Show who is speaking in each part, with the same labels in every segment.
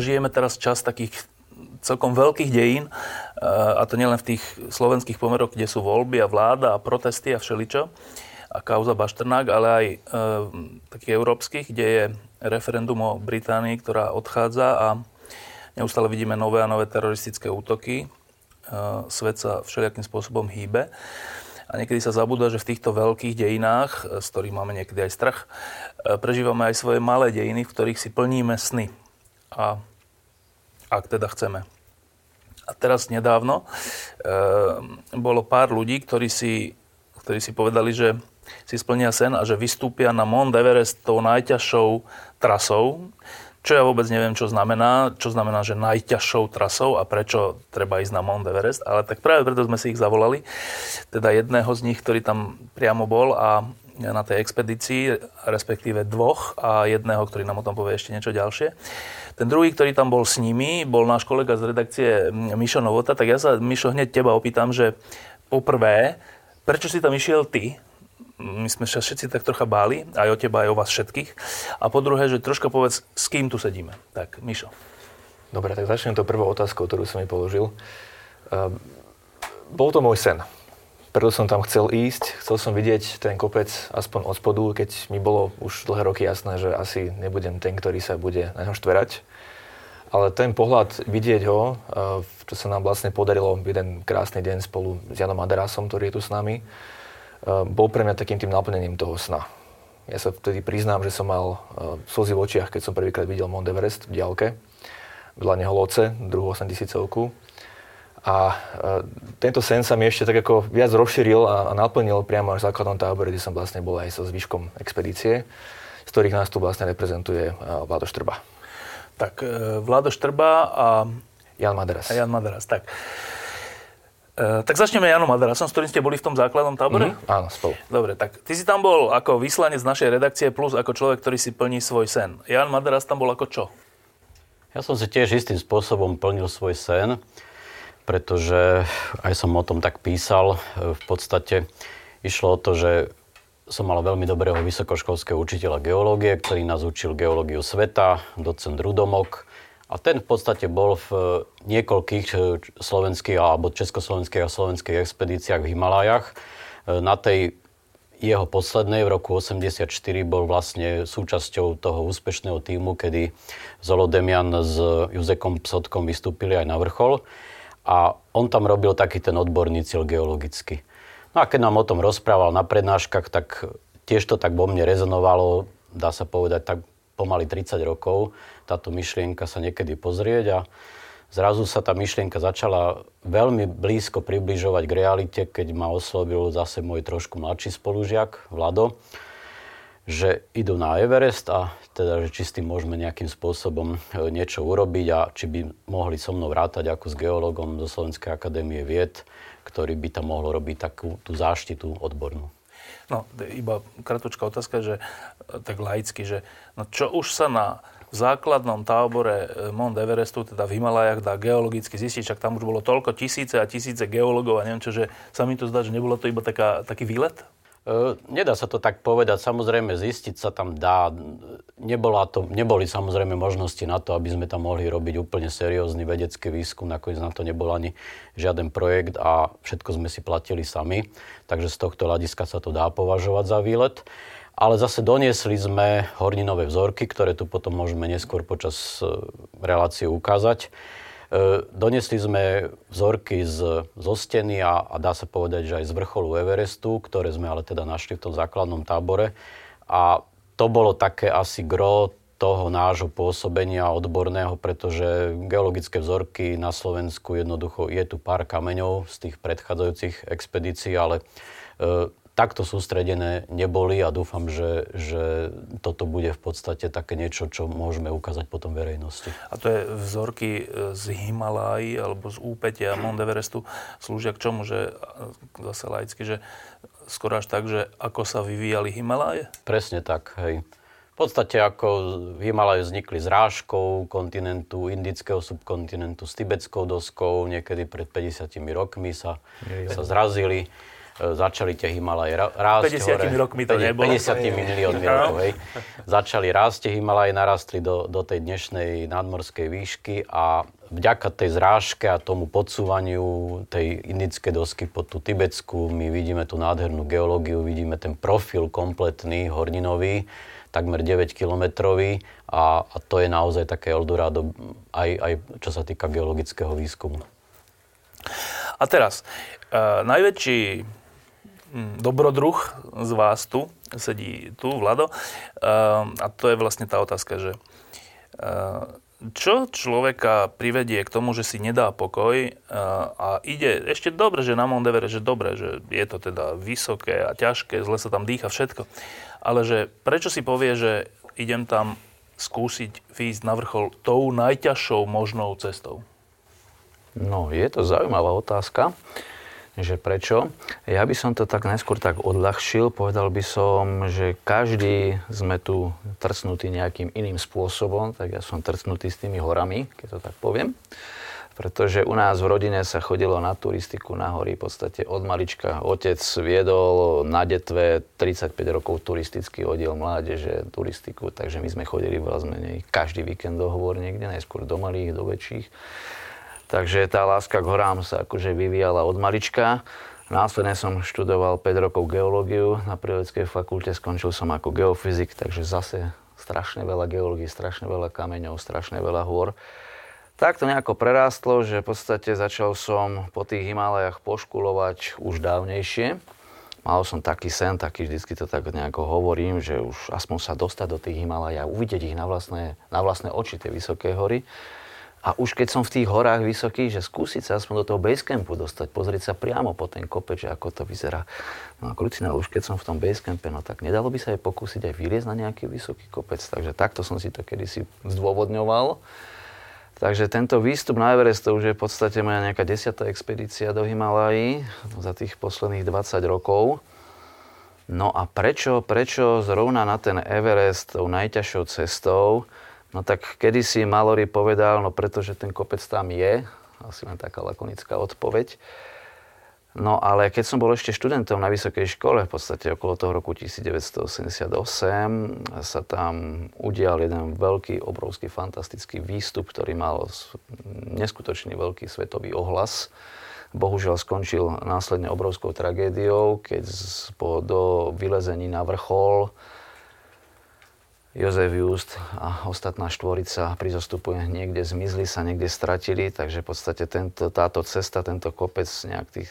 Speaker 1: Žijeme teraz čas takých celkom veľkých dejín, eh, a to nielen v tých slovenských pomeroch, kde sú voľby a vláda a protesty a všeličo, a kauza Bašternák, ale aj e, takých európskych, kde je referendum o Británii, ktorá odchádza a neustále vidíme nové a nové teroristické útoky. E, svet sa všelijakým spôsobom hýbe. A niekedy sa zabúda, že v týchto veľkých dejinách, z ktorých máme niekedy aj strach, prežívame aj svoje malé dejiny, v ktorých si plníme sny. A ak teda chceme. A teraz nedávno e, bolo pár ľudí, ktorí si, ktorí si povedali, že si splnia sen a že vystúpia na Mount Everest tou najťažšou trasou, čo ja vôbec neviem, čo znamená, čo znamená, že najťažšou trasou a prečo treba ísť na Mount Everest, ale tak práve preto sme si ich zavolali, teda jedného z nich, ktorý tam priamo bol a na tej expedícii, respektíve dvoch a jedného, ktorý nám o tom povie ešte niečo ďalšie. Ten druhý, ktorý tam bol s nimi, bol náš kolega z redakcie Mišo Novota, tak ja sa, Mišo, hneď teba opýtam, že poprvé, prečo si tam išiel ty? My sme sa všetci tak trocha báli, aj o teba, aj o vás všetkých. A po druhé, že troška povedz, s kým tu sedíme. Tak, Mišo.
Speaker 2: Dobre, tak začnem to prvou otázkou, ktorú som mi položil. Uh, bol to môj sen. Preto som tam chcel ísť, chcel som vidieť ten kopec aspoň od spodu, keď mi bolo už dlhé roky jasné, že asi nebudem ten, ktorý sa bude na ňom štverať. Ale ten pohľad, vidieť ho, eh, čo sa nám vlastne podarilo jeden krásny deň spolu s Janom Aderasom, ktorý je tu s nami, eh, bol pre mňa takým tým naplnením toho sna. Ja sa vtedy priznám, že som mal eh, slzy v očiach, keď som prvýkrát videl Mount Everest v diálke. Vedľa neho Loce, druhú 8 tisícovku. A e, tento sen sa mi ešte tak ako viac rozšíril a, a naplnil priamo až v základnom tábore, kde som vlastne bol aj so zvyškom expedície, z ktorých nás tu vlastne reprezentuje e, Vlado Štrba.
Speaker 1: Tak e, Vlado Štrba a...
Speaker 2: Jan Maderas.
Speaker 1: A Jan Maderas, tak. E, tak začneme Janom Maderasom, s ktorým ste boli v tom základnom tábore?
Speaker 2: Mm-hmm, áno, spolu.
Speaker 1: Dobre, tak ty si tam bol ako vyslanec našej redakcie plus ako človek, ktorý si plní svoj sen. Jan Maderas tam bol ako čo?
Speaker 3: Ja som si tiež istým spôsobom plnil svoj sen pretože aj som o tom tak písal. V podstate išlo o to, že som mal veľmi dobrého vysokoškolského učiteľa geológie, ktorý nás učil geológiu sveta, docent Rudomok. A ten v podstate bol v niekoľkých slovenských alebo československých a slovenských expedíciách v Himalajach. Na tej jeho poslednej v roku 84 bol vlastne súčasťou toho úspešného týmu, kedy Zolodemian s Juzekom Psotkom vystúpili aj na vrchol. A on tam robil taký ten odborný cieľ geologicky. No a keď nám o tom rozprával na prednáškach, tak tiež to tak vo mne rezonovalo, dá sa povedať, tak pomaly 30 rokov. Táto myšlienka sa niekedy pozrieť a zrazu sa tá myšlienka začala veľmi blízko približovať k realite, keď ma oslovil zase môj trošku mladší spolužiak, Vlado že idú na Everest a teda, že či s tým môžeme nejakým spôsobom e, niečo urobiť a či by mohli so mnou vrátať ako s geológom do Slovenskej akadémie vied, ktorý by tam mohol robiť takú tú záštitu odbornú.
Speaker 1: No, iba kratočká otázka, že e, tak laicky, že no čo už sa na v základnom tábore e, Mount Everestu, teda v Himalajach, dá geologicky zistiť, však tam už bolo toľko tisíce a tisíce geológov a neviem čo, že sa mi to zdá, že nebolo to iba taká, taký výlet?
Speaker 3: E, nedá sa to tak povedať. Samozrejme, zistiť sa tam dá. Nebola to, neboli samozrejme možnosti na to, aby sme tam mohli robiť úplne seriózny vedecký výskum. Nakoniec na to nebol ani žiaden projekt a všetko sme si platili sami. Takže z tohto hľadiska sa to dá považovať za výlet. Ale zase doniesli sme horninové vzorky, ktoré tu potom môžeme neskôr počas e, relácie ukázať. E, donesli sme vzorky z, zo steny a, a dá sa povedať, že aj z vrcholu Everestu, ktoré sme ale teda našli v tom základnom tábore. A to bolo také asi gro toho nášho pôsobenia odborného, pretože geologické vzorky na Slovensku jednoducho je tu pár kameňov z tých predchádzajúcich expedícií, ale e, takto sústredené neboli a dúfam, že, že toto bude v podstate také niečo, čo môžeme ukázať potom verejnosti.
Speaker 1: A to je vzorky e, z Himaláji alebo z úpetia Mount Everestu slúžia k čomu, že e, zase laicky, že skoro až tak, že ako sa vyvíjali Himaláje?
Speaker 3: Presne tak, hej. V podstate ako Himalaje vznikli zrážkou kontinentu, indického subkontinentu, s tibetskou doskou, niekedy pred 50 rokmi sa, sa zrazili začali tie Himalaje rásť
Speaker 1: 50
Speaker 3: hore.
Speaker 1: rokmi to 50 nebolo.
Speaker 3: 50 miliónmi rokov, hej. Začali rásť tie Himalaje, narastli do, do tej dnešnej nadmorskej výšky a vďaka tej zrážke a tomu podsúvaniu tej indickej dosky pod tú tibetskú, my vidíme tú nádhernú geológiu, vidíme ten profil kompletný, horninový, takmer 9 kilometrový a, a to je naozaj také Eldorado aj, aj čo sa týka geologického výskumu.
Speaker 1: A teraz, uh, najväčší dobrodruh z vás tu, sedí tu, Vlado. Ehm, a to je vlastne tá otázka, že ehm, čo človeka privedie k tomu, že si nedá pokoj ehm, a ide, ešte dobre, že na Mount Everest, že dobre, že je to teda vysoké a ťažké, zle sa tam dýcha, všetko. Ale že prečo si povie, že idem tam skúsiť výjsť na vrchol tou najťažšou možnou cestou?
Speaker 4: No, je to zaujímavá otázka že prečo. Ja by som to tak najskôr tak odľahčil. Povedal by som, že každý sme tu trcnutý nejakým iným spôsobom, tak ja som trcnutý s tými horami, keď to tak poviem. Pretože u nás v rodine sa chodilo na turistiku na hory v podstate od malička. Otec viedol na detve 35 rokov turistický oddiel mládeže, turistiku, takže my sme chodili zmenej každý víkend dohovor niekde, najskôr do malých, do väčších. Takže tá láska k horám sa akože vyvíjala od malička. Následne som študoval 5 rokov geológiu na Prírodeckej fakulte, skončil som ako geofyzik, takže zase strašne veľa geológií, strašne veľa kameňov, strašne veľa hôr. Tak to nejako prerástlo, že v podstate začal som po tých Himalajach poškulovať už dávnejšie. Mal som taký sen, taký vždycky to tak nejako hovorím, že už aspoň sa dostať do tých a uvidieť ich na vlastné, na vlastné oči, tie vysoké hory. A už keď som v tých horách vysokých, že skúsiť sa aspoň do toho basecampu dostať, pozrieť sa priamo po ten kopeč, že ako to vyzerá. No a krucinál, už keď som v tom basecampe, no tak nedalo by sa aj pokúsiť aj vyliezť na nejaký vysoký kopec. Takže takto som si to kedysi zdôvodňoval. Takže tento výstup na Everest to už je v podstate moja nejaká desiatá expedícia do Himalají za tých posledných 20 rokov. No a prečo, prečo zrovna na ten Everest tou najťažšou cestou? No tak kedysi Mallory povedal, no pretože ten kopec tam je, asi len taká lakonická odpoveď. No ale keď som bol ešte študentom na vysokej škole, v podstate okolo toho roku 1988, sa tam udial jeden veľký, obrovský, fantastický výstup, ktorý mal neskutočný veľký svetový ohlas. Bohužiaľ skončil následne obrovskou tragédiou, keď po do vylezení na vrchol Jozef Just a ostatná štvorica pri zostupu niekde zmizli sa, niekde stratili, takže v podstate tento, táto cesta, tento kopec nejak tých,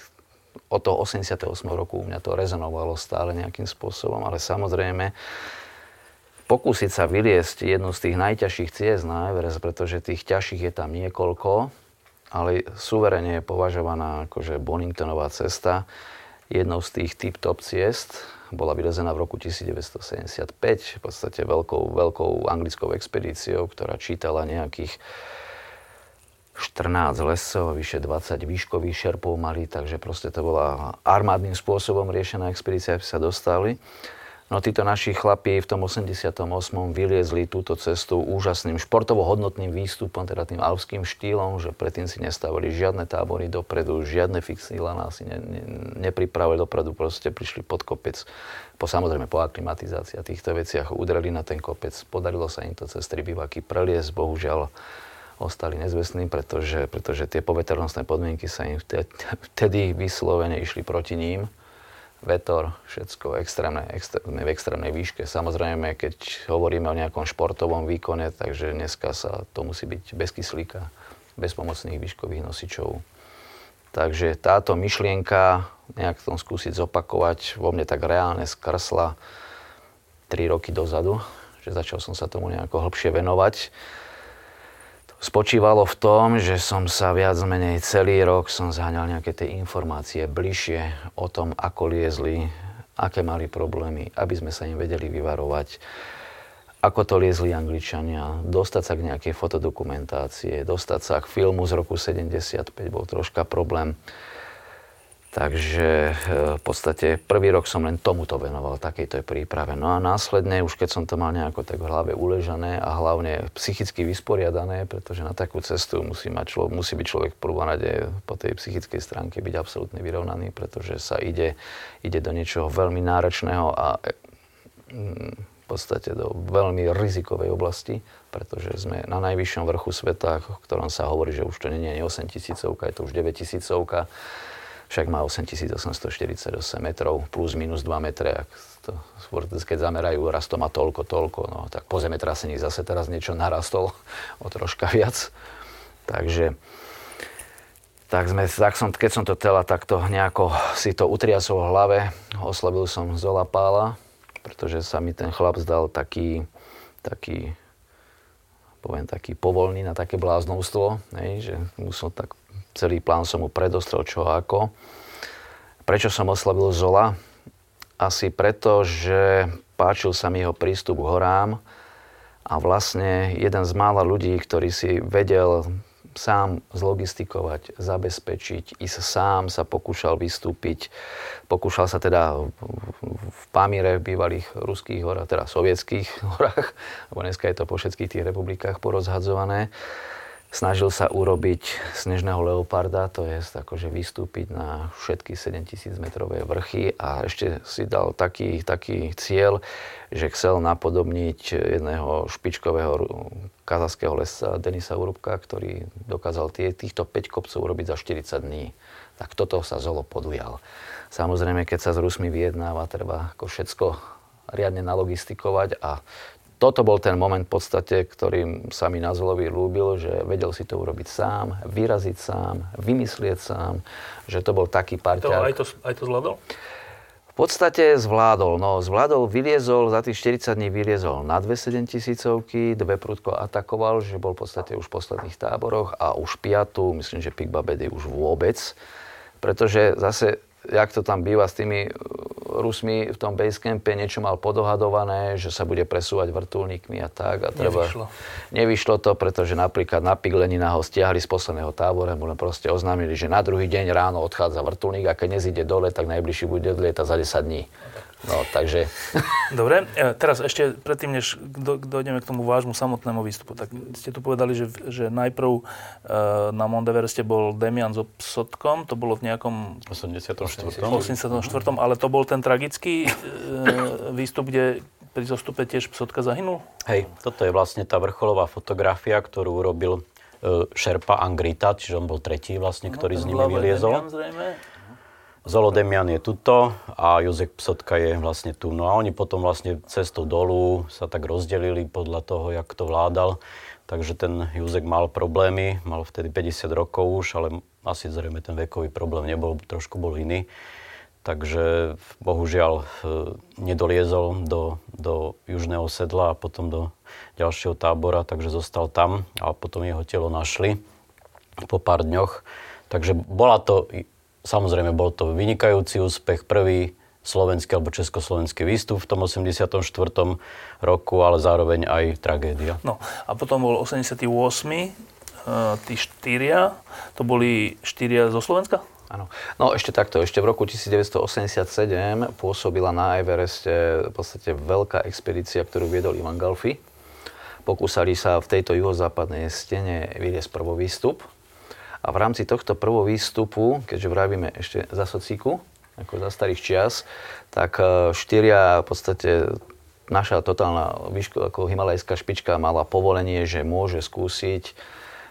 Speaker 4: od toho 88 roku u mňa to rezonovalo stále nejakým spôsobom, ale samozrejme pokúsiť sa vyliesť jednu z tých najťažších ciest na Everest, pretože tých ťažších je tam niekoľko, ale suverene je považovaná akože Boningtonová cesta jednou z tých tip-top ciest, bola vyrazená v roku 1975, v podstate veľkou, veľkou anglickou expedíciou, ktorá čítala nejakých 14 lesov, vyše 20 výškových šerpov mali, takže proste to bola armádnym spôsobom riešená expedícia, aby sa dostali. No títo naši chlapí v tom 88. vyliezli túto cestu úžasným športovo hodnotným výstupom, teda tým alpským štýlom, že predtým si nestavili žiadne tábory dopredu, žiadne fixíla nás si ne, ne, nepripravili dopredu, proste prišli pod kopec. Po, samozrejme po aklimatizácii a týchto veciach udreli na ten kopec. Podarilo sa im to cez tri bivaky preliesť, bohužiaľ ostali nezvestní, pretože, pretože tie poveternostné podmienky sa im vtedy vyslovene išli proti ním vetor, všetko extrémne, extrémne, v extrémnej výške. Samozrejme, keď hovoríme o nejakom športovom výkone, takže dneska sa to musí byť bez kyslíka, bez pomocných výškových nosičov. Takže táto myšlienka nejak tom skúsiť zopakovať vo mne tak reálne skrsla 3 roky dozadu, že začal som sa tomu nejako hlbšie venovať spočívalo v tom, že som sa viac menej celý rok som zháňal nejaké tie informácie bližšie o tom, ako liezli aké mali problémy, aby sme sa im vedeli vyvarovať ako to liezli Angličania, dostať sa k nejakej fotodokumentácie, dostať sa k filmu z roku 75 bol troška problém. Takže e, v podstate prvý rok som len tomuto venoval, takejto príprave. No a následne, už keď som to mal nejako tak v hlave uležané a hlavne psychicky vysporiadané, pretože na takú cestu musí, mať človek, musí byť človek v po tej psychickej stránke byť absolútne vyrovnaný, pretože sa ide, ide do niečoho veľmi náročného a mm, podstate do veľmi rizikovej oblasti, pretože sme na najvyššom vrchu sveta, v ktorom sa hovorí, že už to nie je 8 tisícovka, je to už 9 tisícovka. Však má 8848 metrov, plus minus 2 metre. Ak to, keď zamerajú, raz to má toľko, toľko, no tak po zemetrasení zase teraz niečo narastol o troška viac. Takže tak, sme, tak som, keď som to tela takto nejako si to utriasol v hlave, oslovil som Zola Pála, pretože sa mi ten chlap zdal taký, taký poviem, taký povolný na také bláznovstvo, hej, že musel tak, celý plán som mu predostrel čo ako. Prečo som oslavil Zola? Asi preto, že páčil sa mi jeho prístup k horám a vlastne jeden z mála ľudí, ktorý si vedel sám zlogistikovať, zabezpečiť, ísť sám sa pokúšal vystúpiť. Pokúšal sa teda v Pamíre, v bývalých ruských horách, teda sovietských horách, lebo dneska je to po všetkých tých republikách porozhadzované. Snažil sa urobiť snežného leoparda, to je akože vystúpiť na všetky 7000 metrové vrchy a ešte si dal taký, taký cieľ, že chcel napodobniť jedného špičkového kazaského lesa Denisa Urubka, ktorý dokázal tie, týchto 5 kopcov urobiť za 40 dní. Tak toto sa Zolo podujal. Samozrejme, keď sa s Rusmi vyjednáva, treba ako všetko riadne nalogistikovať a toto bol ten moment v podstate, ktorým sa mi Nazolovi ľúbil, že vedel si to urobiť sám, vyraziť sám, vymyslieť sám, že to bol taký parťák.
Speaker 1: Aj, to, aj to zvládol?
Speaker 4: V podstate zvládol. No, zvládol, vyliezol, za tých 40 dní vyliezol na dve 7 tisícovky, dve prudko atakoval, že bol v podstate už v posledných táboroch a už piatu, myslím, že Pikba Bedy už vôbec. Pretože zase jak to tam býva s tými uh, Rusmi v tom basecampe, niečo mal podohadované, že sa bude presúvať vrtulníkmi a tak. A
Speaker 1: treba... Nevyšlo.
Speaker 4: Nevyšlo to, pretože napríklad na Piglenina ho stiahli z posledného tábora, mu len proste oznámili, že na druhý deň ráno odchádza vrtulník a keď nezíde dole, tak najbližší bude odlietať za 10 dní. No, takže...
Speaker 1: Dobre, e, teraz ešte predtým, než dojdeme k tomu vášmu samotnému výstupu, tak ste tu povedali, že, že najprv e, na Mondevereste bol Demian so Psotkom, to bolo v nejakom...
Speaker 3: 84.
Speaker 1: 84. ale to bol ten tragický e, výstup, kde pri zostupe tiež Psotka zahynul?
Speaker 3: Hej, toto je vlastne tá vrcholová fotografia, ktorú urobil Šerpa Angrita, čiže on bol tretí vlastne, ktorý no, s nimi vyliezol. Zolodemian je tuto a Jozek Psotka je vlastne tu. No a oni potom vlastne cestou dolu sa tak rozdelili podľa toho, jak to vládal. Takže ten Juzek mal problémy, mal vtedy 50 rokov už, ale asi zrejme ten vekový problém nebol, trošku bol iný. Takže bohužiaľ e, nedoliezol do, do južného sedla a potom do ďalšieho tábora, takže zostal tam a potom jeho telo našli po pár dňoch. Takže bola to Samozrejme, bol to vynikajúci úspech, prvý slovenský alebo československý výstup v tom 84. roku, ale zároveň aj tragédia.
Speaker 1: No a potom bol 88. E, tí štyria, to boli štyria zo Slovenska?
Speaker 4: Áno. No ešte takto, ešte v roku 1987 pôsobila na Evereste v podstate veľká expedícia, ktorú viedol Ivan Galfi. Pokúsali sa v tejto juhozápadnej stene vyriesť prvý výstup a v rámci tohto prvého výstupu, keďže vravíme ešte za socíku, ako za starých čias, tak e, štyria v podstate naša totálna výško, ako himalajská špička mala povolenie, že môže skúsiť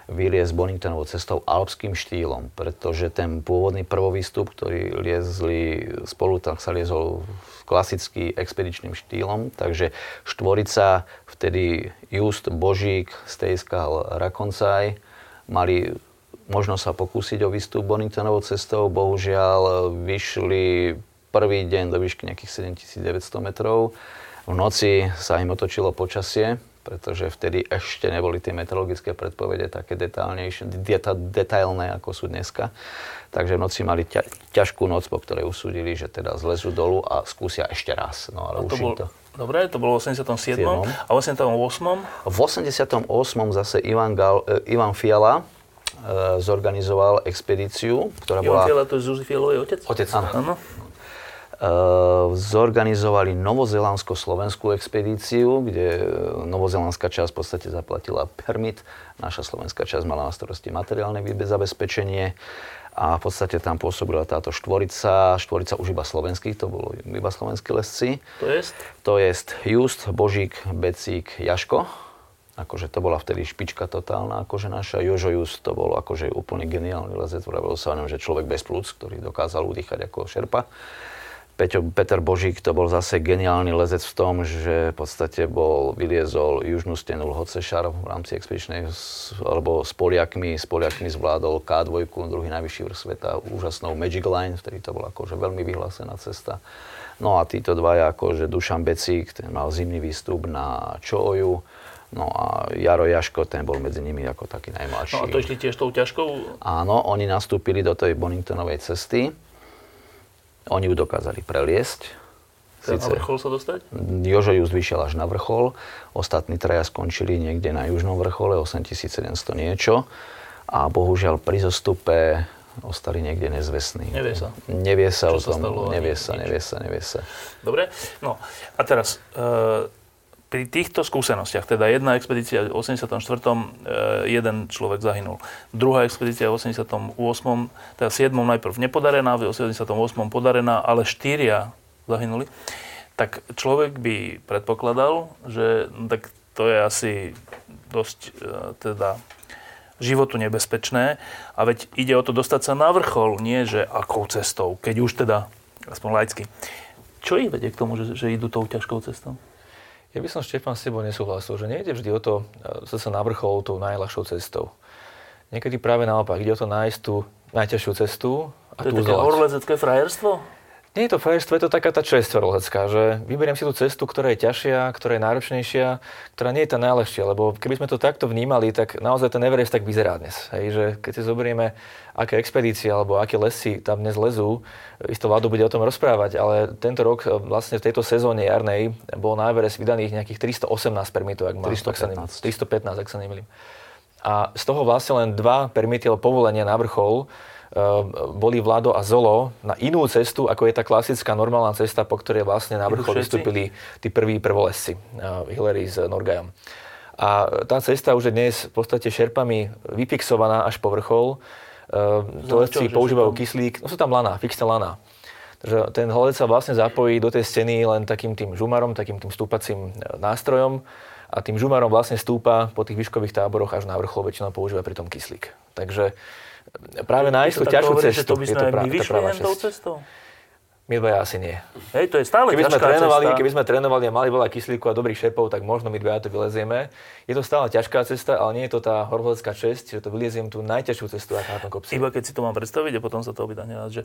Speaker 4: vyliezť Boningtonovou cestou alpským štýlom, pretože ten pôvodný prvovýstup, ktorý liezli spolu, tak sa liezol klasicky expedičným štýlom, takže štvorica, vtedy Just, Božík, Stejskal, Rakoncaj, mali možno sa pokúsiť o výstup Boningtonovou cestou. Bohužiaľ vyšli prvý deň do výšky nejakých 7900 metrov. V noci sa im otočilo počasie, pretože vtedy ešte neboli tie meteorologické predpovede také detálnejšie, deta, detailné, ako sú dneska. Takže v noci mali ťa, ťažkú noc, po ktorej usúdili, že teda zlezú dolu a skúsia ešte raz. No ale
Speaker 1: A to
Speaker 4: už
Speaker 1: bol,
Speaker 4: to...
Speaker 1: Dobre, to bolo v 87.
Speaker 4: Siedmom.
Speaker 1: A v 88.
Speaker 4: V 88. zase Ivan, Gal, e, Ivan Fiala zorganizoval expedíciu, ktorá bola...
Speaker 1: Fiala, to je Zuzi otec?
Speaker 2: Otec.
Speaker 4: Áno.
Speaker 1: Áno.
Speaker 4: E, zorganizovali novozelandsko-slovenskú expedíciu, kde e, novozelandská časť v podstate zaplatila permit, naša slovenská časť mala na starosti materiálne zabezpečenie a v podstate tam pôsobila táto štvorica, štvorica už iba slovenských, to bolo iba slovenskí lesci.
Speaker 1: To jest?
Speaker 4: To je Just, Božík, Becík, Jaško. Akože to bola vtedy špička totálna, akože naša. Jožo Just to bol akože úplne geniálny lezec. Vravilo sa ňom, že človek bez plúc, ktorý dokázal udýchať ako šerpa. Peťo, Peter Božík to bol zase geniálny lezec v tom, že v podstate bol, vyliezol južnú stenu Lhocešar v rámci expedičnej, alebo s Poliakmi, s Poliakmi zvládol K2, druhý najvyšší vrch sveta, úžasnou Magic Line, vtedy to bola akože veľmi vyhlásená cesta. No a títo dvaja, akože Dušan Becík, ten mal zimný výstup na Čoju, no a Jaro Jaško, ten bol medzi nimi ako taký
Speaker 1: No
Speaker 4: najmladší.
Speaker 1: a to išli tiež tou ťažkou?
Speaker 4: Áno, oni nastúpili do tej Boningtonovej cesty. Oni ju dokázali preliesť.
Speaker 1: Chcel na vrchol sa dostať?
Speaker 4: Jožo Just vyšiel až na vrchol, ostatní traja skončili niekde na južnom vrchole, 8700 niečo. A bohužiaľ pri zostupe ostali niekde nezvestní.
Speaker 1: Nevie sa.
Speaker 4: Nevie sa
Speaker 1: Čo
Speaker 4: o
Speaker 1: sa
Speaker 4: tom,
Speaker 1: stalo,
Speaker 4: nevie sa, nevie sa, nevie sa.
Speaker 1: Dobre. No a teraz, e, pri týchto skúsenostiach, teda jedna expedícia v 84. E, jeden človek zahynul. Druhá expedícia v 88. teda 7. najprv nepodarená, v 88. podarená, ale štyria zahynuli. Tak človek by predpokladal, že no, tak to je asi dosť e, teda životu nebezpečné. A veď ide o to dostať sa na vrchol, nie že akou cestou, keď už teda, aspoň laicky. Čo ich vedie k tomu, že, že idú tou ťažkou cestou?
Speaker 2: Ja by som, Štefan, s tebou nesúhlasil, že nejde vždy o to e, sa na vrchol tou najľahšou cestou. Niekedy práve naopak, ide o to nájsť tú najťažšiu cestu a
Speaker 1: To je
Speaker 2: tú
Speaker 1: také
Speaker 2: zdolať.
Speaker 1: horlezecké frajerstvo?
Speaker 2: Nie je to frajerstvo, je to taká tá česť horlecká, že vyberiem si tú cestu, ktorá je ťažšia, ktorá je náročnejšia, ktorá nie je tá najľahšia, lebo keby sme to takto vnímali, tak naozaj ten Everest tak vyzerá dnes. Hej, že keď si zoberieme, aké expedície alebo aké lesy tam dnes lezú, isto Vlado bude o tom rozprávať, ale tento rok e, vlastne v tejto sezóne jarnej bolo na Everest vydaných nejakých 318 permitov, ak mám, ak sa nemýlim. 315, ak sa nemýlim. A z toho vlastne len dva permity alebo povolenia na vrchol boli Vlado a Zolo na inú cestu, ako je tá klasická normálna cesta, po ktorej vlastne na vrchol vystúpili tí prví prvolesci, uh, Hillary s Norgajom. A tá cesta už je dnes v podstate šerpami vyfixovaná až po vrchol.
Speaker 1: Čo, že
Speaker 2: používajú kyslík, no sú tam laná, fixné laná. Takže ten hľadec sa vlastne zapojí do tej steny len takým tým žumarom, takým tým stúpacím e, nástrojom a tým žumarom vlastne stúpa po tých výškových táboroch až na vrchol, väčšinou používa pri tom kyslík. Takže práve nájsť tú ťažšiu cestu
Speaker 1: Že to by sme
Speaker 2: to
Speaker 1: my vyšli len tou cestou?
Speaker 2: My dvaja asi nie.
Speaker 1: Hej, to je stále
Speaker 2: Keby sme, trénovali,
Speaker 1: cesta.
Speaker 2: keby sme trénovali a mali veľa kyslíku a dobrých šepov, tak možno my dvaja to vylezieme. Je to stále ťažká cesta, ale nie je to tá horholecká česť, že to vyleziem tú najťažšiu cestu, aká na tom kopci.
Speaker 1: Iba keď si to mám predstaviť a potom sa to hneď, že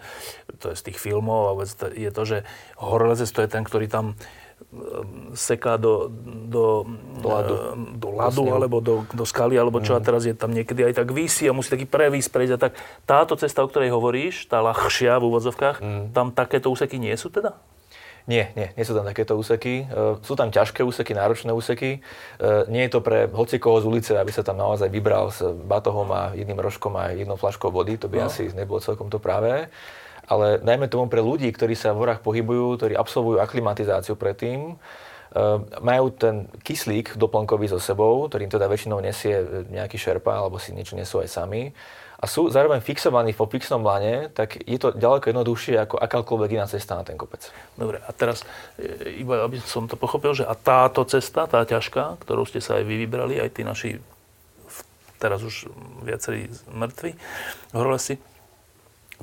Speaker 1: to je z tých filmov a je to, že horolezec to je ten, ktorý tam seká do, do, do
Speaker 2: ľadu.
Speaker 1: do ľadu alebo do, do skaly, alebo čo a teraz je tam niekedy aj tak vysí a musí taký previs prejsť a tak. Táto cesta, o ktorej hovoríš, tá ľahšia v úvodzovkách, tam takéto úseky nie sú teda?
Speaker 2: Nie, nie, nie sú tam takéto úseky. E, Sú tam ťažké úseky, náročné úseky. E, Nie je to pre hocikoho z ulice, aby sa tam naozaj vybral s batohom a jedným rožkom a jednou flaškou vody. To by
Speaker 1: No.
Speaker 2: asi nebolo celkom to práve. Ale najmä tomu pre ľudí, ktorí sa v horách pohybujú, ktorí absolvujú aklimatizáciu predtým, e, majú ten kyslík doplnkový so sebou, ktorým teda väčšinou nesie nejaký šerpa, alebo si niečo nesú aj sami. A sú zároveň fixovaní vo fixnom lane, tak je to ďaleko jednoduchšie ako akákoľvek iná cesta na ten kopec.
Speaker 1: Dobre, a teraz, e, iba aby som to pochopil, že a táto cesta, tá ťažká, ktorú ste sa aj vy vybrali, aj tí naši teraz už viacerí mŕtvi horolesi,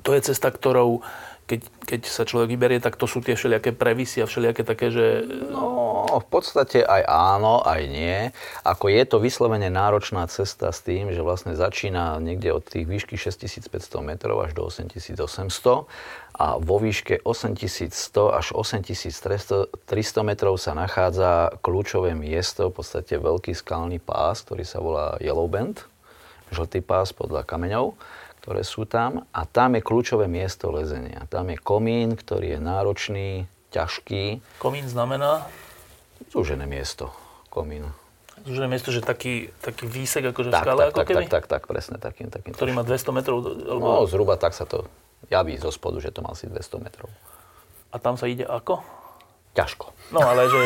Speaker 1: to je cesta, ktorou keď, keď sa človek vyberie, tak to sú tie všelijaké previsy a všelijaké také, že...
Speaker 4: No, v podstate aj áno, aj nie. Ako je to vyslovene náročná cesta s tým, že vlastne začína niekde od tých výšky 6500 metrov až do 8800 a vo výške 8100 až 8300 metrov sa nachádza kľúčové miesto, v podstate veľký skalný pás, ktorý sa volá Yellow Bend, žltý pás podľa kameňov ktoré sú tam a tam je kľúčové miesto lezenia. Tam je komín, ktorý je náročný, ťažký.
Speaker 1: Komín znamená?
Speaker 4: Zúžené miesto. Komín.
Speaker 1: Zúžené miesto, že taký, taký výsek akože
Speaker 4: tak,
Speaker 1: v skale
Speaker 4: tak,
Speaker 1: ako
Speaker 4: tak,
Speaker 1: keby?
Speaker 4: Tak, tak, tak, presne takým. takým
Speaker 1: ktorý má 200 metrov? Alebo...
Speaker 4: No, zhruba tak sa to javí zo spodu, že to má asi 200 metrov.
Speaker 1: A tam sa ide ako?
Speaker 4: Ťažko.
Speaker 1: No ale že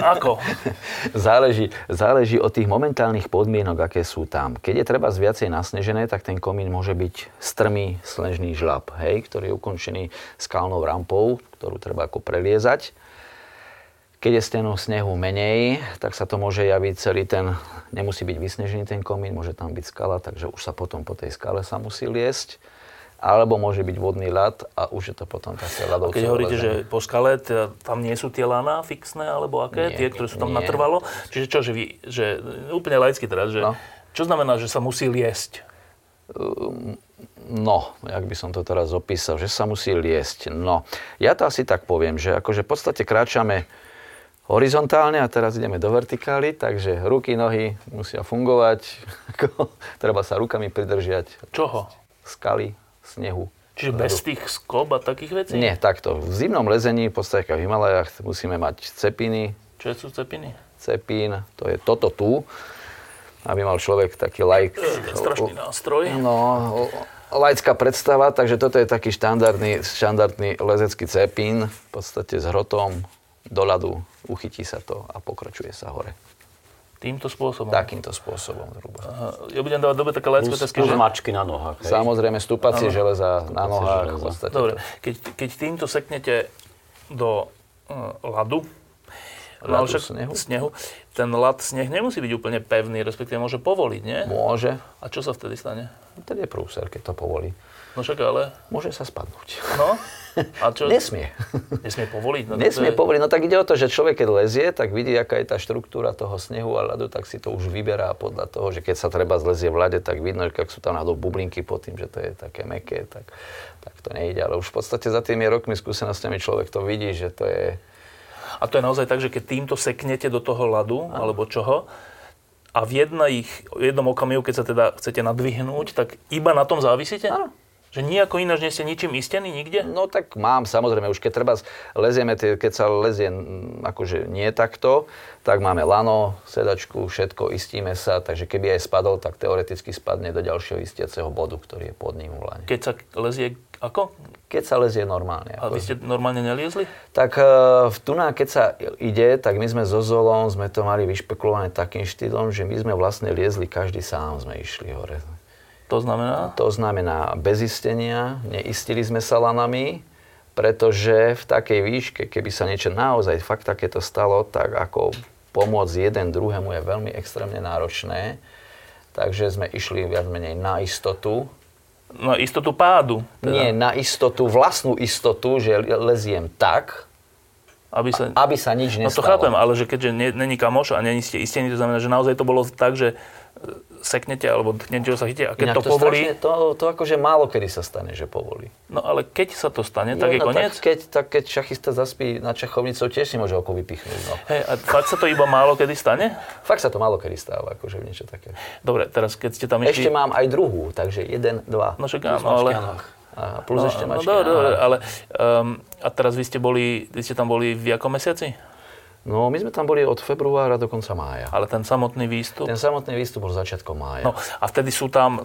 Speaker 1: ako?
Speaker 4: záleží, záleží od tých momentálnych podmienok, aké sú tam. Keď je treba viacej nasnežené, tak ten komín môže byť strmý snežný žlab, hej, ktorý je ukončený skalnou rampou, ktorú treba ako preliezať. Keď je stenu snehu menej, tak sa to môže javiť celý ten, nemusí byť vysnežený ten komín, môže tam byť skala, takže už sa potom po tej skale sa musí liesť alebo môže byť vodný ľad a už je to potom také ľadovcové
Speaker 1: Keď hovoríte, že po skale, teda, tam nie sú tie lana fixné, alebo aké? Nie, tie, ktoré sú tam nie. natrvalo? Čiže čo, že, vy, že úplne laicky teraz, že no. čo znamená, že sa musí liesť?
Speaker 4: Um, no, jak by som to teraz opísal, že sa musí liesť. No, ja to asi tak poviem, že akože v podstate kráčame horizontálne a teraz ideme do vertikály, takže ruky, nohy musia fungovať. Treba sa rukami pridržiať.
Speaker 1: Čoho?
Speaker 4: Skaly, snehu.
Speaker 1: Čiže bez tých skоб a takých vecí?
Speaker 4: Nie, takto. V zimnom lezení, v podstate v Himalajách, musíme mať cepiny.
Speaker 1: Čo sú cepiny?
Speaker 4: Cepín, to je toto tu, aby mal človek taký like.
Speaker 1: To je strašný nástroj.
Speaker 4: No, laická predstava, takže toto je taký štandardný, štandardný lezecký cepín, v podstate s hrotom do ľadu, uchytí sa to a pokračuje sa hore.
Speaker 1: Týmto spôsobom?
Speaker 4: Takýmto spôsobom zhruba.
Speaker 1: Ja budem dávať dobe také laické
Speaker 3: otázky. Plus mačky na nohách.
Speaker 4: Hej? Samozrejme, stúpacie železa na nohách.
Speaker 1: Železa. Dobre, keď, keď týmto seknete do uh, ľadu,
Speaker 4: ľadu však snehu.
Speaker 1: snehu, ten ľad, sneh nemusí byť úplne pevný, respektíve môže povoliť, nie?
Speaker 4: Môže.
Speaker 1: A čo sa vtedy stane?
Speaker 4: Vtedy je prúser, keď to povolí.
Speaker 1: No však ale...
Speaker 4: Môže sa spadnúť.
Speaker 1: No? A čo?
Speaker 4: Nesmie.
Speaker 1: Nesmie povoliť? No,
Speaker 4: Nesmie je... povoliť. No tak ide o to, že človek keď lezie, tak vidí, aká je tá štruktúra toho snehu a ľadu, tak si to už vyberá podľa toho, že keď sa treba zlezie v ľade, tak vidno, že ak sú tam náhodou bublinky pod tým, že to je také meké, tak, tak to nejde. Ale už v podstate za tými rokmi skúsenostiami človek to vidí, že to je...
Speaker 1: A to je naozaj tak, že keď týmto seknete do toho ľadu, ano. alebo čoho, a v, jedna ich, v jednom okamihu, keď sa teda chcete nadvihnúť, tak iba na tom závisíte?
Speaker 4: Áno.
Speaker 1: Že nejako ináč nie ste ničím istený nikde?
Speaker 4: No tak mám, samozrejme, už keď treba lezieme, keď sa lezie akože nie takto, tak máme lano, sedačku, všetko, istíme sa, takže keby aj spadol, tak teoreticky spadne do ďalšieho istiaceho bodu, ktorý je pod ním v lane.
Speaker 1: Keď sa lezie ako?
Speaker 4: Keď sa lezie normálne.
Speaker 1: A vy ste normálne neliezli?
Speaker 4: Tak e, v Tuna, keď sa ide, tak my sme so Zolom, sme to mali vyšpekulované takým štýlom, že my sme vlastne liezli, každý sám sme išli hore.
Speaker 1: To znamená?
Speaker 4: To znamená bez istenia, neistili sme sa lanami, pretože v takej výške, keby sa niečo naozaj fakt takéto stalo, tak ako pomôcť jeden druhému je veľmi extrémne náročné. Takže sme išli viac menej na istotu.
Speaker 1: Na istotu pádu?
Speaker 4: Teda. Nie, na istotu, vlastnú istotu, že leziem tak, aby sa, aby sa nič nestalo.
Speaker 1: No to chápem, ale že keďže není kamoš a není ste istení, to znamená, že naozaj to bolo tak, že seknete alebo niečo sa chytíte a keď
Speaker 4: Inak
Speaker 1: to, to povolí...
Speaker 4: Strašne, to, to akože málo kedy sa stane, že povolí.
Speaker 1: No ale keď sa to stane, tak je no, koniec?
Speaker 4: Tak keď, tak keď šachista zaspí na čachovnicou, tiež si môže oko vypichnúť. No.
Speaker 1: Hej, a fakt sa to iba málo kedy stane?
Speaker 4: Fakt sa to málo kedy stáva, akože niečo také.
Speaker 1: Dobre, teraz keď ste tam išli...
Speaker 4: Ešte mám aj druhú, takže jeden, dva.
Speaker 1: No však áno, ale...
Speaker 4: A plus
Speaker 1: no,
Speaker 4: ešte
Speaker 1: no, dobre, dobre, ale um, a teraz vy ste boli, vy ste tam boli v jakom mesiaci?
Speaker 4: No, my sme tam boli od februára do konca mája.
Speaker 1: Ale ten samotný výstup?
Speaker 4: Ten samotný výstup bol začiatkom mája.
Speaker 1: No, a vtedy sú tam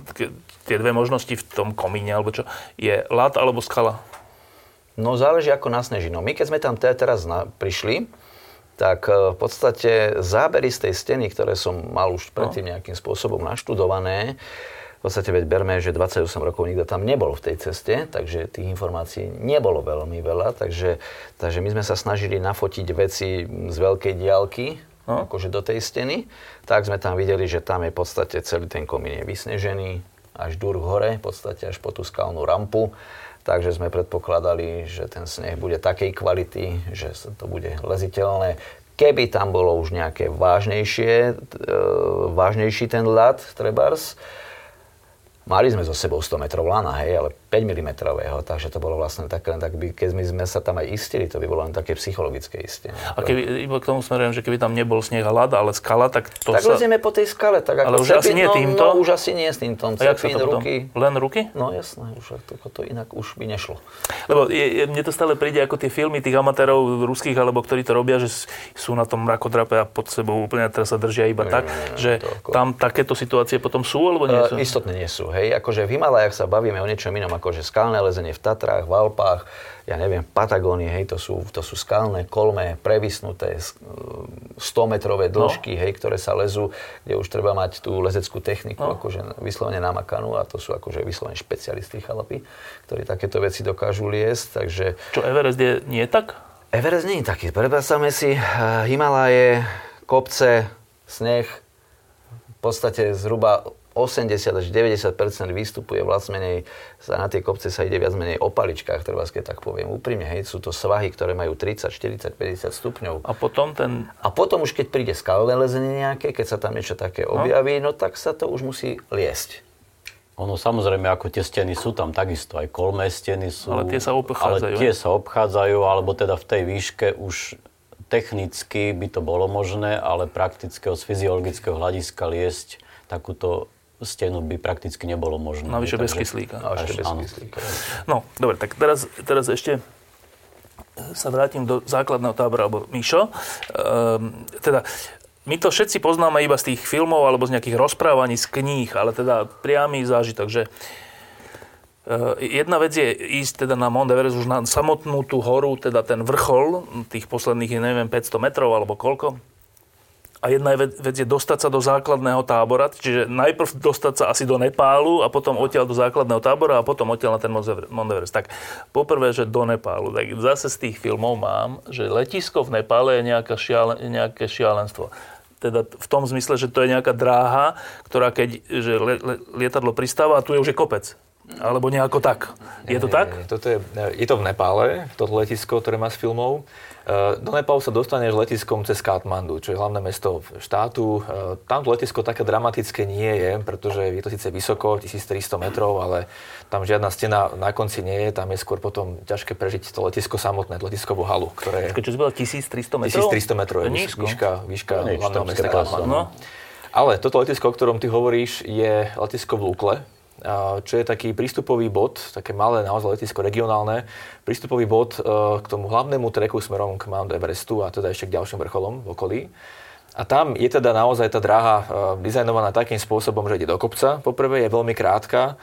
Speaker 1: tie dve možnosti v tom komíne, alebo čo? Je lat alebo skala?
Speaker 4: No, záleží ako nasneží. No, my keď sme tam teraz na, prišli, tak e, v podstate zábery z tej steny, ktoré som mal už predtým no. nejakým spôsobom naštudované, v podstate veď berme, že 28 rokov nikto tam nebol v tej ceste, takže tých informácií nebolo veľmi veľa, takže, takže my sme sa snažili nafotiť veci z veľkej diálky, no. akože do tej steny, tak sme tam videli, že tam je v podstate celý ten komín je vysnežený, až dur hore, v podstate až po tú skalnú rampu. takže sme predpokladali, že ten sneh bude takej kvality, že to bude leziteľné. Keby tam bolo už nejaké vážnejšie, e, vážnejší ten ľad, trebárs, Mali sme so sebou 100 metrov lana, hej, ale 5 mm, takže to bolo vlastne také, len tak by, keď my sme sa tam aj istili, to by bolo len také psychologické istenie.
Speaker 1: A keby, iba k tomu smerujem, že keby tam nebol sneh a ľad, ale skala, tak to
Speaker 4: tak
Speaker 1: sa...
Speaker 4: lezieme po tej skale, tak ako
Speaker 1: Ale už
Speaker 4: cepín,
Speaker 1: asi nie
Speaker 4: no,
Speaker 1: týmto?
Speaker 4: No, už asi nie s týmto. Cepín, ruky.
Speaker 1: Len ruky?
Speaker 4: No jasné, už to, to inak už by nešlo.
Speaker 1: Lebo je, je, mne to stále príde ako tie filmy tých amatérov ruských, alebo ktorí to robia, že sú na tom mrakodrape a pod sebou úplne teraz sa držia iba tak,
Speaker 4: nie,
Speaker 1: že
Speaker 4: to ako-
Speaker 1: tam takéto situácie potom sú, alebo nie sú?
Speaker 4: Uh, istotne nie sú. Hej, akože v Himalajach sa bavíme o niečom inom, akože skalné lezenie v Tatrách, v Alpách, ja neviem, v Patagónii, hej, to sú, to sú skalné kolme, previsnuté, s- 100-metrové dĺžky, hej, ktoré sa lezú, kde už treba mať tú lezeckú techniku,
Speaker 1: No.
Speaker 4: akože vyslovene namakanú a to sú akože vyslovene špecialisti chalapy, ktorí takéto veci dokážu liesť, takže
Speaker 1: Čo Everest je nie tak?
Speaker 4: Everest nie je taký. Predstavme si eh, Himalaje, kopce, sneh, v podstate zhruba 80 až 90 výstupu je viac menej, sa na tie kopce sa ide viac menej o paličkách, treba keď tak poviem úprimne, hej, sú to svahy, ktoré majú 30, 40, 50 stupňov.
Speaker 1: A potom ten...
Speaker 4: A potom už keď príde skalné lezenie nejaké, keď sa tam niečo také objaví, no tak sa to už musí liesť.
Speaker 3: Ono samozrejme, ako tie steny sú tam takisto, aj kolmé steny sú.
Speaker 1: Ale tie sa obchádzajú,
Speaker 3: Ale tie sa obchádzajú, alebo teda v tej výške už technicky by to bolo možné, ale praktického, z fyziologického hľadiska liesť takúto stenu by prakticky nebolo možné.
Speaker 1: Navyše bez kyslíka.
Speaker 3: Až-
Speaker 4: bez kyslíka.
Speaker 1: No, dobre, tak teraz, teraz ešte sa vrátim do základného tábora, alebo Mišo. Ehm, teda, my to všetci poznáme iba z tých filmov alebo z nejakých rozprávaní z kníh, ale teda priamy zážitok, že eh, jedna vec je ísť teda na Mount Everest už na samotnú tú horu, teda ten vrchol tých posledných, neviem, 500 metrov alebo koľko. A jedna vec, vec je dostať sa do základného tábora, čiže najprv dostať sa asi do Nepálu a potom odtiaľ do základného tábora a potom odtiaľ na ten Mount Everest-. Tak poprvé, že do Nepálu. Tak zase z tých filmov mám, že letisko v Nepále je nejaká šiale, nejaké šialenstvo. Teda v tom zmysle, že to je nejaká dráha, ktorá keď že le, le, lietadlo pristáva a tu je už je kopec. Alebo nejako tak. Je to tak?
Speaker 2: nie, nie. Toto je, je to v Nepále, toto letisko, ktoré má z filmov. E, Do Nepálu sa dostaneš letiskom cez Katmandu, čo je hlavné mesto štátu. E, Tam to letisko také dramatické nie je, pretože je to síce vysoko, 1300 metrov, ale tam žiadna stena na konci nie je. Tam je skôr potom ťažké prežiť to letisko samotné, letiskovú halu, ktoré je
Speaker 1: čo povedal, 1300 metrov?
Speaker 2: 1300 metrov
Speaker 1: To
Speaker 2: je výška, výška
Speaker 3: To
Speaker 2: hlavného mesta. Katmandu.
Speaker 1: No.
Speaker 2: Ale toto letisko, o ktorom ty hovoríš, je letisko v Lukle, čo je taký prístupový bod, také malé naozaj letisko regionálne, prístupový bod e, k tomu hlavnému treku smerom k Mount Everestu a teda ešte k ďalším vrcholom v okolí. A tam je teda naozaj tá dráha e, dizajnovaná takým spôsobom, že ide do kopca. Poprvé je veľmi krátka,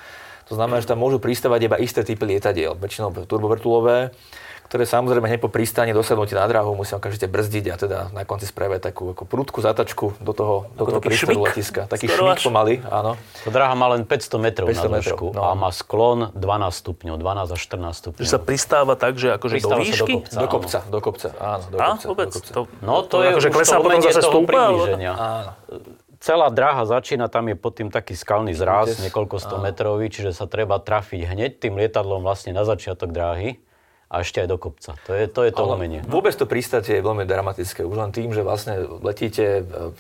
Speaker 2: to znamená, že tam môžu pristávať iba isté typy lietadiel, väčšinou turbovrtulové, ktoré samozrejme hneď po pristáni dosadnutí na dráhu musia okamžite brzdiť a teda na konci spraviť takú ako prudkú zatačku do toho, do toho
Speaker 1: šmik?
Speaker 2: letiska. Taký
Speaker 1: Skoro
Speaker 2: šmik
Speaker 1: až.
Speaker 2: pomaly, áno.
Speaker 3: To dráha má len 500 metrov
Speaker 2: 500
Speaker 3: na dĺžku
Speaker 2: no.
Speaker 3: a má sklon 12 stupňov, 12 až 14 stupňov.
Speaker 1: Že sa pristáva tak, že akože do
Speaker 3: Pristáva do
Speaker 1: výšky?
Speaker 3: kopca.
Speaker 2: Do kopca, do kopca, áno, do
Speaker 1: A,
Speaker 2: kopca.
Speaker 1: vôbec?
Speaker 2: do kopca.
Speaker 1: To,
Speaker 3: No to, je
Speaker 1: akože klesá
Speaker 3: to
Speaker 1: potom zase stúpa?
Speaker 2: Áno.
Speaker 3: Celá dráha začína, tam je pod tým taký skalný zráz, niekoľko sto metrový, čiže sa treba trafiť hneď tým lietadlom vlastne na začiatok dráhy a ešte aj do kopca. To je to, je to umenie.
Speaker 2: Vôbec to pristátie je veľmi dramatické. Už len tým, že vlastne letíte, e,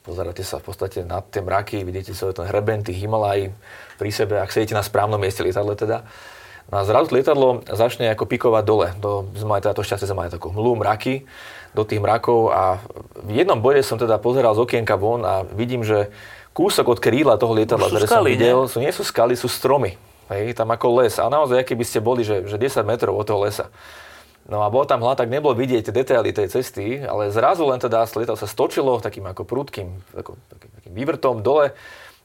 Speaker 2: pozeráte sa v podstate na tie mraky, vidíte celý ten hreben tých Himalaj pri sebe, ak sedíte na správnom mieste lietadle teda. No a zrazu lietadlo začne ako pikovať dole. Do, sme mali teda to šťastie, sme mali takú hmlu, mraky do tých mrakov a v jednom bode som teda pozeral z okienka von a vidím, že kúsok od kríla toho lietadla, ktoré som videl, sú, nie sú skaly, sú stromy. Hej, tam ako les. A naozaj, aký by ste boli, že, že 10 metrov od toho lesa. No a bol tam hľad, tak nebolo vidieť tie detaily tej cesty, ale zrazu len teda lietadlo sa stočilo takým ako prudkým, ako, takým, takým vývrtom dole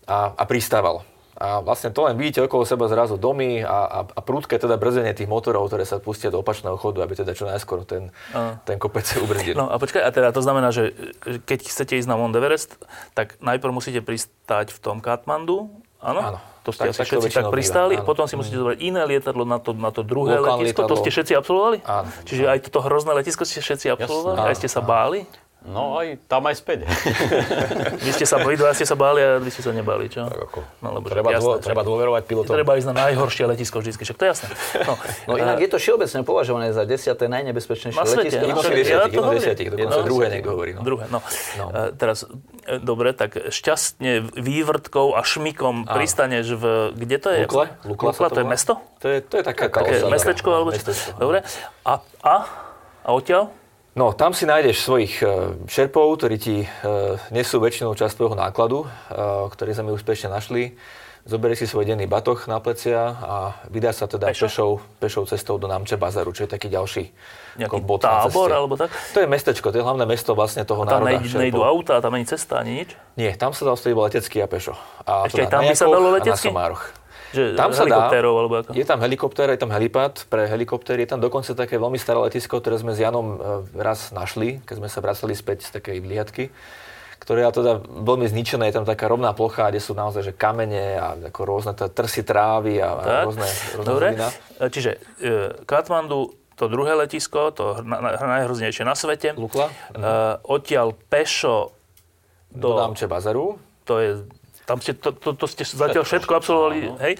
Speaker 2: a, a pristávalo. A vlastne to len vidíte okolo seba zrazu domy a, a, a prudké teda brzdenie tých motorov, ktoré sa pustia do opačného chodu, aby teda čo najskôr ten, ten kopec ubrzdili.
Speaker 1: No a počkaj, a teda to znamená, že keď chcete ísť na Mount Everest, tak najprv musíte pristáť v tom Katmandu, áno?
Speaker 2: Áno.
Speaker 1: To ste
Speaker 2: Tak-
Speaker 1: asi všetci tak
Speaker 2: býva,
Speaker 1: pristáli,
Speaker 2: áno.
Speaker 1: potom si musíte zobrať iné lietadlo na to, na to druhé
Speaker 2: Lokálne
Speaker 1: letisko, to ste všetci absolvovali?
Speaker 2: Áno.
Speaker 1: Čiže aj toto hrozné letisko ste všetci absolvovali?
Speaker 2: Áno,
Speaker 1: aj ste sa báli?
Speaker 3: No aj tam aj späť.
Speaker 1: Vy ste sa, dva ste sa báli a vy ste sa nebáli, čo?
Speaker 4: Tak ako,
Speaker 1: No, lebo
Speaker 4: treba,
Speaker 1: však
Speaker 4: dô,
Speaker 1: jasné,
Speaker 4: treba dôverovať pilotom.
Speaker 1: Treba ísť na najhoršie letisko vždy, však to je jasné. No,
Speaker 4: No inak je to všeobecne považované za desiaté najnebezpečnejšie
Speaker 1: Na svete,
Speaker 4: letisko.
Speaker 1: no,
Speaker 4: svete.
Speaker 1: ja
Speaker 2: desiatich,
Speaker 1: to
Speaker 2: jedno z desiatich, dokonca
Speaker 1: Jedno z
Speaker 2: druhé niekto hovorí. No.
Speaker 1: Druhé, no.
Speaker 4: No.
Speaker 1: E, teraz, e, dobre, tak šťastne vývrtkou a šmikom pristaneš v... Kde to je?
Speaker 2: Lukle? Lukla
Speaker 1: Lukla, to je
Speaker 2: volá?
Speaker 1: mesto?
Speaker 2: To je, to je taká
Speaker 1: Také mestečko? Alebo
Speaker 2: no.
Speaker 1: Dobre. A, a, a odtiaľ?
Speaker 2: No, tam si nájdeš svojich e, šerpov, ktorí ti e, nesú väčšinou časť tvojho nákladu, e, ktorý sme úspešne našli. Zoberieš si svoj denný batoh na plecia a vydáš sa teda
Speaker 1: Pešo?
Speaker 2: pešou, pešou cestou do Namče Bazaru, čo je taký ďalší
Speaker 1: Nejaký
Speaker 2: bod
Speaker 1: tábor alebo tak?
Speaker 2: To je mestečko, to je hlavné mesto vlastne toho
Speaker 1: Tam
Speaker 2: národa.
Speaker 1: nejdu
Speaker 2: šerpov.
Speaker 1: auta, tam není cesta ani nič?
Speaker 2: Nie, tam sa dá iba letecky a pešo. A
Speaker 1: Ešte aj
Speaker 2: teda
Speaker 1: tam
Speaker 2: na
Speaker 1: by sa dalo
Speaker 2: a na
Speaker 1: letecky?
Speaker 2: Somároch.
Speaker 1: Že
Speaker 2: Tam sa dá.
Speaker 1: alebo ako?
Speaker 2: Je tam helikoptér, je tam helipad pre helikoptéry, je tam dokonca také veľmi staré letisko, ktoré sme s Janom e, raz našli, keď sme sa vracali späť z takej vliadky, ktoré je teda veľmi zničené, je tam taká rovná plocha, kde sú naozaj že kamene a ako rôzne t- trsy trávy a, a rôzne, rôzne
Speaker 1: dobre.
Speaker 2: hlina.
Speaker 1: E, Čiže e, Katmandu, to druhé letisko, to na, na, najhroznejšie na svete.
Speaker 2: Lukla?
Speaker 1: E, odtiaľ pešo
Speaker 2: Do
Speaker 1: do...
Speaker 2: Námče Bazaru.
Speaker 1: To je... Tam ste, to, to, to ste zatiaľ všetko absolvovali, hej?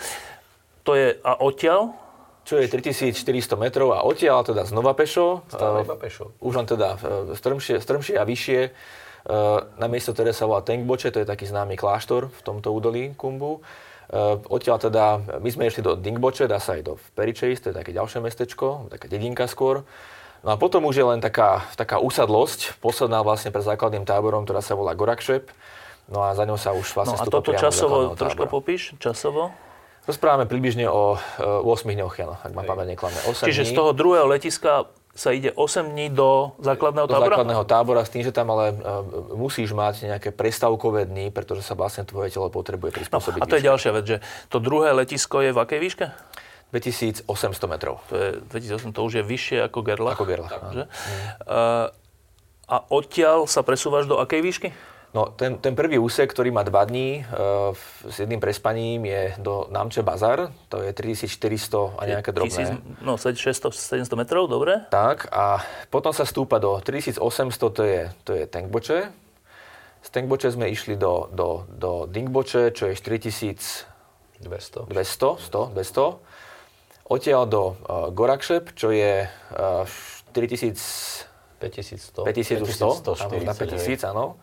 Speaker 1: To je... A odtiaľ?
Speaker 2: čo je 3400 metrov a odtiaľ teda znova pešo.
Speaker 4: Stále
Speaker 2: E,
Speaker 4: iba pešo.
Speaker 2: Už len teda e, strmšie, strmšie a vyššie. E, Na miesto, ktoré sa volá Tengboče, to je taký známy kláštor v tomto údolí Kumbu. Odtiaľ teda, my sme išli do Dingboče, dá sa aj do Peričejs, to je také ďalšie mestečko, taká dedinka skôr. No a potom už je len taká, taká usadlosť, posledná vlastne pre základným táborom, ktorá sa volá Gorakšep. No a za ňou sa už
Speaker 1: No
Speaker 2: vlastne
Speaker 1: a
Speaker 2: stúpa
Speaker 1: toto
Speaker 2: do
Speaker 1: časovo
Speaker 2: tábora.
Speaker 1: popíš? Časovo?
Speaker 2: Rozprávame približne o e, 8 dňoch, Jano, ak ma pamäť neklame. 8
Speaker 1: Čiže z
Speaker 2: dní.
Speaker 1: toho druhého letiska sa ide 8 dní do základného
Speaker 2: do
Speaker 1: tábora?
Speaker 2: základného tábora s tým, že tam ale e, musíš mať nejaké prestavkové dni, pretože sa vlastne tvoje telo potrebuje
Speaker 1: No,
Speaker 2: prispôsobiť.
Speaker 1: a to je
Speaker 2: výške.
Speaker 1: ďalšia vec, že to druhé letisko je v akej výške?
Speaker 2: 2800 metrov.
Speaker 1: To je 2008, to už je vyššie ako Gerlach.
Speaker 2: Ako Gerlach,
Speaker 1: Že? Uh, a odtiaľ sa presúvaš do akej výšky?
Speaker 2: No, ten, ten prvý úsek, ktorý má 2 dní e, s jedným prespaním, je do Namče Bazar. To je 3400 a nejaké drobné.
Speaker 1: Tisíc, no, 600, 700 metrov, dobre.
Speaker 2: Tak, a potom sa stúpa do 3800, to je, to je Tengboče. Z Tengboče sme išli do, do, do Dingboče, čo je 4200,
Speaker 4: 200.
Speaker 2: 100, 200. Odtiaľ do uh, Gorakšep, čo je uh, 4000,
Speaker 4: 5100.
Speaker 2: 5100, áno, na 5000, áno.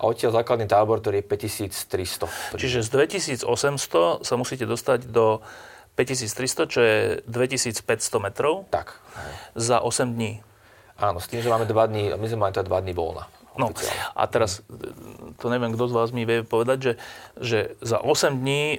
Speaker 2: A odtiaľ základný tábor, ktorý je 5300.
Speaker 1: Čiže z 2800 sa musíte dostať do 5300, čo je 2500 metrov
Speaker 2: Tak,
Speaker 1: za 8 dní.
Speaker 2: áno, s tým, že máme 2 dní, my sme mali teda 2 dní voľna.
Speaker 1: No a teraz, to neviem, kto z vás mi vie povedať, že, že za 8 dní e,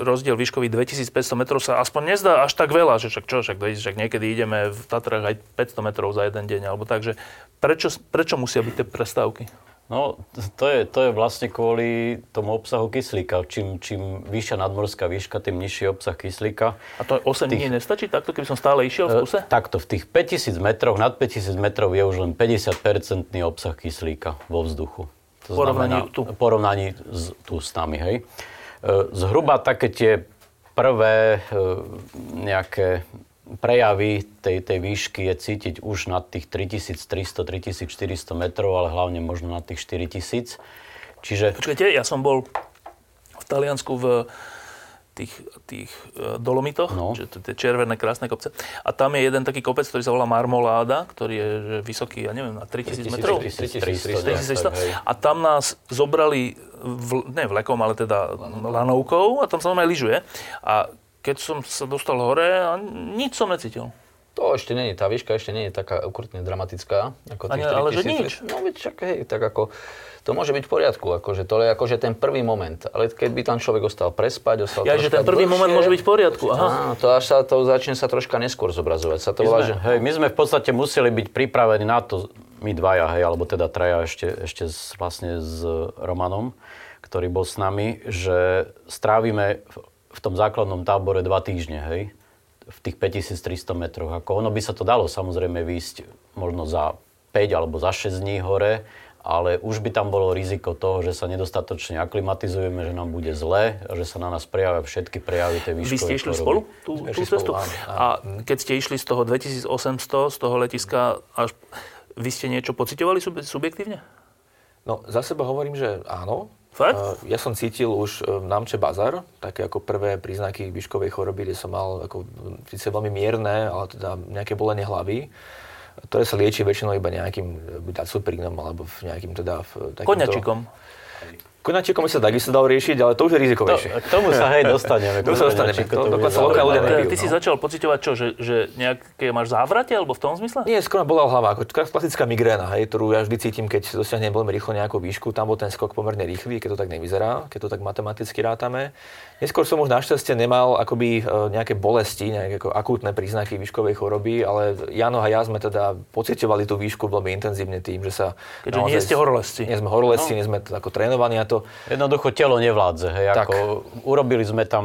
Speaker 1: rozdiel výškový 2500 metrov sa aspoň nezdá až tak veľa, že však čo, však, však niekedy ideme v Tatrách aj 500 metrov za jeden deň, alebo tak, že prečo, prečo musia byť tie prestávky?
Speaker 3: No, to je, to je vlastne kvôli tomu obsahu kyslíka. Čím, čím vyššia nadmorská výška, tým nižší obsah kyslíka.
Speaker 1: A to 8 dní nestačí takto, keby som stále išiel v kuse?
Speaker 3: E, takto, v tých 5000 metroch, nad 5000 metrov je už len 50-percentný obsah kyslíka vo vzduchu. To
Speaker 1: Porovnaní
Speaker 3: znamená,
Speaker 1: tu.
Speaker 3: porovnaní s, tu s nami, hej. E, Zhruba také tie prvé e, nejaké prejavy tej, tej výšky je cítiť už nad tých 3300-3400 metrov, ale hlavne možno na tých 4000. Čiže
Speaker 1: Počkajte, ja som bol v Taliansku v tých, tých e, Dolomitoch,
Speaker 3: No.
Speaker 1: no. tie červené krásne kopce. A tam je jeden taký kopec, ktorý sa volá Marmoláda, ktorý je vysoký, ja neviem, na 3000 metrov.
Speaker 3: 3300.
Speaker 1: 3300.
Speaker 3: hej.
Speaker 1: A tam nás zobrali, v, ne vlekom, ale teda lanovkou a tam sa normálne lyžuje. A keď som sa dostal hore, a nič som necítil.
Speaker 4: To ešte nie je, tá výška ešte nie je taká ukrutne dramatická. Ako
Speaker 1: Ani-
Speaker 4: tých
Speaker 1: ale že
Speaker 4: 4000.
Speaker 1: nič.
Speaker 4: No veď čak, hej, tak ako, to môže byť v poriadku, akože to je akože ten prvý moment. Ale keď by tam človek ostal prespať, ostal
Speaker 1: Ja, že ten prvý
Speaker 4: dlhšie,
Speaker 1: moment môže byť v poriadku. Aha.
Speaker 4: Áno, to až sa to začne sa troška neskôr zobrazovať. Sa to
Speaker 3: My
Speaker 4: volá,
Speaker 3: sme,
Speaker 4: že...
Speaker 3: hej, my sme v podstate museli byť pripravení na to, my dvaja, hej, alebo teda traja ešte, ešte s, vlastne s Romanom, ktorý bol s nami, že strávime v, tom základnom tábore dva týždne, hej, v tých 5300 metroch. Ako ono by sa to dalo samozrejme výjsť možno za 5 alebo za 6 dní hore, ale už by tam bolo riziko toho, že sa nedostatočne aklimatizujeme, že nám bude zle a že sa na nás prejavia všetky prejavy tej výškovej
Speaker 1: Vy ste išli spolu tú, tú
Speaker 2: išli spolu,
Speaker 1: cestu?
Speaker 2: áno, áno.
Speaker 1: A keď ste išli z toho 2800, z toho letiska až Vy ste niečo pocitovali sub- subjektívne?
Speaker 2: No, za seba hovorím, že áno.
Speaker 1: Fakt?
Speaker 2: Ja som cítil už eh, v námče bazar, také ako prvé príznaky výškovej choroby, kde som mal ako, síce veľmi mierne, ale teda nejaké bolenie hlavy, ktoré sa lieči väčšinou iba nejakým eh, buď acuprínom alebo v nejakým teda... V takýmto...
Speaker 1: Koňačikom.
Speaker 2: Koňačikom by sa takisto dalo riešiť, ale to už je
Speaker 3: To,
Speaker 2: rizikovejšie.
Speaker 3: k tomu sa hej dostaneme.
Speaker 2: K tomu sa dostaneme. To- dokonca lokálne ľudia nevedia.
Speaker 1: Ty si
Speaker 2: no.
Speaker 1: začal pocitovať čo, že, že nejaké máš závratie, alebo v tom zmysle?
Speaker 2: Nie, skôr ma bola hlava, ako klasická migréna, hej, ktorú ja vždy cítim, keď dosiahnem veľmi rýchlo nejakú výšku. Tam bol ten skok pomerne rýchly, keď to tak nevyzerá, keď to tak matematicky rátame. Neskôr som už našťastie nemal akoby e, nejaké bolesti, nejaké ako akútne príznaky výškovej choroby, ale Jano a ja sme teda pocitovali tú výšku veľmi intenzívne tým, že sa...
Speaker 1: Keďže nie ste horolezci.
Speaker 2: Nie sme horolezci, nie sme ako trénovaní a to...
Speaker 3: Jednoducho telo nevládze. Hej,
Speaker 2: Tak.
Speaker 3: ako, urobili sme tam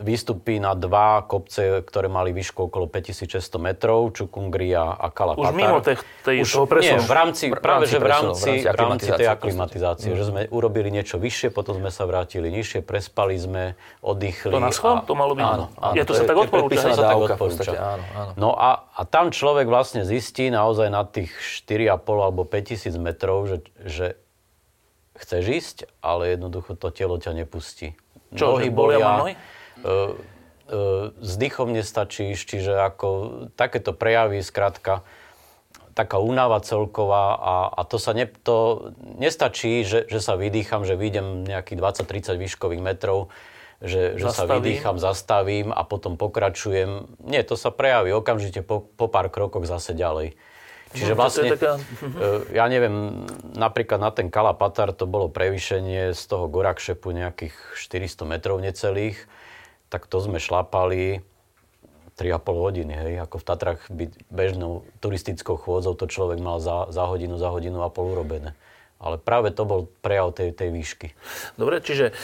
Speaker 3: výstupy na dva kopce, ktoré mali výšku okolo 5600 metrov, Čukungria a Kalapatar.
Speaker 1: Už mimo tých- tej-
Speaker 3: Už,
Speaker 1: toho presunu.
Speaker 3: Nie, v rámci,
Speaker 2: V
Speaker 3: práve
Speaker 2: rámci
Speaker 3: že v
Speaker 2: presunu,
Speaker 3: rámci,
Speaker 2: v rámci
Speaker 3: v rámci tej
Speaker 2: aklimatizácie.
Speaker 3: Že sme urobili niečo vyššie, potom sme sa vrátili nižšie, prespali sme, oddychli.
Speaker 1: To na schvál? To malo byť?
Speaker 3: Áno, áno.
Speaker 1: Je to sa tak
Speaker 2: je
Speaker 1: odporúča,
Speaker 2: predpísaná
Speaker 3: To sa tak odporúča.
Speaker 2: áno, áno.
Speaker 3: No a, a tam človek vlastne zistí naozaj na tých 4,5 alebo 5 tisíc metrov, že, že chceš ísť, ale jednoducho to telo ťa nepustí.
Speaker 1: Čo, že bolia ma nohy?
Speaker 3: e, e, s dýchom nestačíš, čiže ako takéto prejavy, skrátka, taká únava celková a, a to sa ne, to nestačí, že, že sa vydýcham, že vyjdem nejakých 20-30 výškových metrov, že, že sa vydýcham, zastavím a potom pokračujem. Nie, to sa prejaví okamžite po, po pár krokoch zase ďalej. Čiže
Speaker 1: No,
Speaker 3: vlastne,
Speaker 1: taká-
Speaker 3: e, ja neviem, napríklad na ten Kalapatar to bolo prevýšenie z toho Gorakšepu nejakých 400 metrov necelých, tak to sme šlapali 3,5 hodiny, hej, ako v Tatrach by bežnou turistickou chôdzou to človek mal za, za hodinu, za hodinu a pol urobené. Ale práve to bol prejav tej, tej výšky.
Speaker 1: Dobre, čiže e,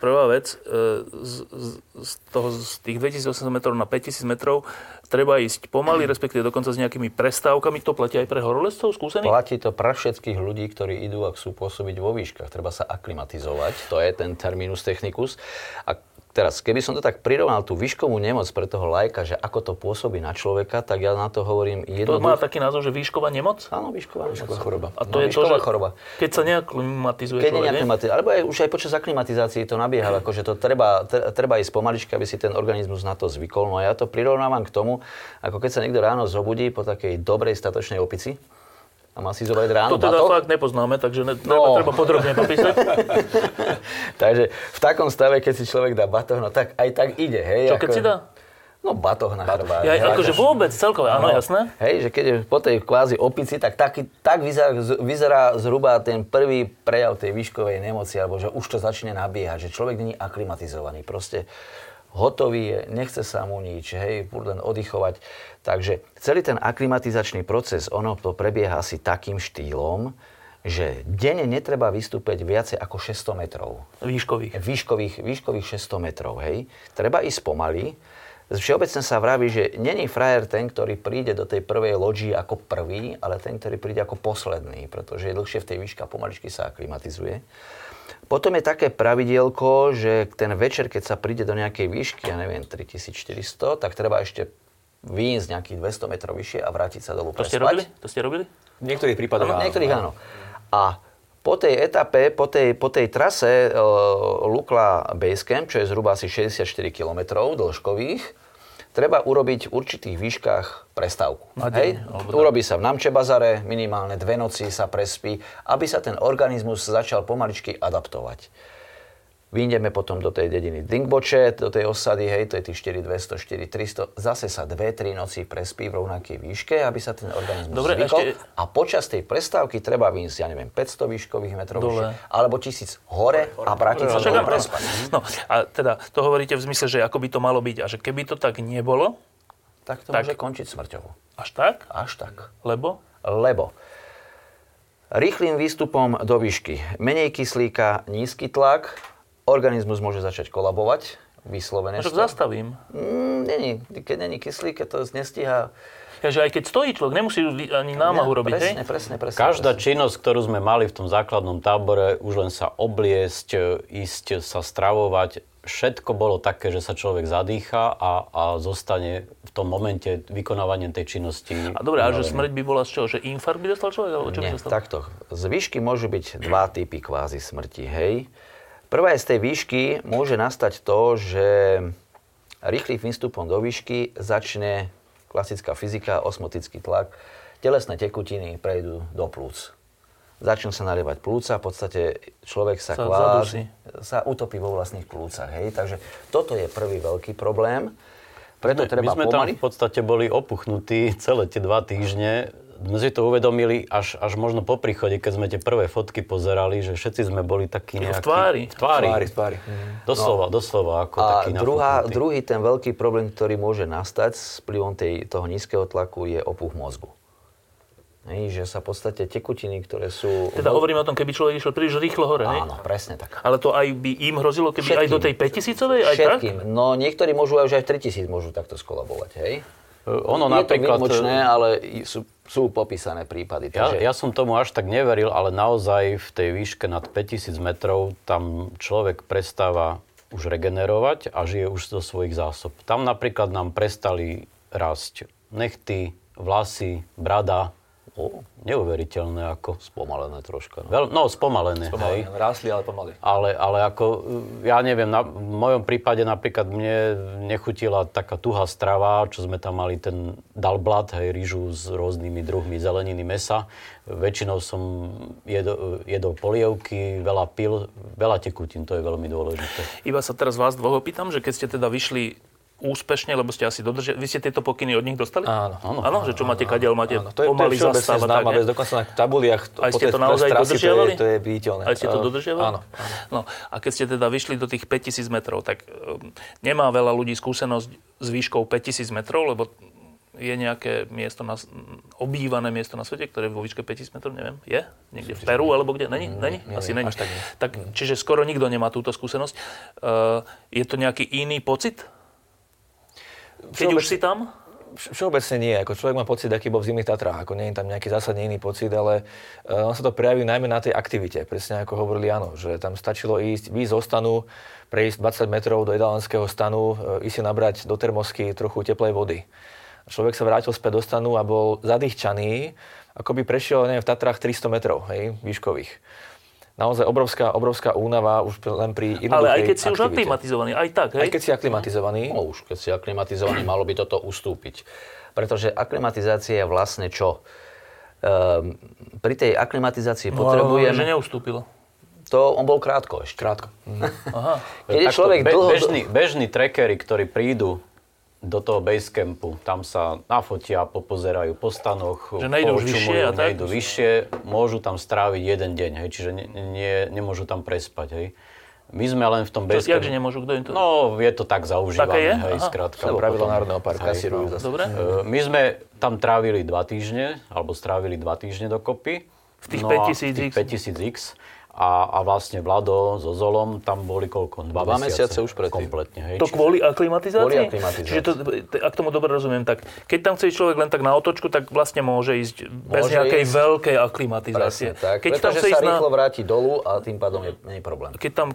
Speaker 1: prvá vec, e, z, z, toho, z tých 2800 metrov na 5000 metrov treba ísť pomaly, respektíve dokonca s nejakými prestávkami. To platí aj pre horolezcov skúsených?
Speaker 4: Platí to pre všetkých ľudí, ktorí idú a chcú pôsobiť vo výškach. Treba sa aklimatizovať, to je ten terminus technicus. A teraz, keby som to tak prirovnal tú výškovú nemoc pre toho lajka, že ako to pôsobí na človeka, tak ja na to hovorím
Speaker 1: To má
Speaker 4: jednoducho.
Speaker 1: taký názov, že výšková nemoc?
Speaker 4: Áno, výšková,
Speaker 2: Výšková choroba.
Speaker 1: A to
Speaker 4: No,
Speaker 1: je to, že
Speaker 4: choroba.
Speaker 1: keď sa neaklimatizuje
Speaker 4: Keď
Speaker 1: človek, nie?
Speaker 4: aklimatiz- alebo aj, už aj počas aklimatizácie to nabieha, akože to treba, tre- treba ísť pomaličky, aby si ten organizmus na to zvykol. No a ja to prirovnávam k tomu, ako keď sa niekto ráno zobudí po takej dobrej statočnej opici a má si zobrať ráno
Speaker 1: To teda
Speaker 4: batoh.
Speaker 1: fakt nepoznáme, takže ne,
Speaker 4: No.
Speaker 1: treba podrobne popísať.
Speaker 4: Takže v takom stave, keď si človek dá batoh, no tak aj tak ide, hej.
Speaker 1: Čo keď si dá?
Speaker 4: No batoh na chrbát.
Speaker 1: Ja,
Speaker 4: hej.
Speaker 1: akože vôbec, celkové, áno, jasné.
Speaker 4: Hej, že keď je po tej kvázi opici, tak, taký, tak vyzerá, vyzerá zhruba ten prvý prejav tej výškovej nemoci, alebo že už to začne nabiehať, že človek není aklimatizovaný. Proste hotový je, nechce sa mu nič, hej, furt len oddychovať. Takže celý ten aklimatizačný proces, ono to prebieha asi takým štýlom, že denne netreba vystúpeť viacej ako 600 metrov
Speaker 1: Výškových.
Speaker 4: výškových, výškových 600 metrov, hej. Treba ísť pomaly. Všeobecne sa vraví, že není frajer ten, ktorý príde do tej prvej loďi ako prvý, ale ten, ktorý príde ako posledný, pretože je dlhšie v tej výške a pomaličky sa aklimatizuje. Potom je také pravidielko, že ten večer, keď sa príde do nejakej výšky, ja neviem, 3400, tak treba ešte výjsť nejakých 200 metrov vyššie a vrátiť sa dolu
Speaker 1: To ste robili? To ste robili?
Speaker 2: V niektorých prípadoch
Speaker 4: Áno, niektorých áno. A po tej etape, po tej, po tej trase uh, Lukla Basecamp, čo je zhruba asi 64 km dĺžkových, treba urobiť v určitých výškach prestávku.
Speaker 1: Na deň,
Speaker 4: Hej? Urobí sa v Namče bazare, minimálne dve noci sa prespí, aby sa ten organizmus začal pomaličky adaptovať. Vyjdeme potom do tej dediny Dingboče, do tej osady, hej, to je tých 4200, 4300. Zase sa 2-3 noci prespí v rovnakej výške, aby sa ten organizmus
Speaker 1: Dobre,
Speaker 4: zvykol.
Speaker 1: ešte-
Speaker 4: A počas tej prestávky treba vyjsť, ja neviem, 500 výškových metrov
Speaker 1: Dole.
Speaker 4: vyššie, alebo 1000 hore a vrátiť sa
Speaker 1: Však
Speaker 4: dole
Speaker 1: áno.
Speaker 4: prespať.
Speaker 1: No a teda to hovoríte v zmysle, že ako by to malo byť a že keby to tak nebolo,
Speaker 4: Tak to
Speaker 1: Tak.
Speaker 4: môže končiť smrťou.
Speaker 1: až tak,
Speaker 4: Až tak.
Speaker 1: lebo
Speaker 4: Lebo rýchlým výstupom do výšky, menej kyslíka, nízky tlak, organizmus môže začať kolabovať, vyslovené.
Speaker 1: však
Speaker 4: sto-
Speaker 1: zastavím.
Speaker 4: Mm, není. Keď není kyslík, keď to nestíha...
Speaker 1: Takže aj keď stojí človek, nemusí ani námahu
Speaker 4: Ja,
Speaker 1: robiť, hej?
Speaker 4: presne, presne, presne,
Speaker 3: Každá
Speaker 4: presne.
Speaker 3: činnosť, ktorú sme mali v tom základnom tábore, už len sa obliesť, ísť sa stravovať, všetko bolo také, že sa človek zadýcha a, a zostane v tom momente vykonávania tej činnosti.
Speaker 1: A dobre, a že smrť by bola z čoho? Že infarkt by dostal človek? Alebo čo by
Speaker 4: Nie,
Speaker 1: sa stalo?
Speaker 4: takto. Z výšky môžu byť dva typy kvázi smrti, hej. Prvá je z tej výšky, môže nastať to, že rýchlým výstupom do výšky začne klasická fyzika, osmotický tlak, telesné tekutiny prejdú do plúc. Začnú sa nalievať plúca, v podstate človek sa,
Speaker 1: Sa
Speaker 4: kvázi, sa utopí vo vlastných plúcach, hej. Takže toto je prvý veľký problém. Preto
Speaker 3: My-
Speaker 4: treba
Speaker 3: My sme tam
Speaker 4: pomaly.
Speaker 3: v podstate boli opuchnutí celé tie dva týždne. Sme si to uvedomili až, až možno po príchode, keď sme tie prvé fotky pozerali, že všetci sme boli takí
Speaker 1: v
Speaker 3: nejakí...
Speaker 1: tvári.
Speaker 3: V tvári.
Speaker 2: Tvári, tvári.
Speaker 3: Doslova, doslova, ako
Speaker 4: A
Speaker 3: taký
Speaker 4: druhá,
Speaker 3: nafúknutý.
Speaker 4: druhý ten veľký problém, ktorý môže nastať s vplyvom tej, toho nízkeho tlaku, je opuch mozgu. Hej, že sa v podstate tekutiny, ktoré sú...
Speaker 1: Teda hovoríme o tom, keby človek išiel príliš rýchlo hore, hej?
Speaker 4: Áno, presne tak.
Speaker 1: Ale to aj by im hrozilo, keby aj do tej 5000 aj tak?
Speaker 4: Všetkým. No niektorí môžu aj, že aj 3000 môžu takto skolabovať, hej?
Speaker 3: E, Ono
Speaker 4: je to
Speaker 3: napríklad...
Speaker 4: výnimočné, ale sú, sú popísané prípady.
Speaker 3: Ja,
Speaker 4: Takže
Speaker 3: ja som tomu až tak neveril, ale naozaj v tej výške nad 5000 metrov tam človek prestáva už regenerovať a žije už zo svojich zásob. Tam napríklad nám prestali rásť nechty, vlasy, brada. O, neuveriteľné ako.
Speaker 4: Spomalené troška. No.
Speaker 3: Veľ, no, spomalené,
Speaker 2: Pomaly.
Speaker 3: hej.
Speaker 2: Rástli, ale pomaly.
Speaker 3: Ale, ale ako, ja neviem, na, v mojom prípade napríklad mne nechutila taká tuhá strava, čo sme tam mali ten dalblat, hej, rýžu s rôznymi druhmi zeleniny, mesa. Väčšinou som jedol, jedol polievky, veľa pil, veľa tekutín, to je veľmi dôležité.
Speaker 1: Iba sa teraz vás dvoch opýtam, že keď ste teda vyšli úspešne, lebo ste asi dodržiavali. Vy ste tieto pokyny od nich dostali?
Speaker 2: Áno.
Speaker 3: Áno.
Speaker 1: Áno, že čo máte kadiaľ, máte
Speaker 2: Áno, to je, to je
Speaker 1: pomaly zastávať.
Speaker 2: známa
Speaker 1: tak,
Speaker 2: vec, dokonca na tabuliach.
Speaker 1: Aj ste to naozaj
Speaker 2: trasy, to je-
Speaker 1: dodržiavali?
Speaker 2: To je viditeľné.
Speaker 1: Aj ste to dodržiavali?
Speaker 2: Áno.
Speaker 1: No, a keď ste teda vyšli do tých 5000 metrov, tak um, nemá veľa ľudí skúsenosť s výškou 5000 metrov, lebo je nejaké miesto, na, obývané miesto na svete, ktoré je vo výške 5000 metrov, neviem, je? Niekde v Peru alebo kde? Není? Není? Asi není.
Speaker 2: až tak nie.
Speaker 1: tak, čiže skoro nikto nemá túto skúsenosť. Uh, je to nejaký iný pocit? Keď už si tam?
Speaker 2: Vš- Všeobecne nie. Ako človek má pocit, aký bol v zimných Tatrách. Ako nie je tam nejaký zásadne iný pocit, ale uh, on sa to prejaví najmä na tej aktivite. Presne ako hovorili áno, že tam stačilo ísť, výjsť zo stanu, prejsť 20 metrov do jedalenského stanu, uh, ísť si nabrať do termosky trochu teplej vody. Človek sa vrátil späť do stanu a bol zadýchčaný, ako by prešiel neviem, v Tatrách 300 metrov hej, výškových. Naozaj obrovská, obrovská únava už len pri
Speaker 1: Ale aj keď si už aklimatizovaný, aj tak, hej?
Speaker 2: Aj keď si aklimatizovaný.
Speaker 4: No už, keď si aklimatizovaný, malo by toto ustúpiť. Pretože aklimatizácia je vlastne čo? Ehm, pri tej aklimatizácii
Speaker 1: No,
Speaker 4: potrebujeme...
Speaker 1: že neustúpilo.
Speaker 4: To, on bol krátko ešte.
Speaker 2: Krátko.
Speaker 1: Aha.
Speaker 4: Keď je človek
Speaker 3: be-
Speaker 4: dlho...
Speaker 3: bežní, bežní trackery, ktorí prídu do toho basecampu, tam sa nafotia, popozerajú po stanoch,
Speaker 1: Že
Speaker 3: poočumujú,
Speaker 1: vyššie a tak?
Speaker 3: nejdú vyššie, môžu tam stráviť jeden deň, hej, čiže ne, nie, nemôžu tam prespať. Hej. My sme len v tom
Speaker 1: To,
Speaker 3: basecampu.
Speaker 1: jakže nemôžu, kto im to...
Speaker 3: No, je to tak zaužívané,
Speaker 1: Také je?
Speaker 3: hej,
Speaker 1: Aha.
Speaker 3: skrátka.
Speaker 2: To pravidlo Národného parku.
Speaker 4: Kasírujú zase.
Speaker 1: Dobre?
Speaker 3: My sme tam trávili dva týždne, alebo strávili dva týždne dokopy.
Speaker 1: V tých
Speaker 3: No a
Speaker 1: 5000
Speaker 3: v tých 5000X. A, a vlastne Vlado so Zolom tam boli koľko? Dva,
Speaker 4: Dva mesiace už predtým.
Speaker 3: Kompletne, hej.
Speaker 1: To
Speaker 3: Čiže-
Speaker 1: kvôli aklimatizácii?
Speaker 4: Kvôli aklimatizácii.
Speaker 1: Čiže to, ak tomu dobre rozumiem, tak keď tam chce človek len tak na otočku, tak vlastne môže ísť bez
Speaker 4: Môže
Speaker 1: nejakej
Speaker 4: ísť.
Speaker 1: veľkej aklimatizácie.
Speaker 4: Presne tak,
Speaker 1: keď tam chce
Speaker 4: sa
Speaker 1: ísť na,
Speaker 4: rýchlo vráti dolu a tým pádom je nie je problém.
Speaker 1: keď tam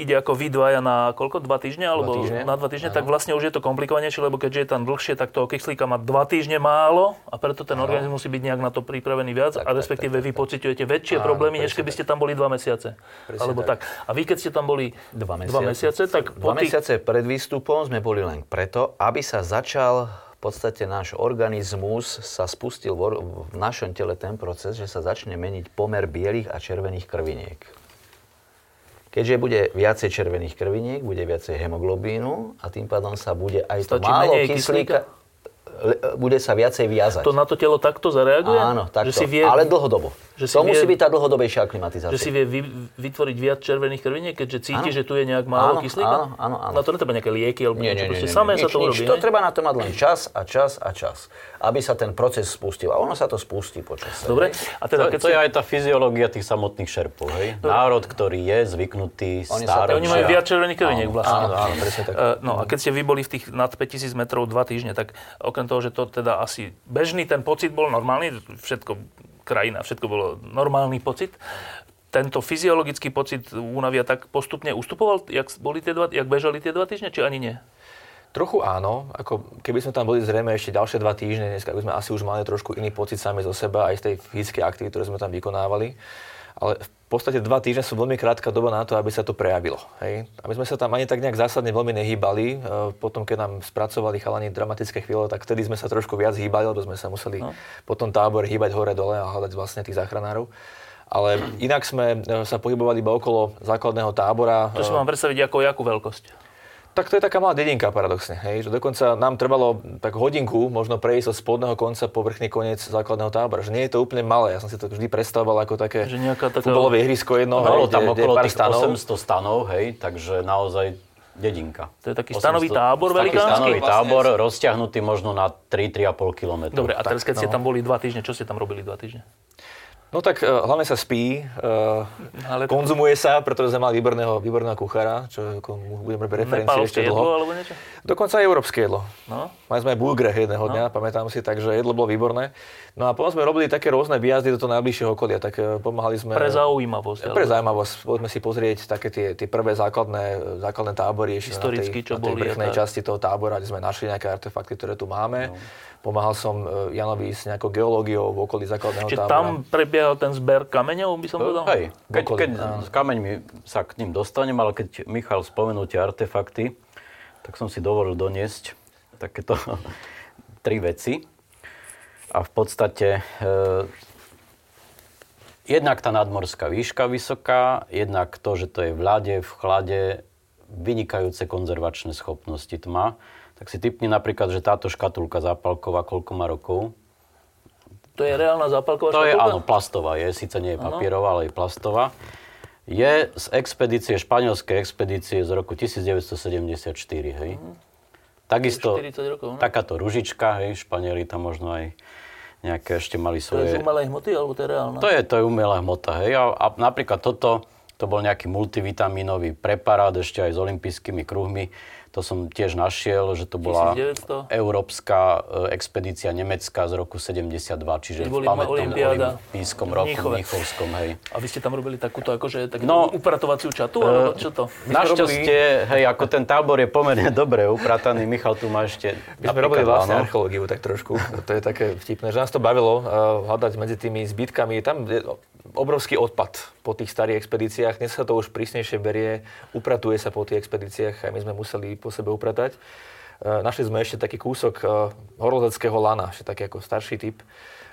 Speaker 1: ide ako vy dvaja na koľko? Dva týždne? Alebo
Speaker 2: týždne.
Speaker 1: na dva týždne, tak vlastne už je to komplikovanejšie, lebo keďže je tam dlhšie, tak toho kyslíka má dva týždne málo a preto ten organizmus musí byť nejak na to pripravený viac a respektíve vy pociťujete väčšie problémy, než keby ste tam boli dva mesiace. Alebo tak. A vy, keď ste tam boli
Speaker 4: Dva
Speaker 1: dva mesiace tak
Speaker 4: Dva
Speaker 1: tých,
Speaker 4: mesiace pred výstupom sme boli len preto, aby sa začal v podstate náš organizmus sa spustil v, v našom tele ten proces, že sa začne meniť pomer bielých a červených krviniek. Keďže bude viacej červených krviniek, bude viacej hemoglobínu a tým pádom sa bude aj to
Speaker 1: Stačí
Speaker 4: málo
Speaker 1: menej
Speaker 4: kyslíka, le- bude sa viacej viazať.
Speaker 1: to na to telo takto zareaguje?
Speaker 4: Áno, takto,
Speaker 1: Že si vie,
Speaker 4: ale dlhodobo.
Speaker 1: že si
Speaker 4: to
Speaker 1: vie-
Speaker 4: musí byť tá dlhodobejšia aklimatizácia.
Speaker 1: Že si vie vy, vytvoriť viac červených krviniek, keďže cíti,
Speaker 4: Áno.
Speaker 1: že tu je nejak málo
Speaker 4: Áno,
Speaker 1: kyslíka?
Speaker 4: áno, áno, áno.
Speaker 1: Na to netreba nejaké lieky alebo
Speaker 4: Nie,
Speaker 1: niečo,
Speaker 4: nie, nie, nie,
Speaker 1: samé
Speaker 4: nič,
Speaker 1: sa to
Speaker 4: nič.
Speaker 1: urobí.
Speaker 4: To treba na to mať len čas a čas a čas, aby sa ten proces spustil. A ono sa to spustí počas.
Speaker 1: Dobre, a teda
Speaker 3: To,
Speaker 1: keď
Speaker 3: to
Speaker 1: si...
Speaker 3: je aj tá fyziológia tých samotných šerpov, hej? Národ, ktorý je zvyknutý
Speaker 4: Oni sa-
Speaker 3: stáročia.
Speaker 1: Oni majú viac červených krviniek vlastne.
Speaker 2: Áno, áno, presne tak.
Speaker 1: Eh, No a keď ste vy boli v tých nad 5000 metrov dva týždne, tak okrem toho, že to teda asi bežný ten pocit bol normálny, všetko krajina, všetko bolo normálny pocit, tento fyziologický pocit únavy a tak postupne ustupoval, jak, boli tie dva, jak bežali tie dva týždne, či ani nie?
Speaker 2: Trochu áno, ako keby sme tam boli zrejme ešte ďalšie dva týždne, dneska by sme asi už mali trošku iný pocit sami zo seba aj z tej fyzickej aktivity, ktoré sme tam vykonávali. Ale v podstate dva týždne sú veľmi krátka doba na to, aby sa to prejavilo. Hej? A my sme sa tam ani tak nejak zásadne veľmi nehýbali. E, potom, keď nám spracovali chalani dramatické chvíle, tak vtedy sme sa trošku viac hýbali, lebo sme sa museli no. po tom tábore hýbať hore-dole a hľadať vlastne tých záchranárov. Ale inak sme e, sa pohybovali iba okolo základného tábora.
Speaker 1: To si mám predstaviť ako jakú veľkosť?
Speaker 2: Tak to je taká malá dedinka paradoxne, hej, že dokonca nám trvalo tak hodinku možno prejsť od spodného konca po vrchný koniec základného tábora, že nie je to úplne malé, ja som si to vždy predstavoval ako také že taká... futbolové ihrisko jedno,
Speaker 3: no, hej, tam kde, okolo kde tých stanov. 800 stanov, hej, takže naozaj dedinka.
Speaker 1: To je taký stanový tábor velikánsky?
Speaker 3: Taký stanový tábor, rozťahnutý možno na 3-3,5 km.
Speaker 1: Dobre, a teraz keď tak, ste no. tam boli dva týždne, čo ste tam robili dva týždne?
Speaker 2: No tak uh, hlavne sa spí, uh, Ale konzumuje sa, pretože sme mali výborného, výborného kuchára, čo ako, budeme robiť referencie ešte
Speaker 1: dlho. jedlo alebo niečo?
Speaker 2: Dokonca aj európske jedlo. No? Mali sme aj bulgre jedného no? dňa, pamätám si, takže jedlo bolo výborné. No a potom sme robili také rôzne výjazdy do toho najbližšieho okolia, tak uh, pomáhali sme...
Speaker 1: Pre zaujímavosť.
Speaker 2: Pre zaujímavosť. Poďme si pozrieť také tie, tie prvé základné, základné tábory ešte na tej,
Speaker 1: čo
Speaker 2: na tej
Speaker 1: boli,
Speaker 2: vrchnej časti toho tábora, kde sme našli nejaké artefakty, ktoré tu máme. No. Pomáhal som e, Janovi s nejakou geológiou v okolí základného
Speaker 1: Čiže
Speaker 2: tábora.
Speaker 1: tam prebiehal ten zber kameňov, by som povedal?
Speaker 3: Hej, keď, keď s kameňmi sa k ním dostanem, ale keď Michal spomenul tie artefakty, tak som si dovolil doniesť takéto tri veci. A v podstate e, jednak tá nadmorská výška vysoká, jednak to, že to je v ľade, v chlade, vynikajúce konzervačné schopnosti tma tak si typni napríklad, že táto škatulka zápalková koľko má rokov.
Speaker 1: To je reálna zápalková
Speaker 3: to
Speaker 1: škatulka?
Speaker 3: To je, áno, plastová je. Síce nie je papierová, ale je plastová. Je z expedície, španielskej expedície z roku 1974, hej. Mm. Takisto,
Speaker 1: rokov,
Speaker 3: no? takáto ružička, hej, Španieli tam možno aj nejaké ešte mali svoje...
Speaker 1: To je z umelej hmoty, alebo to je reálna?
Speaker 3: To je, to je umelá hmota, hej. A, a napríklad toto, to bol nejaký multivitaminový preparát ešte aj s olympijskými kruhmi to som tiež našiel, že to bola 1900? európska e, expedícia Nemecka z roku 72, čiže v pamätnom olympijskom roku v Mnichovskom, hej.
Speaker 1: A vy ste tam robili takúto akože takú no, upratovaciu čatu, uh, alebo čo to?
Speaker 3: Našťastie, hej, ako ten tábor je pomerne dobre uprataný, Michal tu má ešte
Speaker 2: My sme robili vlastne no. archeológiu tak trošku, to je také vtipné, že nás to bavilo uh, hľadať medzi tými zbytkami, tam je obrovský odpad po tých starých expedíciách, dnes sa to už prísnejšie berie, upratuje sa po tých expedíciách, aj my sme museli po sebe upratať. E, našli sme ešte taký kúsok e, horolezeckého lana, ešte taký ako starší typ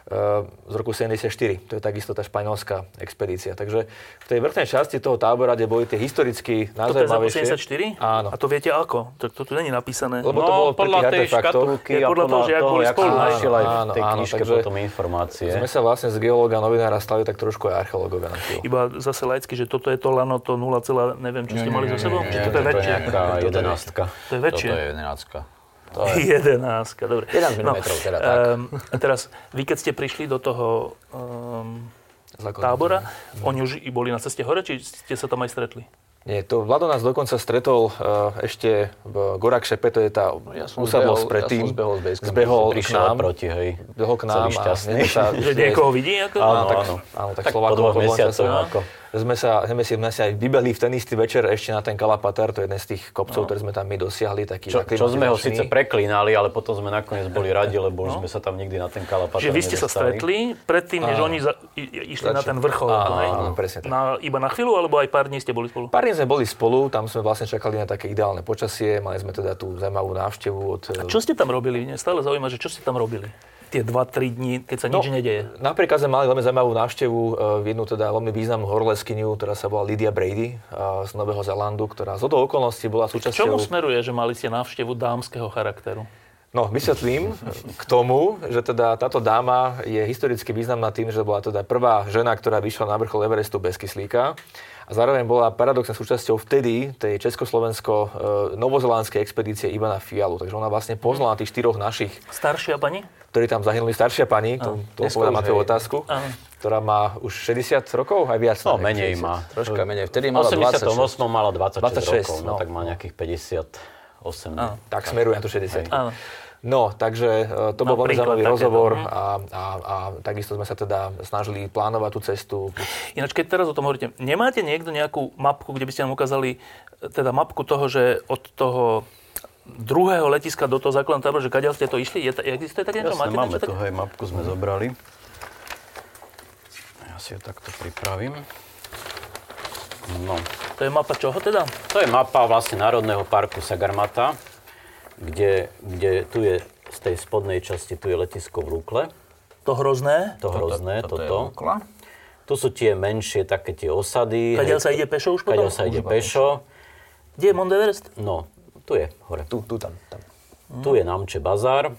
Speaker 2: z roku 74. To je takisto tá španielská expedícia. Takže v tej vrchnej časti toho tábora, kde boli tie historicky najzaujímavejšie...
Speaker 1: To je 74?
Speaker 2: Áno.
Speaker 1: A to viete ako? To, to tu není napísané.
Speaker 3: Lebo to no, bolo podľa tej škatulky
Speaker 1: a podľa toho, že jak boli spolu.
Speaker 3: Našiel aj v tej knižke potom informácie.
Speaker 2: Sme sa vlastne z geológa novinára stali tak trošku aj archeológovia na chvíľu.
Speaker 1: Iba zase laicky, že toto je to lano, to 0, neviem, čo ste mali za sebou?
Speaker 3: Či to je väčšie? To je jedenástka.
Speaker 1: To je väčšie.
Speaker 3: Toto je jedenástka.
Speaker 1: To je... 11, dobre.
Speaker 4: 11 mm, no, teda tak. Um,
Speaker 1: teraz, vy keď ste prišli do toho um, tábora, mm. oni už i boli na ceste hore, či ste sa tam aj stretli?
Speaker 2: Nie, to Vlado nás dokonca stretol uh, ešte v Gorak Šepe, to je tá no, ja usadlosť predtým. Ja som
Speaker 3: zbehol z Basecampu,
Speaker 2: zbehol
Speaker 3: k nám. Proti, hej.
Speaker 2: Zbehol k nám.
Speaker 3: Celý šťastný.
Speaker 1: Sa, že niekoho vidí? Ako?
Speaker 2: Áno, áno, áno. áno, tak, tak Slovákov po
Speaker 3: dvoch mesiacoch. Ako
Speaker 2: sme sa, sme si, sme si aj vybehli v ten istý večer ešte na ten Kalapatar, to je jeden z tých kopcov, no. ktoré sme tam my dosiahli. Taký
Speaker 3: čo, čo sme ho síce preklínali, ale potom sme nakoniec boli radi, lebo no. sme sa tam nikdy na ten Kalapatar
Speaker 1: Čiže vy ste sa stretli predtým, než oni za, išli Zači. na ten vrchol.
Speaker 2: Áno, áno, presne tak.
Speaker 1: Na, iba na chvíľu, alebo aj pár dní ste boli spolu?
Speaker 2: Pár dní sme boli spolu, tam sme vlastne čakali na také ideálne počasie, mali sme teda tú zaujímavú návštevu od...
Speaker 1: A čo ste tam robili? Mne stále zaujíma, že čo ste tam robili? Tie 2-3 dní, keď sa no, nič nedeje?
Speaker 2: Napríklad sme mali veľmi zaujímavú návštevu, v e, jednu teda veľmi významnú horoleskyniu, ktorá sa volá Lydia Brady e, z Nového Zelandu, ktorá z toho okolností bola súčasťou...
Speaker 1: Čomu smeruje, že mali ste návštevu dámskeho charakteru?
Speaker 2: No, vysvetlím k tomu, že teda táto dáma je historicky významná tým, že bola teda prvá žena, ktorá vyšla na vrchol Everestu bez kyslíka a zároveň bola paradoxne súčasťou vtedy tej československo-novozelánskej expedície Ivana Fialu. Takže ona vlastne poznala tých štyroch našich.
Speaker 1: Staršia pani?
Speaker 2: Ktorí tam zahynuli. Staršia pani, to, to povedal na tú otázku. Áno ktorá má už 60 rokov, aj viac.
Speaker 3: No, menej 60. má.
Speaker 4: Troška menej. Vtedy mala
Speaker 3: 86. 86 mala 26, 26 rokov, no, no, tak má nejakých 58.
Speaker 2: No. Tak smeruje na to 60.
Speaker 1: Áno.
Speaker 2: No, takže e, to bol veľmi zaujímavý rozhovor
Speaker 1: mhm.
Speaker 2: a, a, a takisto sme sa teda snažili plánovať tú cestu.
Speaker 1: Ináč, keď teraz o tom hovoríte, nemáte niekto nejakú mapku, kde by ste nám ukázali, e, teda mapku toho, že od toho druhého letiska do toho základného tábora, že kadiaľ ste to išli? Je, existuje také niečo?
Speaker 3: Jasne, máme tu, hej, mapku sme zobrali. Ja si ju takto pripravím. No,
Speaker 1: To je mapa čoho teda?
Speaker 3: to je mapa vlastne Národného parku Sagarmata, kde, kde tu je z tej spodnej časti, tu je letisko v Rukle,
Speaker 1: To hrozné?
Speaker 3: to hrozné,
Speaker 4: toto je
Speaker 3: toto.
Speaker 4: Lukla.
Speaker 3: Tu sú tie menšie také tie osady. Hej,
Speaker 1: sa ide pešo už potom?
Speaker 3: Kadiaľ sa ide pešo.
Speaker 1: Kde je Mount Everest?
Speaker 3: No, tu je, hore.
Speaker 2: Tu, tu, tam, tam.
Speaker 3: Tu je Namče bazár,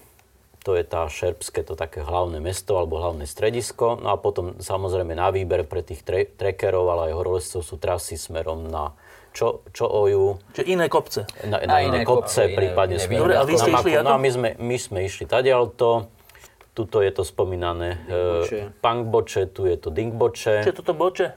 Speaker 3: to je tá šerpské, to také hlavné mesto alebo hlavné stredisko. No a potom samozrejme na výber pre tých tre- trekerov, ale aj horolezcov sú trasy smerom na Čo, Čooju,
Speaker 1: Čiže iné kopce.
Speaker 3: na,
Speaker 4: Na
Speaker 3: na
Speaker 4: iné
Speaker 3: iné kopce,
Speaker 4: iné-
Speaker 3: prípadne
Speaker 4: iné
Speaker 3: smerom
Speaker 1: a vy
Speaker 3: na
Speaker 1: ste
Speaker 3: Maku.
Speaker 1: išli ako?
Speaker 3: No a my sme, my sme išli tadiaľto. Tuto je to spomínané e, Pangboče, tu je to Dingboče.
Speaker 1: Čo je toto boče?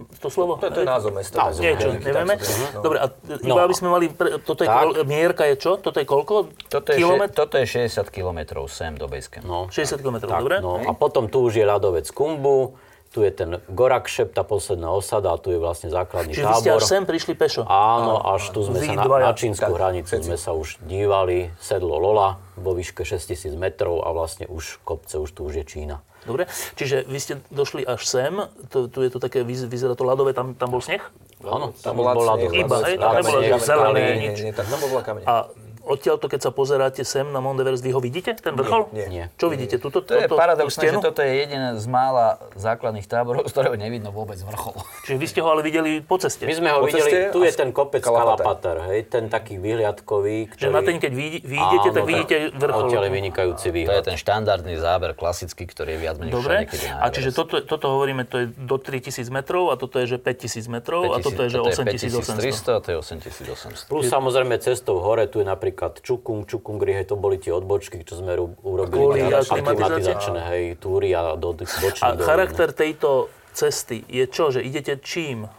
Speaker 1: To slovo?
Speaker 2: To, to je názov mesta.
Speaker 3: Názov,
Speaker 1: Nie, čo,
Speaker 2: Hej,
Speaker 1: nevieme.
Speaker 2: to-
Speaker 1: Dobre, a iba
Speaker 3: No.
Speaker 1: aby sme mali, pre, toto je,
Speaker 3: Tak.
Speaker 1: kol- mierka je čo? Toto je koľko?
Speaker 4: Toto je, še,
Speaker 1: Kilometr?
Speaker 4: toto je 60 km sem do Basecampu.
Speaker 3: No,
Speaker 1: 60 km, dobre?
Speaker 3: no. A potom tu už je ľadovec Kumbu, tu je ten Gorakšep, tá posledná osada, a tu je vlastne základný
Speaker 1: Čiže vy ste
Speaker 3: tábor.
Speaker 1: až sem prišli pešo?
Speaker 3: Áno, až tu sme sa na, na čínsku hranicu sme sa už dívali, sedlo Lola vo výške 6000 metrov a vlastne už kopce, už tu už je Čína.
Speaker 1: Dobre, čiže vy ste došli až sem, tu, tu je to také, vyz- vyzerá to ľadové, tam, tam bol sneh?
Speaker 3: Áno,
Speaker 2: Tam
Speaker 3: tam
Speaker 2: sneh,
Speaker 3: do-
Speaker 1: Iba, hej, tam nebolo, zelené, nič.
Speaker 2: Nie, nie, tak tam kamene.
Speaker 1: A odtiaľ to, keď sa pozeráte sem na Mount Everest, vy ho vidíte, ten vrchol?
Speaker 2: nie.
Speaker 3: Nie.
Speaker 1: Čo vidíte? Tuto,
Speaker 4: To je
Speaker 1: toto-
Speaker 4: paradoxné, že toto je jeden z mála základných táborov, z ktorého nevidno vôbec vrchol.
Speaker 1: Čiže vy ste ho ale videli po ceste.
Speaker 3: My sme ho
Speaker 2: Po ceste
Speaker 3: videli, tu je ten kopec
Speaker 2: Kalapater.
Speaker 3: Kalapater, hej, ten taký vyhliadkový,
Speaker 1: Že
Speaker 3: ktorý...
Speaker 1: na ten, keď vy, vyjdete, tak vidíte vrchol.
Speaker 3: Odtiaľ je vynikajúci
Speaker 4: To je
Speaker 3: výhľad.
Speaker 4: ten štandardný záber, klasický, ktorý je viac menej
Speaker 1: Dobre, a čiže toto, toto hovoríme, to je do 3000 metrov a toto je, že 5000 metrov a toto je, že 8800.
Speaker 4: 5300 a to je 8800.
Speaker 3: Plus samozrejme cestou hore, tu je napríklad Čukung, Čukungri, hej, to boli tie odbočky, čo sme ru- urobili.
Speaker 1: aklimatizácii?
Speaker 3: Aklimatizačné, hej, túry a do tých
Speaker 1: A charakter tejto cesty je čo, že idete čím?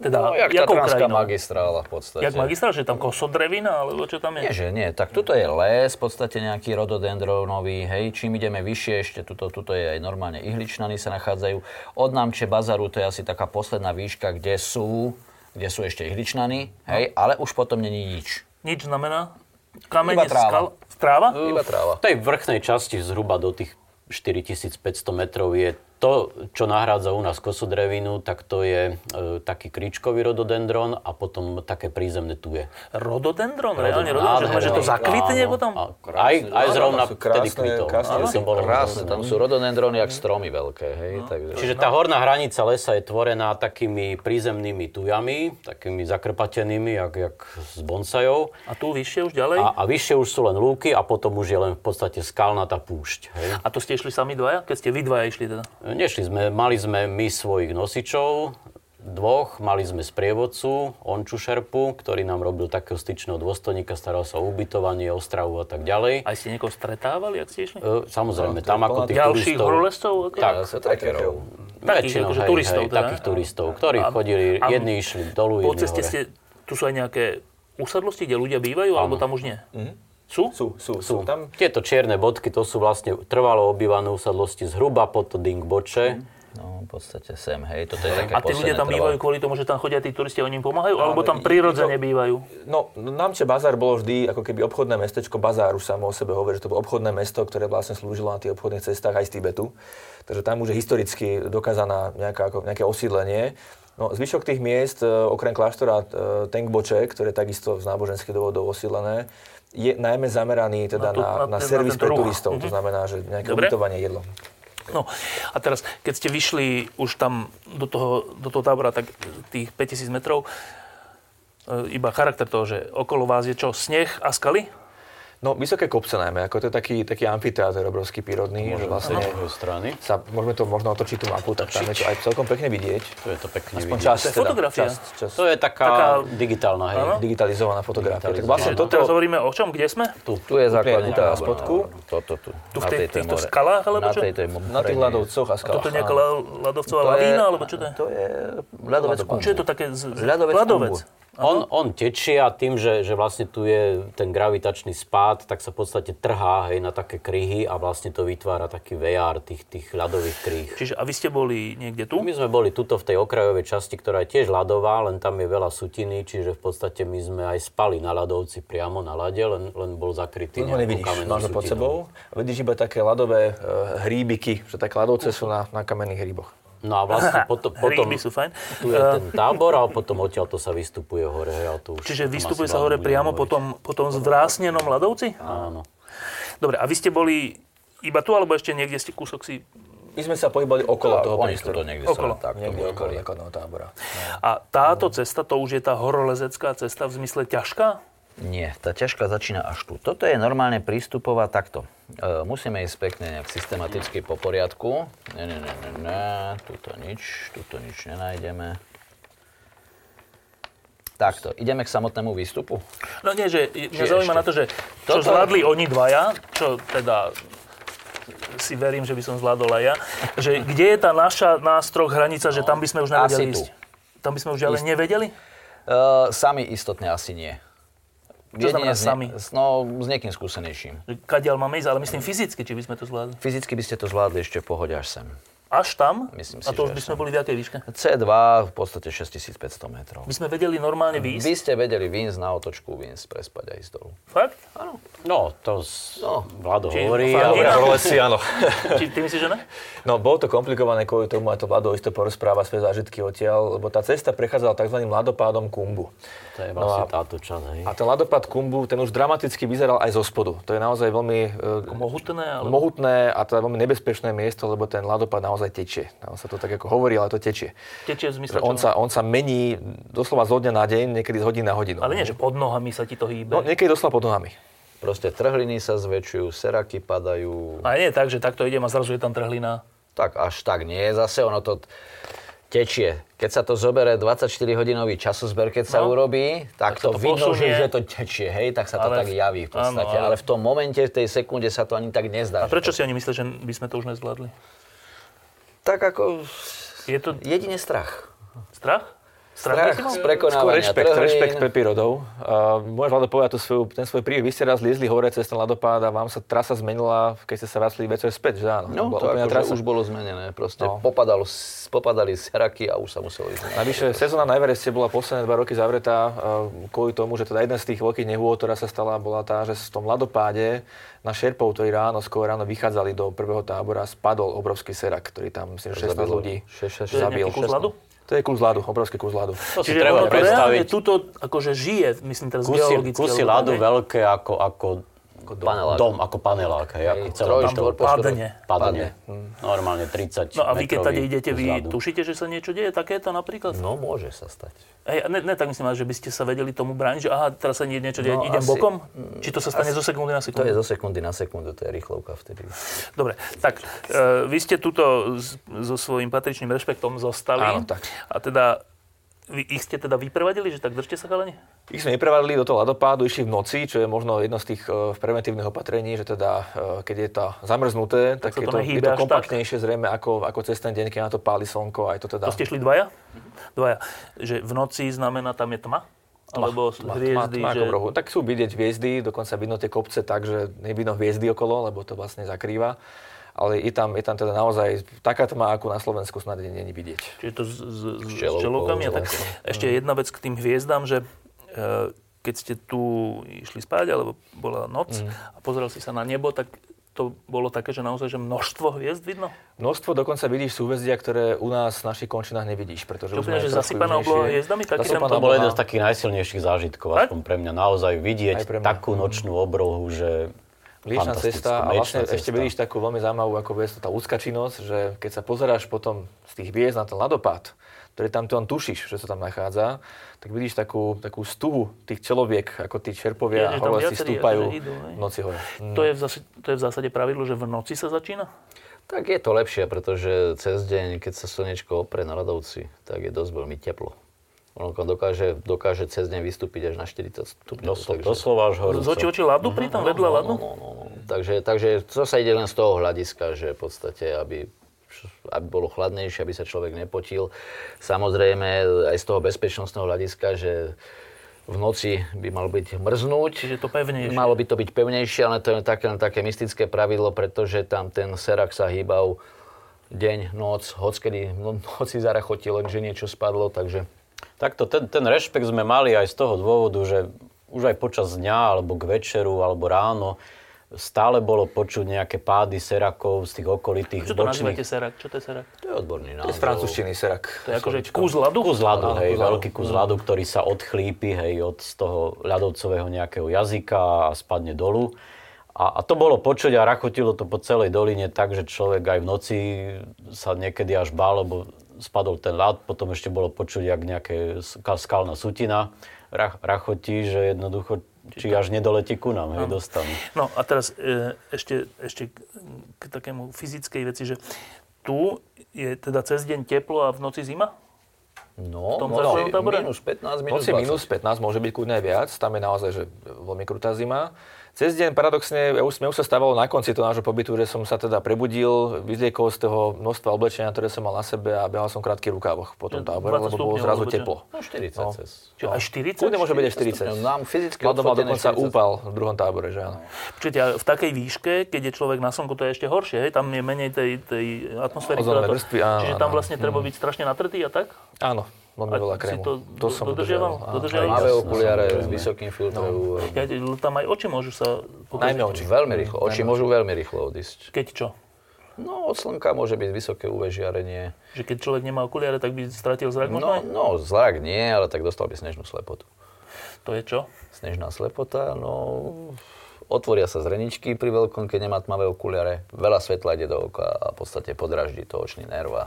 Speaker 1: Teda,
Speaker 4: No, jak tá
Speaker 1: krajinou?
Speaker 4: magistrála v podstate.
Speaker 1: Jak magistrál, že tam kosodrevina, alebo čo tam je?
Speaker 4: Nie, že nie. Tak tuto je les, v podstate nejaký rododendronový, hej. Čím ideme vyššie, ešte tuto, tuto je aj normálne ihličnany sa nachádzajú. Od Namče Bazaru to je asi taká posledná výška, kde sú, kde sú ešte ihličnany, hej, ale už potom není nič.
Speaker 1: Nič znamená? Kamene,
Speaker 4: Iba tráva.
Speaker 1: skal, tráva?
Speaker 4: Iba tráva.
Speaker 3: V tej vrchnej časti zhruba do tých 4500 metrov je to, čo nahrádza u nás kosodrevinu, tak to je e, taký kríčkový rododendron a potom také prízemné tuje.
Speaker 1: Rododendron? Reálne rododendron? Že,
Speaker 3: Nádherný.
Speaker 1: že to zakvitne
Speaker 3: Áno.
Speaker 1: potom?
Speaker 3: A aj, aj zrovna
Speaker 2: sú
Speaker 3: vtedy
Speaker 2: krásne-
Speaker 3: kvitol.
Speaker 2: krásne
Speaker 3: som bol
Speaker 4: Krásne, tam sú rododendrony jak stromy veľké, hej.
Speaker 1: No.
Speaker 4: Takže...
Speaker 3: Čiže tá horná hranica lesa je tvorená takými prízemnými tujami, takými zakrpatenými, jak, jak z bonsajov.
Speaker 1: A tu vyššie už ďalej?
Speaker 3: A, a vyššie už sú len lúky a potom už je len v podstate skalnatá púšť. Hej.
Speaker 1: A to ste išli sami dvaja? Keď ste vy dvaja išli teda?
Speaker 3: Nešli sme, mali sme my svojich nosičov, dvoch, mali sme sprievodcu, Onču Šerpu, ktorý nám robil takého styčného dôstojníka, staral sa o ubytovanie, o stravu a tak ďalej.
Speaker 1: Aj ste niekoho stretávali, ak ste išli?
Speaker 3: E, samozrejme, tam ako tých
Speaker 1: Ďalších
Speaker 3: turistov...
Speaker 1: horolezcov? ako?
Speaker 3: Tak,
Speaker 4: trekerov.
Speaker 3: väčšinou,
Speaker 1: akože
Speaker 3: hej,
Speaker 1: turistov
Speaker 3: hej,
Speaker 1: teda?
Speaker 3: takých turistov, ktorí
Speaker 1: A-
Speaker 3: chodili,
Speaker 1: a
Speaker 3: jedni išli dolu,
Speaker 1: Po ceste ste, tu sú aj nejaké usadlosti, kde ľudia bývajú, alebo tam už nie? Sú?
Speaker 2: Sú, sú, sú. Tam
Speaker 3: Tieto čierne bodky, to sú vlastne trvalo obývané usadlosti zhruba pod to Dingboče.
Speaker 4: No, v podstate sem, hej. Toto je také
Speaker 1: A tí ľudia tam bývajú kvôli tomu, že tam chodia tí turisti a oni im pomáhajú? Alebo tam prirodzene bývajú?
Speaker 2: No, Namče Bazár bolo vždy ako keby obchodné mestečko. Bazár už samo o sebe hovorí, že to bolo obchodné mesto, ktoré vlastne slúžilo na tých obchodných cestách aj z Tibetu. Takže tam už je historicky dokázaná nejaká, ako, nejaké osídlenie. No, zvyšok tých miest, e, okrem kláštora e, Tengboče, ktoré je takisto z náboženských dôvodov osídlené, je najmä zameraný teda
Speaker 1: Na tú-
Speaker 2: na,
Speaker 1: na
Speaker 2: na, servis pre turistov. To znamená, že nejaké
Speaker 1: Dobre.
Speaker 2: ubytovanie, jedlo.
Speaker 1: No a teraz, keď ste vyšli už tam do toho, do toho tábora, tak tých 5000 metrov, e, iba charakter toho, že okolo vás je čo, sneh a skaly?
Speaker 2: No, vysoké kopce najmä, ako to je taký, taký amfiteáter obrovský prírodný, že vlastne
Speaker 3: druhej strany.
Speaker 2: sa, môžeme to možno otočiť tú mapu, tak tam je to aj celkom pekne vidieť.
Speaker 3: Tu je to pekne
Speaker 2: Aspoň
Speaker 3: vidieť.
Speaker 1: To je
Speaker 2: teda,
Speaker 1: fotografia.
Speaker 2: časť, časť.
Speaker 3: To je taká,
Speaker 1: Taká-
Speaker 3: digitálna, hej.
Speaker 1: Áno.
Speaker 2: digitalizovaná fotografia. Tak vlastne
Speaker 1: Čiže
Speaker 2: toto,
Speaker 1: teraz hovoríme o čom? Kde sme?
Speaker 4: Tu, tu je základný
Speaker 2: na
Speaker 4: tábor.
Speaker 2: spodku.
Speaker 4: no, Toto tu.
Speaker 1: Tu v
Speaker 4: na
Speaker 1: tej- týchto
Speaker 4: more-
Speaker 1: skalách, alebo
Speaker 4: Na
Speaker 1: čo?
Speaker 4: tejto
Speaker 2: na tých ľadovcoch a
Speaker 1: A
Speaker 2: skalách.
Speaker 1: toto je nejaká ľadovcová
Speaker 4: To je-
Speaker 1: lavína, alebo čo to je?
Speaker 4: To je ľadovec.
Speaker 1: Čo je to také?
Speaker 4: Ľadovec.
Speaker 3: On, on tečie a tým, že, že vlastne tu je ten gravitačný spád, tak sa v podstate trhá hej, na také kryhy a vlastne to vytvára taký VR tých, tých ľadových kryh.
Speaker 1: Čiže a vy ste boli niekde tu?
Speaker 3: My sme boli tuto v tej okrajovej časti, ktorá je tiež ľadová, len tam je veľa sutiny, čiže v podstate my sme aj spali na ľadovci priamo na ľade, len, len bol zakrytý
Speaker 2: Ty ho nevidíš, máš pod sebou. Vidíš iba také ľadové uh, hríbiky, že také ľadovce sú na, na kamenných hríboch.
Speaker 3: No a vlastne potom, potom
Speaker 1: sú fajn.
Speaker 3: tu je ten tábor a potom odtiaľ to sa vystupuje hore. A to už,
Speaker 1: Čiže vystupuje sa hore priamo
Speaker 3: hovoriť.
Speaker 1: po tom, po tom zvrásnenom ľadovci?
Speaker 3: Áno.
Speaker 1: Dobre, a vy ste boli iba tu, alebo ešte niekde ste kúsok si...
Speaker 2: My sme sa pohybali okolo toho priestoru.
Speaker 4: to niekde
Speaker 1: Okolo.
Speaker 4: sa tak
Speaker 2: Niekde okolo tábora.
Speaker 1: A táto cesta, to už je tá horolezecká cesta v zmysle ťažká?
Speaker 4: Nie, tá ťažká začína až tu. Toto je normálne prístupová takto. E, musíme ísť pekne nejak systematicky po poriadku. Ne, ne, ne, ne, ne, tuto nič, tuto nič nenájdeme. Takto, ideme k samotnému výstupu.
Speaker 1: No nie, že mňa zaujíma
Speaker 4: ešte?
Speaker 1: na to, že čo
Speaker 4: Toto-
Speaker 1: zvládli oni dvaja, čo teda si verím, že by som zvládol aj ja, že kde je tá naša nástroh hranica, že tam by sme už nevedeli ísť? Tam by sme už ďalej nevedeli?
Speaker 4: E, sami istotne asi nie.
Speaker 1: Čo znamená
Speaker 4: s
Speaker 1: sami?
Speaker 4: s- No, s niekým skúsenejším.
Speaker 1: Kadiaľ máme ísť, ale myslím fyzicky, či by sme to zvládli.
Speaker 4: Fyzicky by ste to zvládli ešte v pohode až sem.
Speaker 1: Až tam?
Speaker 4: Myslím
Speaker 1: a
Speaker 4: si,
Speaker 1: to už by sme
Speaker 4: tam.
Speaker 1: boli v jakej výške?
Speaker 4: C2 v podstate 6500 metrov.
Speaker 1: By sme vedeli normálne výjsť?
Speaker 4: Vy ste vedeli výjsť na otočku, výjsť, prespať a ísť dolu.
Speaker 1: Fakt?
Speaker 3: No, to s...
Speaker 4: No.
Speaker 3: Vlado
Speaker 1: Či-
Speaker 3: hovorí, ale...
Speaker 1: inak?
Speaker 2: Horolezci, áno.
Speaker 1: Či ty myslíš, že ne?
Speaker 2: No, bolo to komplikované kvôli tomu, aj to Vlado isto porozpráva svoje zážitky odtiaľ, lebo tá cesta prechádzala tzv. ľadopádom Kumbu.
Speaker 3: To je vlastne
Speaker 2: No a-
Speaker 3: táto časť, hej.
Speaker 2: A ten ľadopád Kumbu, ten už dramaticky vyzeral aj zo spodu. To je naozaj veľmi e,
Speaker 1: Mohutné, ale...
Speaker 2: mohutné a teda veľmi nebezpečné miesto, lebo ten ľadopád naozaj tečie. Tam sa to tak ako hovorí, ale to tečie.
Speaker 1: Tečie v zmysle
Speaker 2: on, sa, on sa mení doslova zo dňa na deň, niekedy z hodiny na hodinu.
Speaker 1: Ale nie, že pod nohami sa ti to hýbe.
Speaker 2: No, niekedy doslova pod nohami.
Speaker 4: Proste trhliny sa zväčšujú, seraky padajú.
Speaker 1: A nie je tak, že takto idem a zrazu je tam trhlina.
Speaker 4: Tak až tak nie. Zase ono to tečie. Keď sa to zobere 24-hodinový časozber, keď sa
Speaker 1: No.
Speaker 4: urobí,
Speaker 1: Tak
Speaker 4: tak, to
Speaker 1: to
Speaker 4: vidno, že, že to tečie, hej, tak sa to
Speaker 1: Ale
Speaker 4: tak javí v podstate.
Speaker 1: áno, ale-
Speaker 4: ale... v tom momente, v tej sekunde sa to ani tak nezdá.
Speaker 1: A prečo si oni myslia, že by sme to už nezvládli?
Speaker 4: Tak ako
Speaker 1: Je to
Speaker 4: jedine strach.
Speaker 1: strach?
Speaker 4: Strach z
Speaker 2: Skôr
Speaker 4: prekonávania
Speaker 2: rešpekt,
Speaker 4: trhlín.
Speaker 2: rešpekt pre prírodou. Uh, môžeš Vlado povedať tú svoju, ten svoj príbeh. Vy ste raz liezli hore cez ten ľadopád a vám sa trasa zmenila, keď ste sa vracli večer späť, že áno?
Speaker 4: No, to
Speaker 2: úplná
Speaker 4: akože už bolo zmenené. Proste
Speaker 2: No.
Speaker 4: popadalo, popadali seraky a už sa muselo ísť.
Speaker 2: Navyše, sezóna na Evereste bola posledné dva roky zavretá uh, kvôli tomu, že teda jeden z tých veľkých nehôd, ktorá sa stala, bola tá, že v tom ľadopáde na Šerpov, ktorí ráno, skôr ráno vychádzali do prvého tábora, spadol obrovský serak, ktorý tam, myslím, 16
Speaker 4: Zabilo.
Speaker 2: ľudí
Speaker 4: Šesť- šesť-
Speaker 1: To je
Speaker 2: zabil.
Speaker 1: nejaký kus ľadu?
Speaker 2: To je kus ľadu, obrovský kus ľadu.
Speaker 3: To si
Speaker 1: Čiže
Speaker 3: treba predstaviť.
Speaker 1: tuto akože žije, myslím teraz
Speaker 3: Kusy,
Speaker 1: geologicky.
Speaker 3: kusy ľadu
Speaker 1: tak, ne?
Speaker 3: veľké ako, ako
Speaker 4: Panelák.
Speaker 3: dom, ako panelák. Hej, ako celá
Speaker 4: troj,
Speaker 1: Padne.
Speaker 3: padne. Normálne 30
Speaker 1: No a vy keď tady idete, vy
Speaker 3: ľadu.
Speaker 1: tušíte, že sa niečo deje takéto napríklad?
Speaker 4: No, môže sa stať.
Speaker 1: Hej, ne, ne, tak myslím, že by ste sa vedeli tomu brániť, že aha, teraz sa nie- niečo deje,
Speaker 4: No,
Speaker 1: idem
Speaker 4: asi-
Speaker 1: bokom? Či to sa stane zo sekundy na
Speaker 4: To
Speaker 1: sekundu?
Speaker 4: je zo sekundy na sekundu, to je rýchlovka vtedy.
Speaker 1: Dobre, tak e, vy ste tuto s- so svojím patričným rešpektom zostali.
Speaker 2: Áno, tak.
Speaker 1: A teda, vy, ich ste teda vyprevadili, že tak držte sa chalani?
Speaker 2: Ich sme neprevadili do toho ľadopádu, išli v noci, čo je možno jedno z tých uh, preventívnych opatrení, že teda uh, keď je to zamrznuté, tak,
Speaker 1: sa
Speaker 2: je
Speaker 1: to
Speaker 2: je to
Speaker 1: až tak.
Speaker 2: kompaktnejšie zrejme ako, ako cez ten deň, keď na to páli slnko, aj to teda...
Speaker 1: To ste šli dvaja? Dvaja. Že v noci znamená, tam je tma? Alebo
Speaker 2: Tma,
Speaker 1: hviezdy,
Speaker 2: tma, tma
Speaker 1: že...
Speaker 2: rohu. Tak sú vidieť hviezdy, dokonca vidno tie kopce tak, že nevidno hviezdy okolo, lebo to vlastne zakrýva. Ale je tam, je tam teda naozaj taká tma, ako na Slovensku snad není vidieť.
Speaker 1: Čiže to s, s, s. A tak ešte jedna vec k tým hviezdám, že e, keď ste tu išli spať, alebo bola noc a pozeral si sa na nebo, tak to bolo také, že naozaj že množstvo hviezd vidno?
Speaker 2: Množstvo dokonca vidíš súhvezdia, ktoré u nás v našich končinách nevidíš, pretože
Speaker 1: Čo že zasypaná obloha hviezdami? Taký
Speaker 2: Zasypaná
Speaker 1: tam
Speaker 3: To bol jeden z takých najsilnejších zážitkov, aspoň pre mňa. Naozaj vidieť takú nočnú obrohu, že Fantastickú.
Speaker 2: cesta a vlastne
Speaker 3: Mliečna
Speaker 2: ešte
Speaker 3: cesta.
Speaker 2: vidíš takú veľmi zaujímavú, ako je to tá ľudská činnosť, že keď sa pozeráš potom z tých hviezd na ten ľadopád, ktorý tam len tušíš, že sa tam nachádza, tak vidíš takú, takú stuhu tých čeloviek, ako tí čerpovia
Speaker 1: Je,
Speaker 2: a
Speaker 1: tam
Speaker 2: horolezci stúpajú
Speaker 1: idú,
Speaker 2: v noci hore.
Speaker 1: To, je v zásade, to je v zásade pravidlo, že v noci sa začína?
Speaker 4: Tak je to lepšie, pretože cez deň, keď sa slnečko opre na ľadovci, tak je dosť veľmi teplo. Ono dokáže, dokáže cez deň vystúpiť až na 40 stupňov.
Speaker 3: Doslo,
Speaker 4: takže-
Speaker 3: doslova až
Speaker 1: Z oči
Speaker 3: horúco.
Speaker 1: oči ľadu pritom, vedľa
Speaker 4: no,
Speaker 1: ľadu?
Speaker 4: no, no, no. Takže, takže to sa ide len z toho hľadiska, že v podstate, aby, aby bolo chladnejšie, aby sa človek nepotil. Samozrejme aj z toho bezpečnostného hľadiska, že v noci by mal byť mrznúť.
Speaker 1: Čiže to pevnejšie.
Speaker 4: Malo by to byť pevnejšie, ale to je také, také mystické pravidlo, pretože tam ten serak sa hýbal deň, noc, hockedy no, noci zarachotil, lenže niečo spadlo, takže
Speaker 3: Takto, ten, ten rešpekt sme mali aj z toho dôvodu, že už aj počas dňa, alebo k večeru, alebo ráno, stále bolo počuť nejaké pády serakov z tých okolitých
Speaker 1: Čo to
Speaker 3: bočných...
Speaker 1: nazývate serak? Čo to je serak?
Speaker 4: to je odborný
Speaker 2: To
Speaker 4: názov.
Speaker 2: je z francúzštiny serak.
Speaker 1: To je akože kus ľadu?
Speaker 3: Kus ľadu, hej,
Speaker 2: kus
Speaker 3: veľký kus ľadu, ktorý sa odchlípi, hej, od z toho ľadovcového nejakého jazyka a spadne dolu. A, a to bolo počuť a rachotilo to po celej doline tak, že človek aj v noci sa niekedy až bál, lebo spadol ten ľad, potom ešte bolo počuť, jak nejaké ska- skalná sutina rach, rachotí, že jednoducho či až nedoletí ku nám, hej, dostanú.
Speaker 1: No a teraz e, ešte, ešte k, takému fyzickej veci, že tu je teda cez deň teplo a v noci zima?
Speaker 4: No,
Speaker 1: tom
Speaker 4: no, minus 15,
Speaker 2: V
Speaker 4: minus
Speaker 2: noci
Speaker 4: 20.
Speaker 2: minus 15, môže byť kľudne aj viac. Tam je naozaj že veľmi krutá zima. Cez deň paradoxne, ja už, mne už sa stávalo na konci toho nášho pobytu, že som sa teda prebudil, vyzliekol z toho množstva oblečenia, ktoré som mal na sebe a behal som v krátkych rukávoch po tom tábore,
Speaker 1: 20
Speaker 2: lebo bolo zrazu
Speaker 1: oblečenia.
Speaker 2: teplo.
Speaker 4: No 40
Speaker 2: No.
Speaker 4: cez.
Speaker 1: Čiže aj 40?
Speaker 2: Kľudne môže byť aj 40.
Speaker 4: Nám fyzicky
Speaker 2: mal
Speaker 4: odfotené
Speaker 2: dokonca
Speaker 4: 40.
Speaker 2: úpal v druhom tábore, že áno.
Speaker 1: A v takej výške, keď je človek na slnku, to je ešte horšie, hej? Tam je menej tej, tej atmosféry.
Speaker 2: Ozónové
Speaker 1: to-
Speaker 2: vrstvy, áno,
Speaker 1: Čiže tam
Speaker 2: áno.
Speaker 1: vlastne treba byť strašne natretý a tak?
Speaker 2: Áno, veľmi veľa krému.
Speaker 1: to do-
Speaker 2: som
Speaker 1: dodržiaval? Dodržiaval?
Speaker 2: Jasné,
Speaker 4: okuliare s vysokým filtrom.
Speaker 1: Ja, tam aj oči môžu sa pokaziť.
Speaker 2: Najmä oči.
Speaker 4: Veľmi rýchlo. Oči môžu veľmi rýchlo odísť.
Speaker 1: Keď čo?
Speaker 4: No, od slnka môže byť vysoké UV žiarenie.
Speaker 1: Že keď človek nemá okuliare, tak by stratil zrak možno
Speaker 4: No,
Speaker 1: aj?
Speaker 4: no, zrak nie, ale tak dostal by snežnú slepotu.
Speaker 1: To je čo?
Speaker 4: Snežná slepota, no... Otvoria sa zreničky pri veľkom, keď nemá tmavé okuliare. Veľa svetla ide do oka a v podstate podráždi to očný nerv a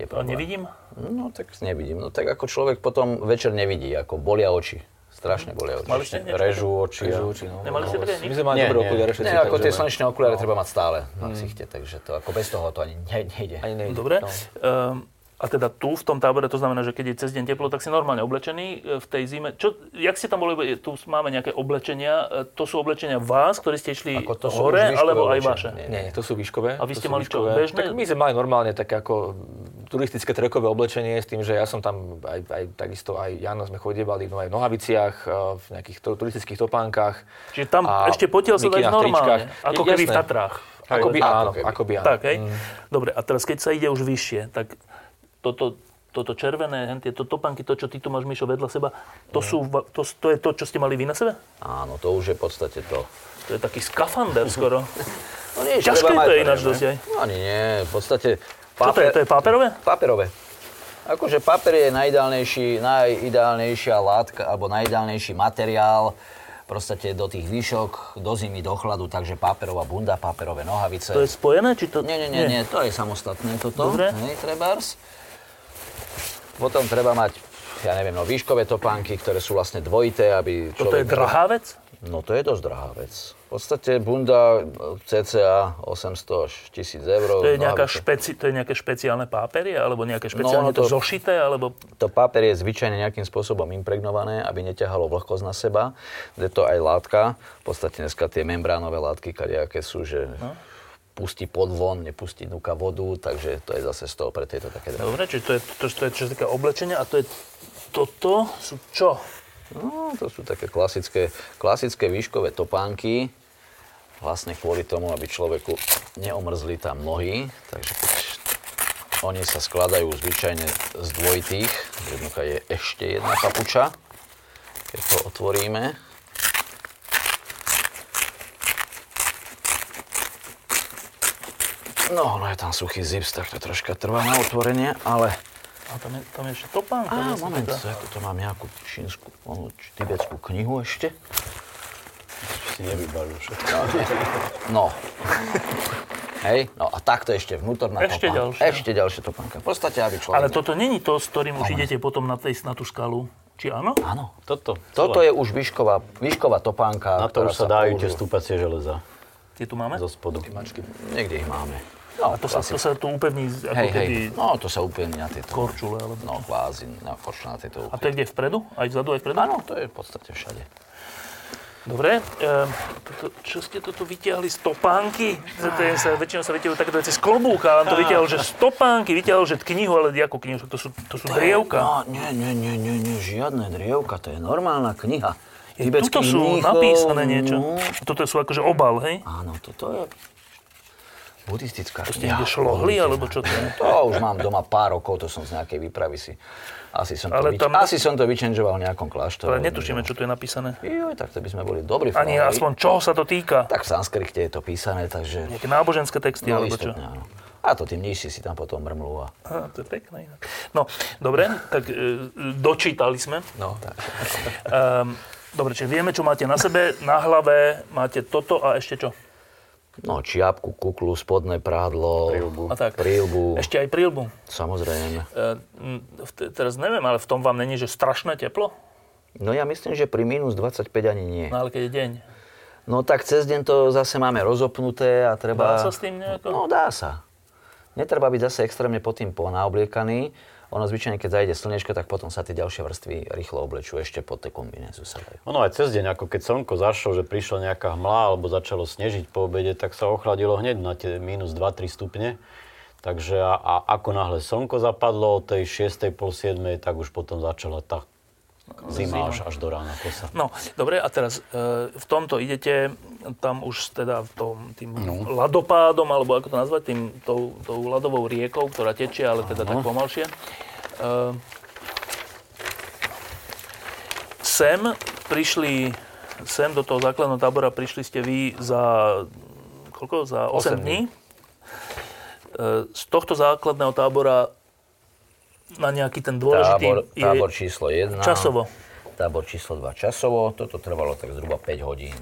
Speaker 4: je
Speaker 1: A
Speaker 4: problém.
Speaker 1: nevidím?
Speaker 4: No, tak nevidím. No, tak ako človek potom večer nevidí, ako bolia oči. Strašne bolia oči.
Speaker 1: Mali ste niečo?
Speaker 3: Režú oči.
Speaker 2: Režú oči, no.
Speaker 1: Nemali ste také
Speaker 2: My sme mali dobré okuliare všetci.
Speaker 4: Nie, ako
Speaker 2: takže-
Speaker 4: tie slnečné okuliare treba mať stále na ksichte, takže to ako bez toho to ani ne- nejde.
Speaker 2: Ani nejde.
Speaker 1: Dobre.
Speaker 2: No.
Speaker 1: Ehm, a teda tu v tom tábore, to znamená, že keď je cez deň teplo, tak si normálne oblečený e, v tej zime. Čo, jak ste tam boli, tu máme nejaké oblečenia, e, to sú oblečenia vás, ktorí ste išli
Speaker 4: Ako to
Speaker 1: hore, alebo aj vaše?
Speaker 4: Nie.
Speaker 2: Nie, to sú výškové.
Speaker 1: A vy ste mali čo,
Speaker 2: výškové.
Speaker 1: bežné?
Speaker 2: Tak my sme mali normálne také ako turistické trekové oblečenie s tým, že ja som tam aj, aj takisto aj Jano sme chodievali no aj v nohaviciach, v nejakých turistických topánkach.
Speaker 1: Čiže tam ešte potiaľ sa
Speaker 2: mikinách,
Speaker 1: normálne, ako keby v. Tatrách.
Speaker 2: Akoby
Speaker 4: Ako
Speaker 2: áno, akoby áno.
Speaker 1: Tak, hej? Dobre, a teraz keď sa ide už vyššie, tak toto, toto červené, tieto topánky, to, čo ty tu máš, Mišo, vedľa seba, to, sú, va- to, to je to, čo ste mali vy na sebe?
Speaker 4: Áno, to už je v podstate to.
Speaker 1: To je taký skafander skoro.
Speaker 4: No nie,
Speaker 1: Ťažké to je ináč dosť aj.
Speaker 4: No ani nie, v podstate...
Speaker 1: Čo to je? To je paperové?
Speaker 4: Paperové. Akože papier je najideálnejší, najideálnejšia látka, alebo najideálnejší materiál proste do tých výšok, do zimy, do chladu, takže paperová bunda, paperové nohavice.
Speaker 1: To je spojené? Či to...
Speaker 4: Nie, nie, nie, nie, to je samostatné toto.
Speaker 1: Dobre.
Speaker 4: Hej, trebárs. Potom treba mať, ja neviem, no výškové topánky, ktoré sú vlastne dvojité, aby
Speaker 1: Toto je
Speaker 4: človek...
Speaker 1: drahá vec?
Speaker 4: No to je dosť drahá vec. V podstate bunda cca 800 až 1000 eur.
Speaker 1: To je, nejaká špeci, to je nejaké špeciálne páperie? Alebo nejaké špeciálne
Speaker 4: No,
Speaker 1: to...
Speaker 4: to-
Speaker 1: zošité? Alebo...
Speaker 4: To papier je zvyčajne nejakým spôsobom impregnované, aby neťahalo vlhkosť na seba. Je to aj látka. V podstate dneska tie membránové látky, kadejaké sú, že
Speaker 1: No.
Speaker 4: Pustí podvon, nepustí nuka vodu, takže to je zase z toho, preto je to také drahé.
Speaker 1: Dobre, čiže to je, to, to je čo sa týka oblečenia a to je... Toto sú čo?
Speaker 4: No, to sú také klasické, klasické výškové topánky, vlastne kvôli tomu, aby človeku neomrzli tam nohy, takže keď oni sa skladajú zvyčajne z dvojitých, jednoducho je ešte jedna papuča, keď to otvoríme. No, no je tam suchý zips, tak to troška trvá na otvorenie, ale
Speaker 1: A tam je, tam je ešte topánka.
Speaker 4: Á, moment,
Speaker 1: taká.
Speaker 4: ja tu mám nejakú čínsku, ono, tibetskú knihu ešte.
Speaker 3: Si nevybalil všetko.
Speaker 4: No. Hej, no a takto ešte vnútorná
Speaker 1: Ešte
Speaker 4: topánka.
Speaker 1: ďalšia.
Speaker 4: Ešte ďalšia topánka. V podstate, aby človek...
Speaker 1: Ale toto není to, s ktorým už idete potom na, tej, na tú skalu. Či áno?
Speaker 4: Áno.
Speaker 3: Toto.
Speaker 4: Toto je už výšková, výšková topánka,
Speaker 3: Na to
Speaker 4: ktorá
Speaker 3: už sa dajú tie stúpacie železa
Speaker 1: Tie tu máme?
Speaker 3: zo spodu.
Speaker 4: Niekde ich máme.
Speaker 1: A
Speaker 4: No,
Speaker 1: to sa, to sa tu upevní ako
Speaker 4: Hej, hej.
Speaker 1: keby
Speaker 4: No, to sa úplne na tieto...
Speaker 1: korčule. Alebo...
Speaker 4: No, kvázi, na na tieto
Speaker 1: A to je kde? Vpredu? Aj vzadu, aj vpredu?
Speaker 4: Áno, to je v podstate všade.
Speaker 1: Dobre, ehm, toto, čo ste toto vyťahli? Stopánky? To je, sa, väčšinou sa vyťahujú takéto veci z klobúka, ale on to vyťahol, že stopánky, vyťahol, že knihu, ale ako knihu, to sú, to sú drievka.
Speaker 4: No, nie, nie, nie, nie, nie, žiadne drievka, to je normálna kniha.
Speaker 1: Je, tuto sú napísané niečo.
Speaker 4: No,
Speaker 1: Toto sú akože obal, hej?
Speaker 4: áno, toto je buddhistická
Speaker 1: To ste niekde šlohli, alebo čo to je?
Speaker 4: To už mám doma pár rokov, to som z nejakej výpravy si... Asi som, to,
Speaker 1: Ale
Speaker 4: vyč-
Speaker 1: tam-
Speaker 4: asi som to vyčenžoval v nejakom kláštore.
Speaker 1: Ale netušíme, čo tu je napísané.
Speaker 4: Joj, tak to by sme boli dobrí.
Speaker 1: Ani
Speaker 4: frajery.
Speaker 1: aspoň čoho sa to týka.
Speaker 4: Tak v sanskrite je to písané, takže...
Speaker 1: Nejaké náboženské texty,
Speaker 4: No,
Speaker 1: alebo čo?
Speaker 4: istotne, áno. A to tí mníši si tam potom mrmlú. A...
Speaker 1: Á, to je pekné. inak. No, dobre, tak e, dočítali sme.
Speaker 4: No, tak.
Speaker 1: Ehm, dobre, čiže vieme, čo máte na sebe. Na hlave máte toto a ešte čo?
Speaker 4: No, čiapku, kuklu, spodné prádlo, prílbu.
Speaker 1: A tak.
Speaker 4: prílbu
Speaker 1: Ešte aj prílbu.
Speaker 4: samozrejme.
Speaker 1: E, teraz neviem, ale v tom vám není, že strašné teplo?
Speaker 4: No ja myslím, že pri minus 25 ani nie.
Speaker 1: No ale keď je deň.
Speaker 4: No tak cez deň to zase máme rozopnuté a treba...
Speaker 1: Dá sa s tým nejako?
Speaker 4: No dá sa. Netreba byť zase extrémne pod tým ponaobliekaný. Ono zvyčajne, keď zajde slnečko, tak potom sa tie ďalšie vrstvy rýchlo oblečú ešte pod tie kombinézu sa dajú.
Speaker 3: Ono aj cez deň, ako keď slnko zašlo, že prišla nejaká hmla alebo začalo snežiť po obede, tak sa ochladilo hneď na tie minus 2-3 stupne. Takže a, a ako náhle slnko zapadlo od tej 6. pol 7. tak už potom začala tá zima až, až do rána kosa.
Speaker 1: No, dobre, a teraz e, v tomto idete tam už teda tom, tým no. ladopádom, alebo ako to nazvať, tým, tou, tou ľadovou riekou, ktorá tečie, ale teda tak pomalšie. E, sem prišli, sem do toho základného tábora prišli ste vy za, koľko? Za 8, 8 dní. E, z tohto základného tábora na nejaký ten dôležitý
Speaker 4: Tábor,
Speaker 1: je
Speaker 4: tábor číslo 1.
Speaker 1: časovo.
Speaker 4: Tábor číslo 2 časovo. Toto trvalo tak zhruba 5 hodín.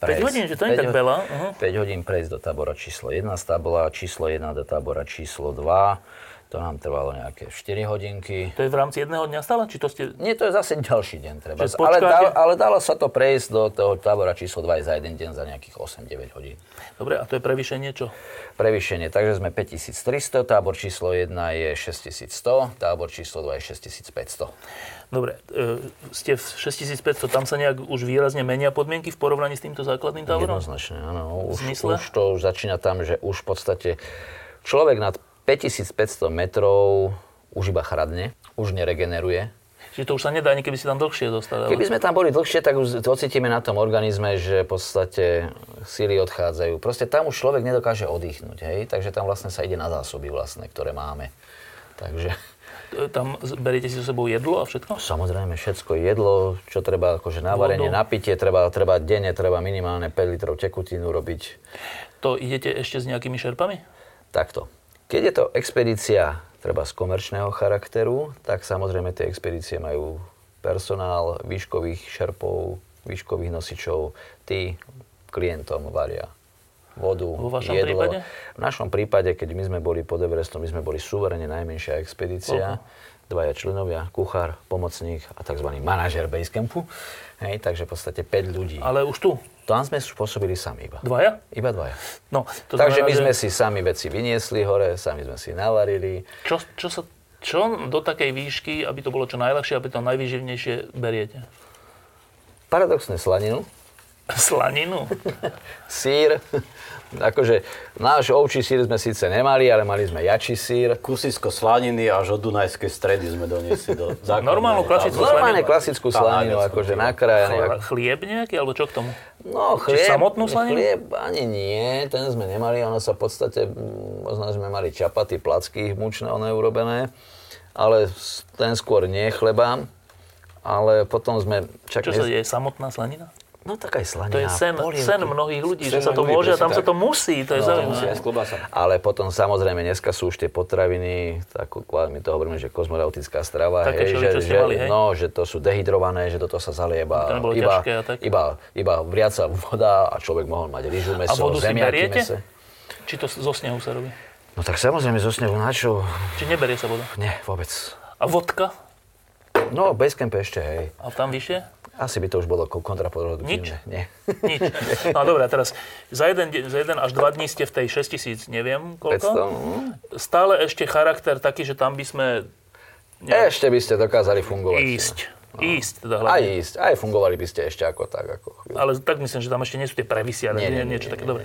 Speaker 1: 5 hodín, že to nie je tak veľa. Uh-huh.
Speaker 4: 5 hodín prejsť do tábora číslo 1 z tábora číslo 1 do tábora číslo 2. To nám trvalo nejaké 4 hodinky.
Speaker 1: To je v rámci jedného dňa stále? Či to ste...
Speaker 4: Nie, to je zase ďalší deň treba. Ale, dal, ale dalo sa to prejsť do toho tábora číslo 2 aj za jeden deň za nejakých 8-9 hodín.
Speaker 1: Dobre, a to je prevýšenie čo?
Speaker 4: Prevýšenie, takže sme 5300, tábor číslo 1 je 6100, tábor číslo 2 je 6500.
Speaker 1: Dobre, e, ste v 6500, tam sa nejak už výrazne menia podmienky v porovnaní s týmto základným táborom?
Speaker 4: Jednoznačne, áno. Už,
Speaker 1: zmysle?
Speaker 4: už to už začína tam, že už v podstate človek nad 5500 metrov už iba chradne, už neregeneruje.
Speaker 1: Čiže to už sa nedá, ani keby si tam dlhšie zostali. ale-
Speaker 4: Keby sme tam boli dlhšie, tak už to cítime na tom organizme, že v podstate síly odchádzajú. Proste tam už človek nedokáže oddychnúť, hej? Takže tam vlastne sa ide na zásoby vlastné, ktoré máme. Takže
Speaker 1: Tam beriete si so sebou jedlo a všetko?
Speaker 4: samozrejme všetko jedlo, čo treba akože na varenie, na pitie, treba, treba denne, treba minimálne 5 litrov tekutínu robiť.
Speaker 1: To idete ešte s nejakými šerpami?
Speaker 4: Takto. Keď je to expedícia treba z komerčného charakteru, tak samozrejme tie expedície majú personál, výškových šerpov, výškových nosičov, tí klientom varia vodu,
Speaker 1: Vo vašom
Speaker 4: jedlo.
Speaker 1: prípade?
Speaker 4: V našom prípade, keď my sme boli pod Everestom, my sme boli suverene najmenšia expedícia. Dvaja členovia, kuchár, pomocník a tzv. manažer Basecampu. Hej, takže v podstate 5 ľudí.
Speaker 1: Ale už tu?
Speaker 4: Tam sme spôsobili sami iba.
Speaker 1: Dvaja?
Speaker 4: Iba dvaja.
Speaker 1: No, to
Speaker 4: Takže
Speaker 1: znamená,
Speaker 4: my sme
Speaker 1: že
Speaker 4: si sami veci vyniesli hore, sami sme si navarili.
Speaker 1: Čo, čo, sa, čo do takej výšky, aby to bolo čo najľahšie, aby to najvýživnejšie beriete?
Speaker 4: Paradoxne slaninu,
Speaker 1: Slaninu?
Speaker 4: sír. Akože náš ovčí sír sme síce nemali, ale mali sme jačí sír.
Speaker 3: Kusisko slaniny až od Dunajskej stredy sme doniesli do základného
Speaker 1: Normálnu klasickú
Speaker 3: tábora.
Speaker 4: Normálne
Speaker 1: slaninu.
Speaker 4: klasickú slaninu, akože.
Speaker 1: Chle- Chlieb nejaký, alebo čo k tomu?
Speaker 4: No chlieb,
Speaker 1: samotnú slaninu?
Speaker 4: chlieb ani nie, ten sme nemali, ono sa v podstate, možno sme mali čapaty, placky mučné, ono je urobené, ale ten skôr nie chleba, ale potom sme... Čak
Speaker 1: Čo sa deje? Samotná slanina?
Speaker 4: No tak aj slanina.
Speaker 1: To je sen, sen mnohých ľudí,
Speaker 4: Sen
Speaker 1: že sa to môže a tam
Speaker 4: presne
Speaker 1: sa to
Speaker 4: tak.
Speaker 1: musí. To je
Speaker 4: No,
Speaker 1: zaujímavé.
Speaker 4: Ale potom samozrejme dneska sú už tie potraviny, tak my to hovoríme, že kozmonautická strava,
Speaker 1: Také
Speaker 4: hej,
Speaker 1: všeli,
Speaker 4: že,
Speaker 1: čo
Speaker 4: že,
Speaker 1: mali, hej?
Speaker 4: no, že to sú dehydrované, že toto sa zalieba
Speaker 1: To
Speaker 4: iba,
Speaker 1: ťažké tak?
Speaker 4: iba, iba vriaca voda a človek mohol mať rýžu, meso,
Speaker 1: A vodu
Speaker 4: zemiaky, mese.
Speaker 1: Či to zo snehu sa robí?
Speaker 4: No tak samozrejme zo snehu na čo?
Speaker 1: Či neberie sa voda?
Speaker 4: Nie, vôbec.
Speaker 1: A vodka?
Speaker 4: No, Basecamp ešte, hej.
Speaker 1: A tam vyššie?
Speaker 4: Asi by to už bolo ko- kontraproduktívne.
Speaker 1: Nič?
Speaker 4: Nie.
Speaker 1: Nič. No a dobre, a teraz za jeden, deň- za jeden až dva dní ste v tej 6000, neviem koľko.
Speaker 4: 500, no.
Speaker 1: Stále ešte charakter taký, že tam by sme
Speaker 4: Ešte by ste dokázali fungovať.
Speaker 1: ísť. Ísť teda
Speaker 4: Aj
Speaker 1: hlavne.
Speaker 4: ísť, aj fungovali by ste ešte ako tak, ako chvíľu.
Speaker 1: ale tak myslím, že tam ešte nie sú tie previsy, ale
Speaker 4: Nie, nie,
Speaker 1: nie,
Speaker 4: nie,
Speaker 1: niečo
Speaker 4: nie,
Speaker 1: také
Speaker 4: nie,
Speaker 1: dobré.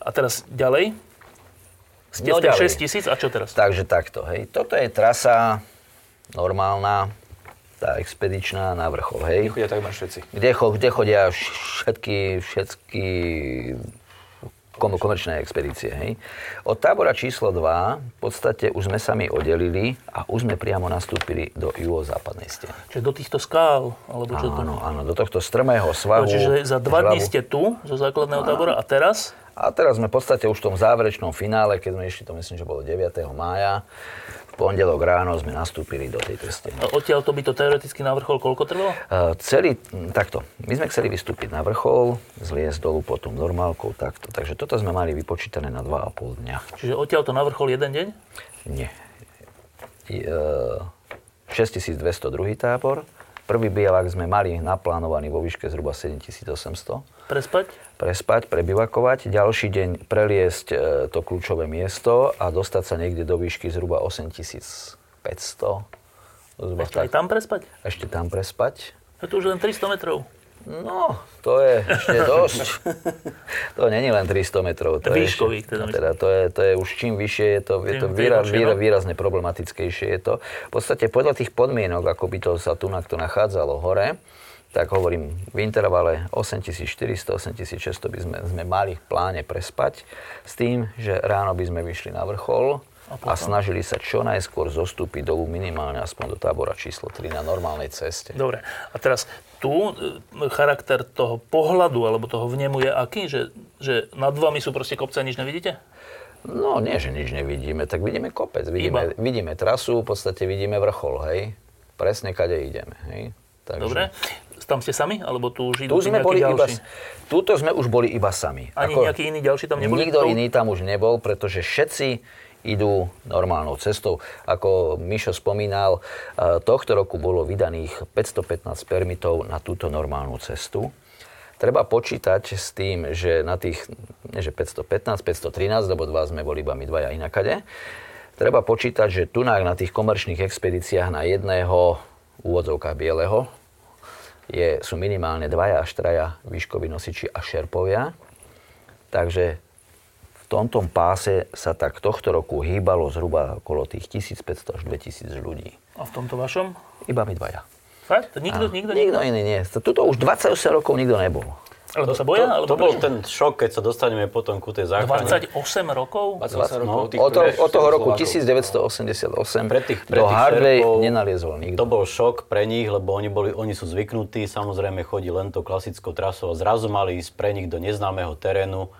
Speaker 1: A teraz ďalej? Ste
Speaker 4: No
Speaker 1: v tých
Speaker 4: ďalej.
Speaker 1: 6 tisíc a čo teraz?
Speaker 4: Takže takto, hej. Toto je trasa normálna, tá expedičná na vrchol, hej.
Speaker 2: Nechodia takmer všetci.
Speaker 4: kde, cho, kde chodia všetky, všetky kom- komerčné expedície. Hej. Od tábora číslo 2 v podstate už sme sa mi oddelili a už sme priamo nastúpili do juhozápadnej steny.
Speaker 1: Čiže do týchto skál, alebo čo to?
Speaker 4: Áno, áno, do tohto strmého
Speaker 1: No,
Speaker 4: svahu.
Speaker 1: čiže za dva dní ste tu, zo základného tábora, a teraz?
Speaker 4: A teraz sme v podstate už v tom záverečnom finále, keď sme išli, to myslím, že bolo 9. mája, pondelok ráno sme nastúpili do tejto steny.
Speaker 1: A Odtiaľ to by to teoreticky na vrchol koľko trvalo?
Speaker 4: Uh, celý, takto, my sme chceli vystúpiť na vrchol, zliesť dolu potom normálkou, takto. Takže toto sme mali vypočítané na 2,5 dňa.
Speaker 1: Čiže odtiaľ to na vrchol jeden deň?
Speaker 4: Nie. I, uh, 6202 tábor. Prvý bielak sme mali naplánovaný vo výške zhruba 7800
Speaker 1: Prespať?
Speaker 4: Prespať, prebivakovať, ďalší deň preliesť e, to kľúčové miesto a dostať sa niekde do výšky zhruba 8500. Zhruba
Speaker 1: Ešte aj
Speaker 4: tak.
Speaker 1: tam prespať?
Speaker 4: Ešte tam prespať.
Speaker 1: Je to už len 300 metrov.
Speaker 4: No, to je ešte dosť. to není len 300 metrov. To je
Speaker 1: Výškových
Speaker 4: ešte,
Speaker 1: teda
Speaker 4: teda to, je, to je už čím vyššie, je to, je to výra,
Speaker 1: horšie,
Speaker 4: výra,
Speaker 1: no.
Speaker 4: výrazne problematickejšie. Je to. V podstate podľa tých podmienok, ako by to sa tu to nachádzalo hore, tak hovorím, v intervale 8400, 8600 by sme, sme mali v pláne prespať s tým, že ráno by sme vyšli na vrchol a, snažili sa čo najskôr zostúpiť dolu minimálne aspoň do tábora číslo 3 na normálnej ceste.
Speaker 1: Dobre. A teraz tu e, charakter toho pohľadu alebo toho vnemu je aký? Že, že nad vami sú proste kopce a nič nevidíte?
Speaker 4: No, nie, že nič nevidíme, tak vidíme kopec, vidíme, vidíme trasu, v podstate vidíme vrchol, hej. Presne, kade ideme, hej. Takže,
Speaker 1: Dobre. Tam ste sami? Alebo tu už idú
Speaker 4: Tu sme boli iba,
Speaker 1: ďalší?
Speaker 4: tuto sme už boli iba sami.
Speaker 1: Ani nejakí iní ďalší tam neboli?
Speaker 4: Nikto
Speaker 1: To-
Speaker 4: iný tam už nebol, pretože všetci idú normálnou cestou. Ako Mišo spomínal, eh, tohto roku bolo vydaných 515 permitov na túto normálnu cestu. Treba počítať s tým, že na tých, nie že 515, 513, lebo dva sme boli iba my dvaja inakade, treba počítať, že tu na tých komerčných expedíciách na jedného v úvodzovkách bieleho je, sú minimálne dvaja až traja výškoví nosiči a šerpovia. Takže v tomto páse sa tak tohto roku hýbalo zhruba okolo tých 1500 až 2000 ľudí.
Speaker 1: A v tomto vašom?
Speaker 4: Iba my dvaja.
Speaker 1: Fakt? Nikto, nikto,
Speaker 4: Nikto iný nie. Tuto už 28 rokov nikto nebol.
Speaker 1: Alebo sa boja?
Speaker 3: to,
Speaker 1: alebo
Speaker 3: to bol ten šok, keď sa dostaneme potom ku tej záchrane.
Speaker 1: 28 rokov?
Speaker 2: 28 rokov tých
Speaker 4: Od, to,
Speaker 2: prvých
Speaker 4: od toho roku
Speaker 2: Slovákov.
Speaker 4: 1988
Speaker 3: Pre tých- pre
Speaker 4: do
Speaker 3: tých šerpov
Speaker 4: nenaliezol nikto.
Speaker 3: To bol šok pre nich, lebo oni, boli, oni sú zvyknutí, samozrejme chodí len to klasickou trasou a zrazu mali ísť pre nich do neznámeho terénu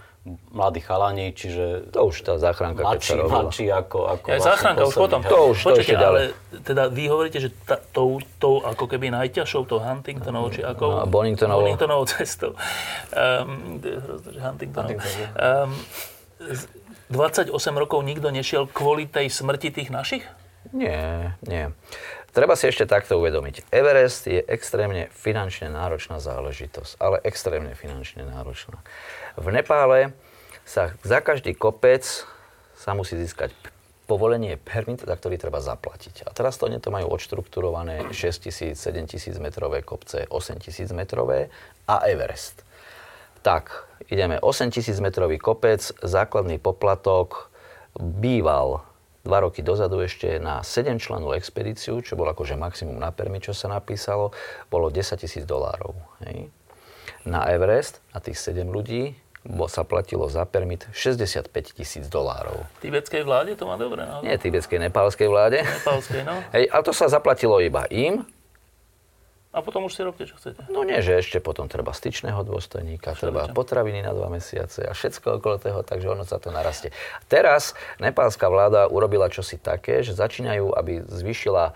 Speaker 3: mladí chalani, čiže
Speaker 4: To už tá záchranka, keď sa
Speaker 3: mladší,
Speaker 4: robila.
Speaker 3: mladší ako, ako
Speaker 1: Ja, záchranka už potom.
Speaker 4: To už, to ešte ďalej.
Speaker 1: ale teda vy hovoríte, že tá, tou, tou ako keby najťažšou, tou Huntingtonovou, či ako?
Speaker 4: No, Boningtonovou.
Speaker 1: Boningtonovou cestou. Um, Huntingtonovou. Um, 28 rokov nikto nešiel kvôli tej smrti tých našich?
Speaker 4: Nie, nie. Treba si ešte takto uvedomiť. Everest je extrémne finančne náročná záležitosť, ale extrémne finančne náročná. V Nepále sa za každý kopec sa musí získať povolenie permit, za ktorý treba zaplatiť. A teraz to to majú odštrukturované 6 tisíc, 7 tisíc metrové kopce, 8 tisíc metrové a Everest. Tak, ideme 8 tisíc metrový kopec, základný poplatok býval dva roky dozadu ešte na 7 členov expedíciu, čo bolo akože maximum na permi, čo sa napísalo, bolo 10 tisíc dolárov. Na Everest, na tých 7 ľudí, sa platilo za permit 65 tisíc dolárov.
Speaker 1: Tibetskej vláde to má dobre, no?
Speaker 4: Nie tibetskej, nepálskej vláde.
Speaker 1: Nepálskej, no.
Speaker 4: Hej, a to sa zaplatilo iba im,
Speaker 1: A potom už si robte, čo chcete.
Speaker 4: No nie, že ešte potom treba styčného dôstojníka, treba potraviny na dva mesiace a všetko okolo toho, takže ono sa to narastie. Teraz nepálska vláda urobila čosi také, že začínajú, aby zvýšila,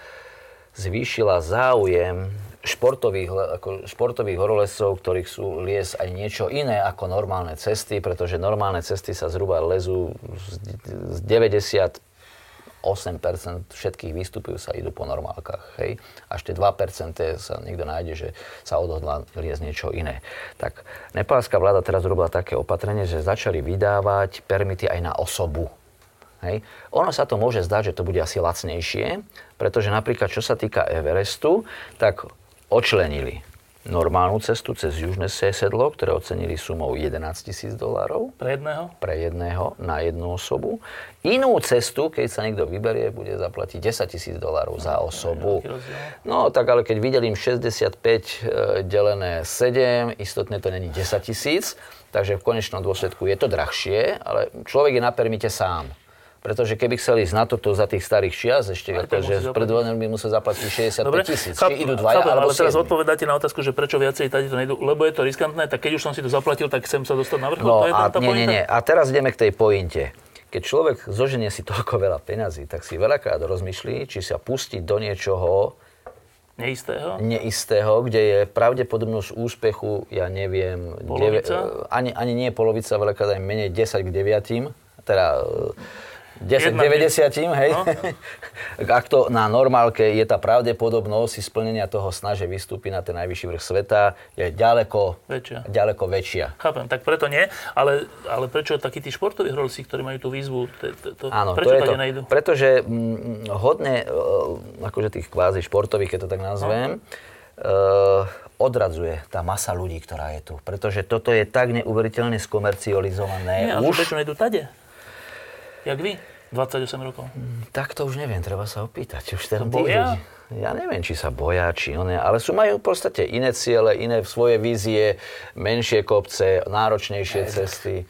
Speaker 4: zvýšila záujem športových, ako športových horolescov, ktorých sú lies aj niečo iné ako normálne cesty, pretože normálne cesty sa zhruba lezú z z 90 8% všetkých výstupov sa idú po normálkach. Hej? Až tie 2% sa niekto nájde, že sa odhodlá liesť niečo iné. Tak nepálska vláda teraz robila také opatrenie, že začali vydávať permity aj na osobu. Hej. Ono sa to môže zdať, že to bude asi lacnejšie, pretože napríklad čo sa týka Everestu, tak očlenili normálnu cestu cez južné sedlo, ktoré ocenili sumou 11 tisíc dolárov
Speaker 1: Pre jedného?
Speaker 4: pre jedného na jednu osobu. Inú cestu, keď sa niekto vyberie, bude zaplatiť 10 tisíc dolárov za osobu.
Speaker 1: veľký rozdiel.
Speaker 4: No tak ale keď vydelím 65 e, delené 7, istotne to není 10 tisíc, takže v konečnom dôsledku je to drahšie, ale človek je na permite sám. Pretože keby chceli ísť na toto za tých starých čias, ešte
Speaker 1: Aj
Speaker 4: ako,
Speaker 1: tak
Speaker 4: že
Speaker 1: musí zaplatiť.
Speaker 4: pred vojnou by musel zaplatiť 65 tisíc.
Speaker 1: Cháp-
Speaker 4: Či idú dvaja,
Speaker 1: chápem,
Speaker 4: alebo
Speaker 1: ale teraz odpovedáte na otázku, že prečo viacej tady to nejdu, lebo je to riskantné, tak keď už som si to zaplatil, tak chcem sa dostať na vrchol.
Speaker 4: No
Speaker 1: to je
Speaker 4: a,
Speaker 1: tá
Speaker 4: nie, nie,
Speaker 1: pointa?
Speaker 4: nie. A teraz ideme k tej pointe. Keď človek zoženie si toľko veľa peňazí, tak si veľakrát rozmyslí, či sa pustiť do niečoho
Speaker 1: Neistého?
Speaker 4: neistého, kde je pravdepodobnosť úspechu, ja neviem,
Speaker 1: Polovica?
Speaker 4: ani, ani nie polovica, veľakrát aj menej 10 k 9. Teda e, 10 k
Speaker 1: Jedna
Speaker 4: 90, hej?
Speaker 1: No.
Speaker 4: Ak to na normálke je tá pravdepodobnosť splnenia toho sna, že vystúpi na ten najvyšší vrch sveta, je ďaleko
Speaker 1: Väčšia.
Speaker 4: ďaleko väčšia.
Speaker 1: Chápem, tak preto nie, ale, ale prečo takí tí športoví horolci, ktorí majú tú výzvu, to, to, to,
Speaker 4: Áno,
Speaker 1: prečo
Speaker 4: to je to.
Speaker 1: nejdu?
Speaker 4: Pretože mm, hodne, e, akože tých kvázi športových, keď to tak nazvem, e, odradzuje tá masa ľudí, ktorá je tu. Pretože toto je tak neuveriteľne skomercializované.
Speaker 1: Nie, ale
Speaker 4: už,
Speaker 1: prečo nejdu tade? Jak vy? 28 rokov.
Speaker 4: Tak to už neviem, treba sa opýtať. Už ten
Speaker 1: boja?
Speaker 4: Ja neviem, či sa boja, či one, ale sú majú v podstate iné ciele, iné svoje vízie, menšie kopce, náročnejšie cesty.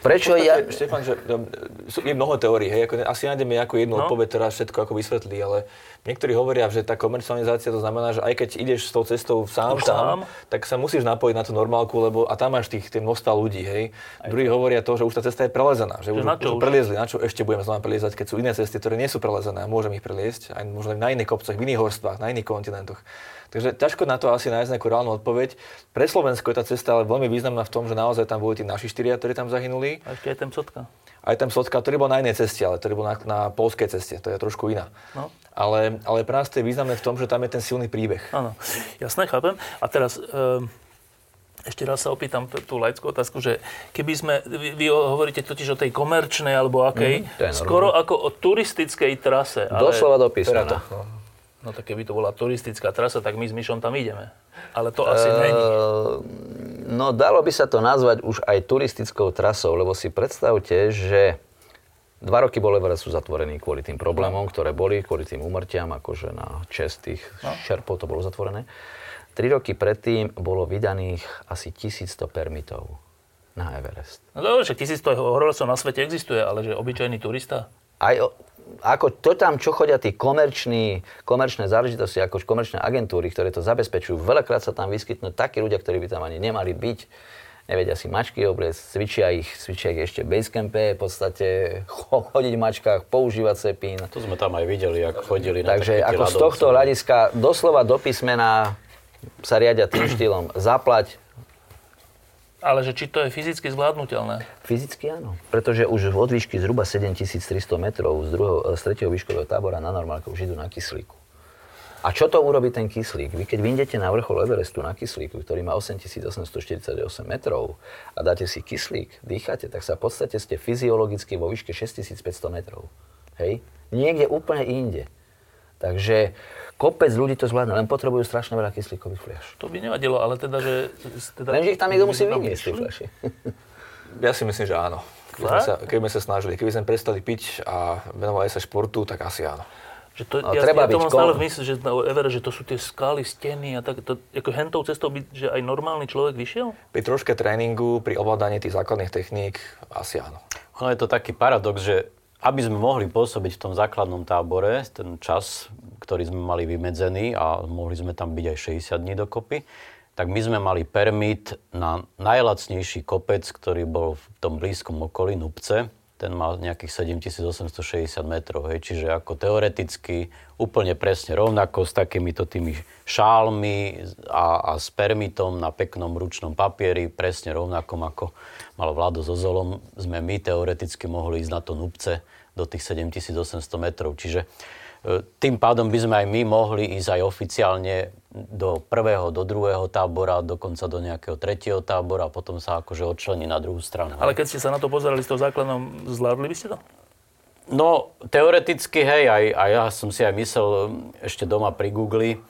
Speaker 4: Prečo ja...
Speaker 2: Štefan, že no, sú, je mnoho teórií, hej, ako, asi nájdeme nejakú jednu
Speaker 1: No.
Speaker 2: odpoveď, ktorá všetko ako vysvetlí, ale niektorí hovoria, že tá komercializácia to znamená, že aj keď ideš s tou cestou sám, sám, tak sa musíš napojiť na tú normálku, lebo a tam máš tých, tie množstva ľudí, hej. Druhí hovoria to, že už tá cesta je prelezená, že, už,
Speaker 1: na čo
Speaker 2: už
Speaker 1: už?
Speaker 2: preliezli, na čo ešte budeme znova preliezať, keď sú iné cesty, ktoré nie sú prelezené a môžeme ich preliesť, aj možno na iných kopcoch, v iných horstvách, na iných kontinentoch. Takže ťažko na to asi nájsť nejakú reálnu odpoveď. Pre Slovensko je tá cesta ale veľmi významná v tom, že naozaj tam boli tí naši štyria, ktorí tam zahynuli.
Speaker 1: A ešte aj ten psotka.
Speaker 2: Aj tam Sotka, ktorý bol na inej ceste, ale ktorý bol na, na polskej ceste, to je trošku iná.
Speaker 1: No.
Speaker 2: Ale, ale pre nás to je významné v tom, že tam je ten silný príbeh.
Speaker 1: Áno, jasné, chápem. A teraz um, ešte raz sa opýtam t- tú laickú otázku, že keby sme, vy, vy hovoríte totiž o tej komerčnej alebo akej,
Speaker 4: je
Speaker 1: skoro ako o turistickej trase. Ale,
Speaker 4: Doslova do písmena.
Speaker 1: No tak keby to bola turistická trasa, tak my s Myšom tam ideme. Ale to asi není.
Speaker 4: Ehm, No dalo by sa to nazvať už aj turistickou trasou, lebo si predstavte, že dva roky bol Everest sú zatvorený kvôli tým problémom, ktoré boli, kvôli tým úmrtiam, akože na čest tých šerpov to bolo zatvorené. Tri roky predtým bolo vydaných asi 1100 permitov na Everest.
Speaker 1: No dobre, však 1100 horolcov na svete existuje, ale že obyčajný turista?
Speaker 4: Aj o, ako to tam, čo chodia tí komerční, komerčné záležitosti, ako komerčné agentúry, ktoré to zabezpečujú, veľakrát sa tam vyskytnú takí ľudia, ktorí by tam ani nemali byť. Nevedia si mačky obliecť, cvičia ich, cvičia ich ešte v basecampe, v podstate cho- chodiť v mačkách, používať cepín.
Speaker 3: To sme tam aj videli, ako chodili na
Speaker 4: Takže ako z tohto hľadiska doslova do písmena sa riadia tým štýlom zaplať,
Speaker 1: Ale že či to je fyzicky zvládnutelné?
Speaker 4: Fyzicky áno. Pretože už od výšky zhruba 7300 metrov z, druhého, z tretieho výškového tábora na normálke už idú na kyslíku. A čo to urobí ten kyslík? Vy keď vyjdete na vrchol Everestu na kyslíku, ktorý má 8848 metrov a dáte si kyslík, dýchate, tak sa v podstate ste fyziologicky vo výške 6500 metrov. Hej? Niekde úplne inde. Takže kopec ľudí to zvládne, len potrebujú strašne veľa kyslíkových fľaš.
Speaker 1: To by nevadilo, ale teda, že... Teda,
Speaker 4: Lenže ich tam niekto musí vyniesť, tie fľaše.
Speaker 2: Ja si myslím, že áno. Keby sme, sa, keby sme sa snažili, keby sme prestali piť a venovali sa športu, tak asi áno.
Speaker 1: Že to,
Speaker 4: No,
Speaker 1: ja,
Speaker 4: treba
Speaker 1: ja to mám stále v mysli, že na Everest, že to sú tie skaly, steny a tak. To, ako hentou cestou by, že aj normálny človek vyšiel?
Speaker 2: Pri troške tréningu, pri ovládaní tých základných techník, asi áno.
Speaker 3: Ono je to taký paradox, že aby sme mohli pôsobiť v tom základnom tábore, ten čas, ktorý sme mali vymedzený a mohli sme tam byť aj 60 dní dokopy, tak my sme mali permit na najlacnejší kopec, ktorý bol v tom blízkom okolí Nubce. Ten má nejakých 7860 metrov, hej, čiže ako teoreticky úplne presne rovnako s takýmito tými šálmi a, a s permitom na peknom ručnom papieri, presne rovnakom ako mal Vlado so Zolom, sme my teoreticky mohli ísť na to Nubce do tých 7800 metrov. Čiže e, tým pádom by sme aj my mohli ísť aj oficiálne do prvého, do druhého tábora, dokonca do nejakého tretieho tábora a potom sa akože odčlení na druhú stranu.
Speaker 1: Ale keď ste sa na to pozerali s tou základnou, zvládli by ste to?
Speaker 3: No, teoreticky, hej, aj, aj ja som si aj myslel ešte doma pri Google,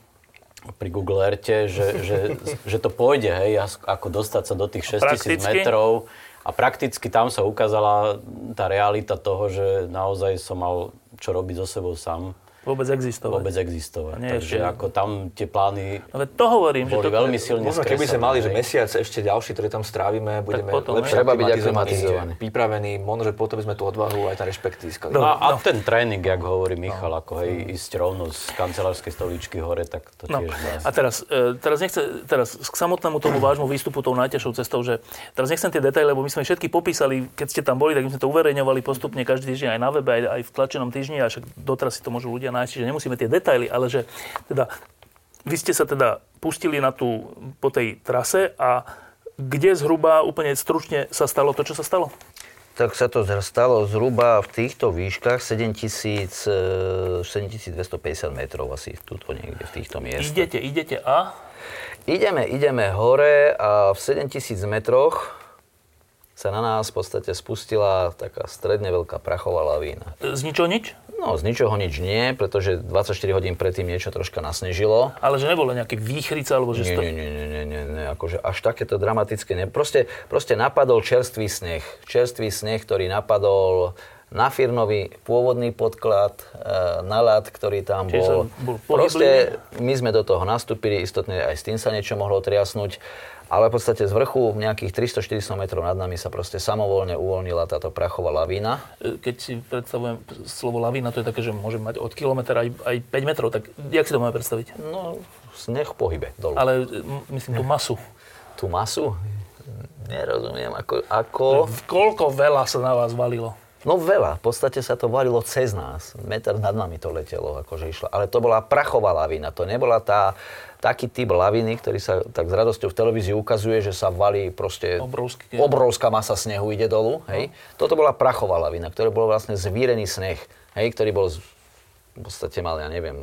Speaker 3: pri Google Earthe, že, že, že to pôjde, hej, ako dostať sa do tých 6000
Speaker 1: prakticky?
Speaker 3: metrov. A prakticky tam sa ukázala tá realita toho, že naozaj som mal čo robiť so sebou sám
Speaker 1: vôbec existovať.
Speaker 3: vôbec existovať.
Speaker 1: Nie,
Speaker 3: Takže
Speaker 1: ešte-
Speaker 3: ako tam tie plány
Speaker 1: No veď to hovorím, že
Speaker 3: boli
Speaker 1: to,
Speaker 3: veľmi silne
Speaker 2: Možno keby sme mali, že mesiac ešte ďalší, ktorý tam strávime, budeme
Speaker 1: potom,
Speaker 2: lepšie.
Speaker 4: Treba byť
Speaker 2: aklimatizovaní, pripravení, možno, že potom by sme tú odvahu aj ten rešpekt získali.
Speaker 3: No, a
Speaker 1: No.
Speaker 3: ten tréning, jak hovorí Michal, ako hej, ísť rovno z kancelárskej stoličky hore, tak to
Speaker 1: No.
Speaker 3: tiež dá.
Speaker 1: A teraz, e, teraz, nechce, teraz k samotnému tomu vášmu výstupu tou najťažšou cestou, že teraz nechcem tie detaily, lebo my sme všetky popísali, keď ste tam boli, tak my sme to uverejňovali postupne každý týždeň aj na webe, aj, aj v tlačenom týždni, a však doteraz si to môžu ľudia nájsť, že nemusíme tie detaily, ale že teda, vy ste sa teda pustili na tú, po tej trase a kde zhruba úplne stručne sa stalo to, čo sa stalo?
Speaker 4: Tak sa to stalo zhruba v týchto výškach 7000, e, 7250 metrov asi tuto niekde v týchto miestach.
Speaker 1: Idete, idete a?
Speaker 4: Ideme, ideme hore a v 7000 metroch sa na nás v podstate spustila taká stredne veľká prachová lavína.
Speaker 1: Z ničoho nič?
Speaker 4: No, z ničoho nič nie, pretože 24 hodín predtým niečo troška nasnežilo.
Speaker 1: Ale že nebolo nejaké výchrica, alebo že...
Speaker 4: Nie, nie, nie, nie, nie, nie, nie, akože až takéto dramatické. Ne. Proste, proste napadol čerstvý sneh. Čerstvý sneh, ktorý napadol na firnový pôvodný podklad, e, na ľad, ktorý tam
Speaker 1: Čiže
Speaker 4: bol.
Speaker 1: bol
Speaker 4: Proste my sme do toho nastúpili, istotne aj s tým sa niečo mohlo triasnúť. Ale v podstate z vrchu nejakých 300-400 metrov nad nami sa proste samovolne uvoľnila táto prachová lavína.
Speaker 1: E, keď si predstavujem slovo lavína, to je také, že môže mať od kilometra aj, aj 5 metrov, tak jak si to máme predstaviť?
Speaker 4: No, sneh v pohybe dolu.
Speaker 1: Ale e, myslím tú masu.
Speaker 4: Tú masu? Nerozumiem, ako... ako...
Speaker 1: Koľko veľa sa na vás valilo?
Speaker 4: No veľa, v podstate sa to valilo cez nás. Meter nad nami to letelo, akože išlo. Ale to bola prachová lavína, to nebola tá, taký typ laviny, ktorý sa tak s radosťou v televízii ukazuje, že sa valí proste...
Speaker 1: Obrovský.
Speaker 4: Obrovská masa snehu ide dolu, hej. Toto bola prachová lavina, ktorá bol vlastne zvírený sneh, hej, ktorý bol z- v podstate mal, ja neviem,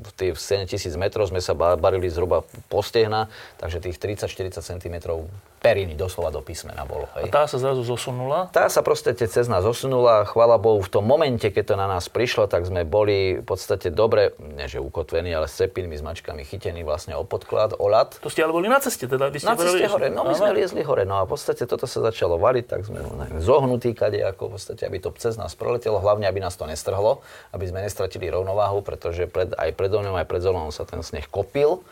Speaker 4: v tých 7000 metrov sme sa ba- barili zhruba po stehna, takže tých 30-40 cm periny doslova do písmena bolo,
Speaker 1: A
Speaker 4: hej.
Speaker 1: tá sa zrazu zosunula.
Speaker 4: Tá sa proste cez nás zosunula, chvála Bohu, v tom momente, keď to na nás prišlo, tak sme boli v podstate dobre, nie že ukotvení, ale s cepinými značkami chytení vlastne o podklad, o ľad.
Speaker 1: To ste ale boli na ceste, teda vy ste
Speaker 4: Na ceste hore, no my
Speaker 1: Áno.
Speaker 4: sme liezli hore, no a v podstate toto sa začalo variť, tak sme neviem, zohnutí kade, ako v podstate, aby to cez nás proletelo, hlavne aby nás to nestrhlo, aby sme nestratili rovnováhu, pretože pred, aj predo mňou, aj pred zónou sa ten sneh kopil.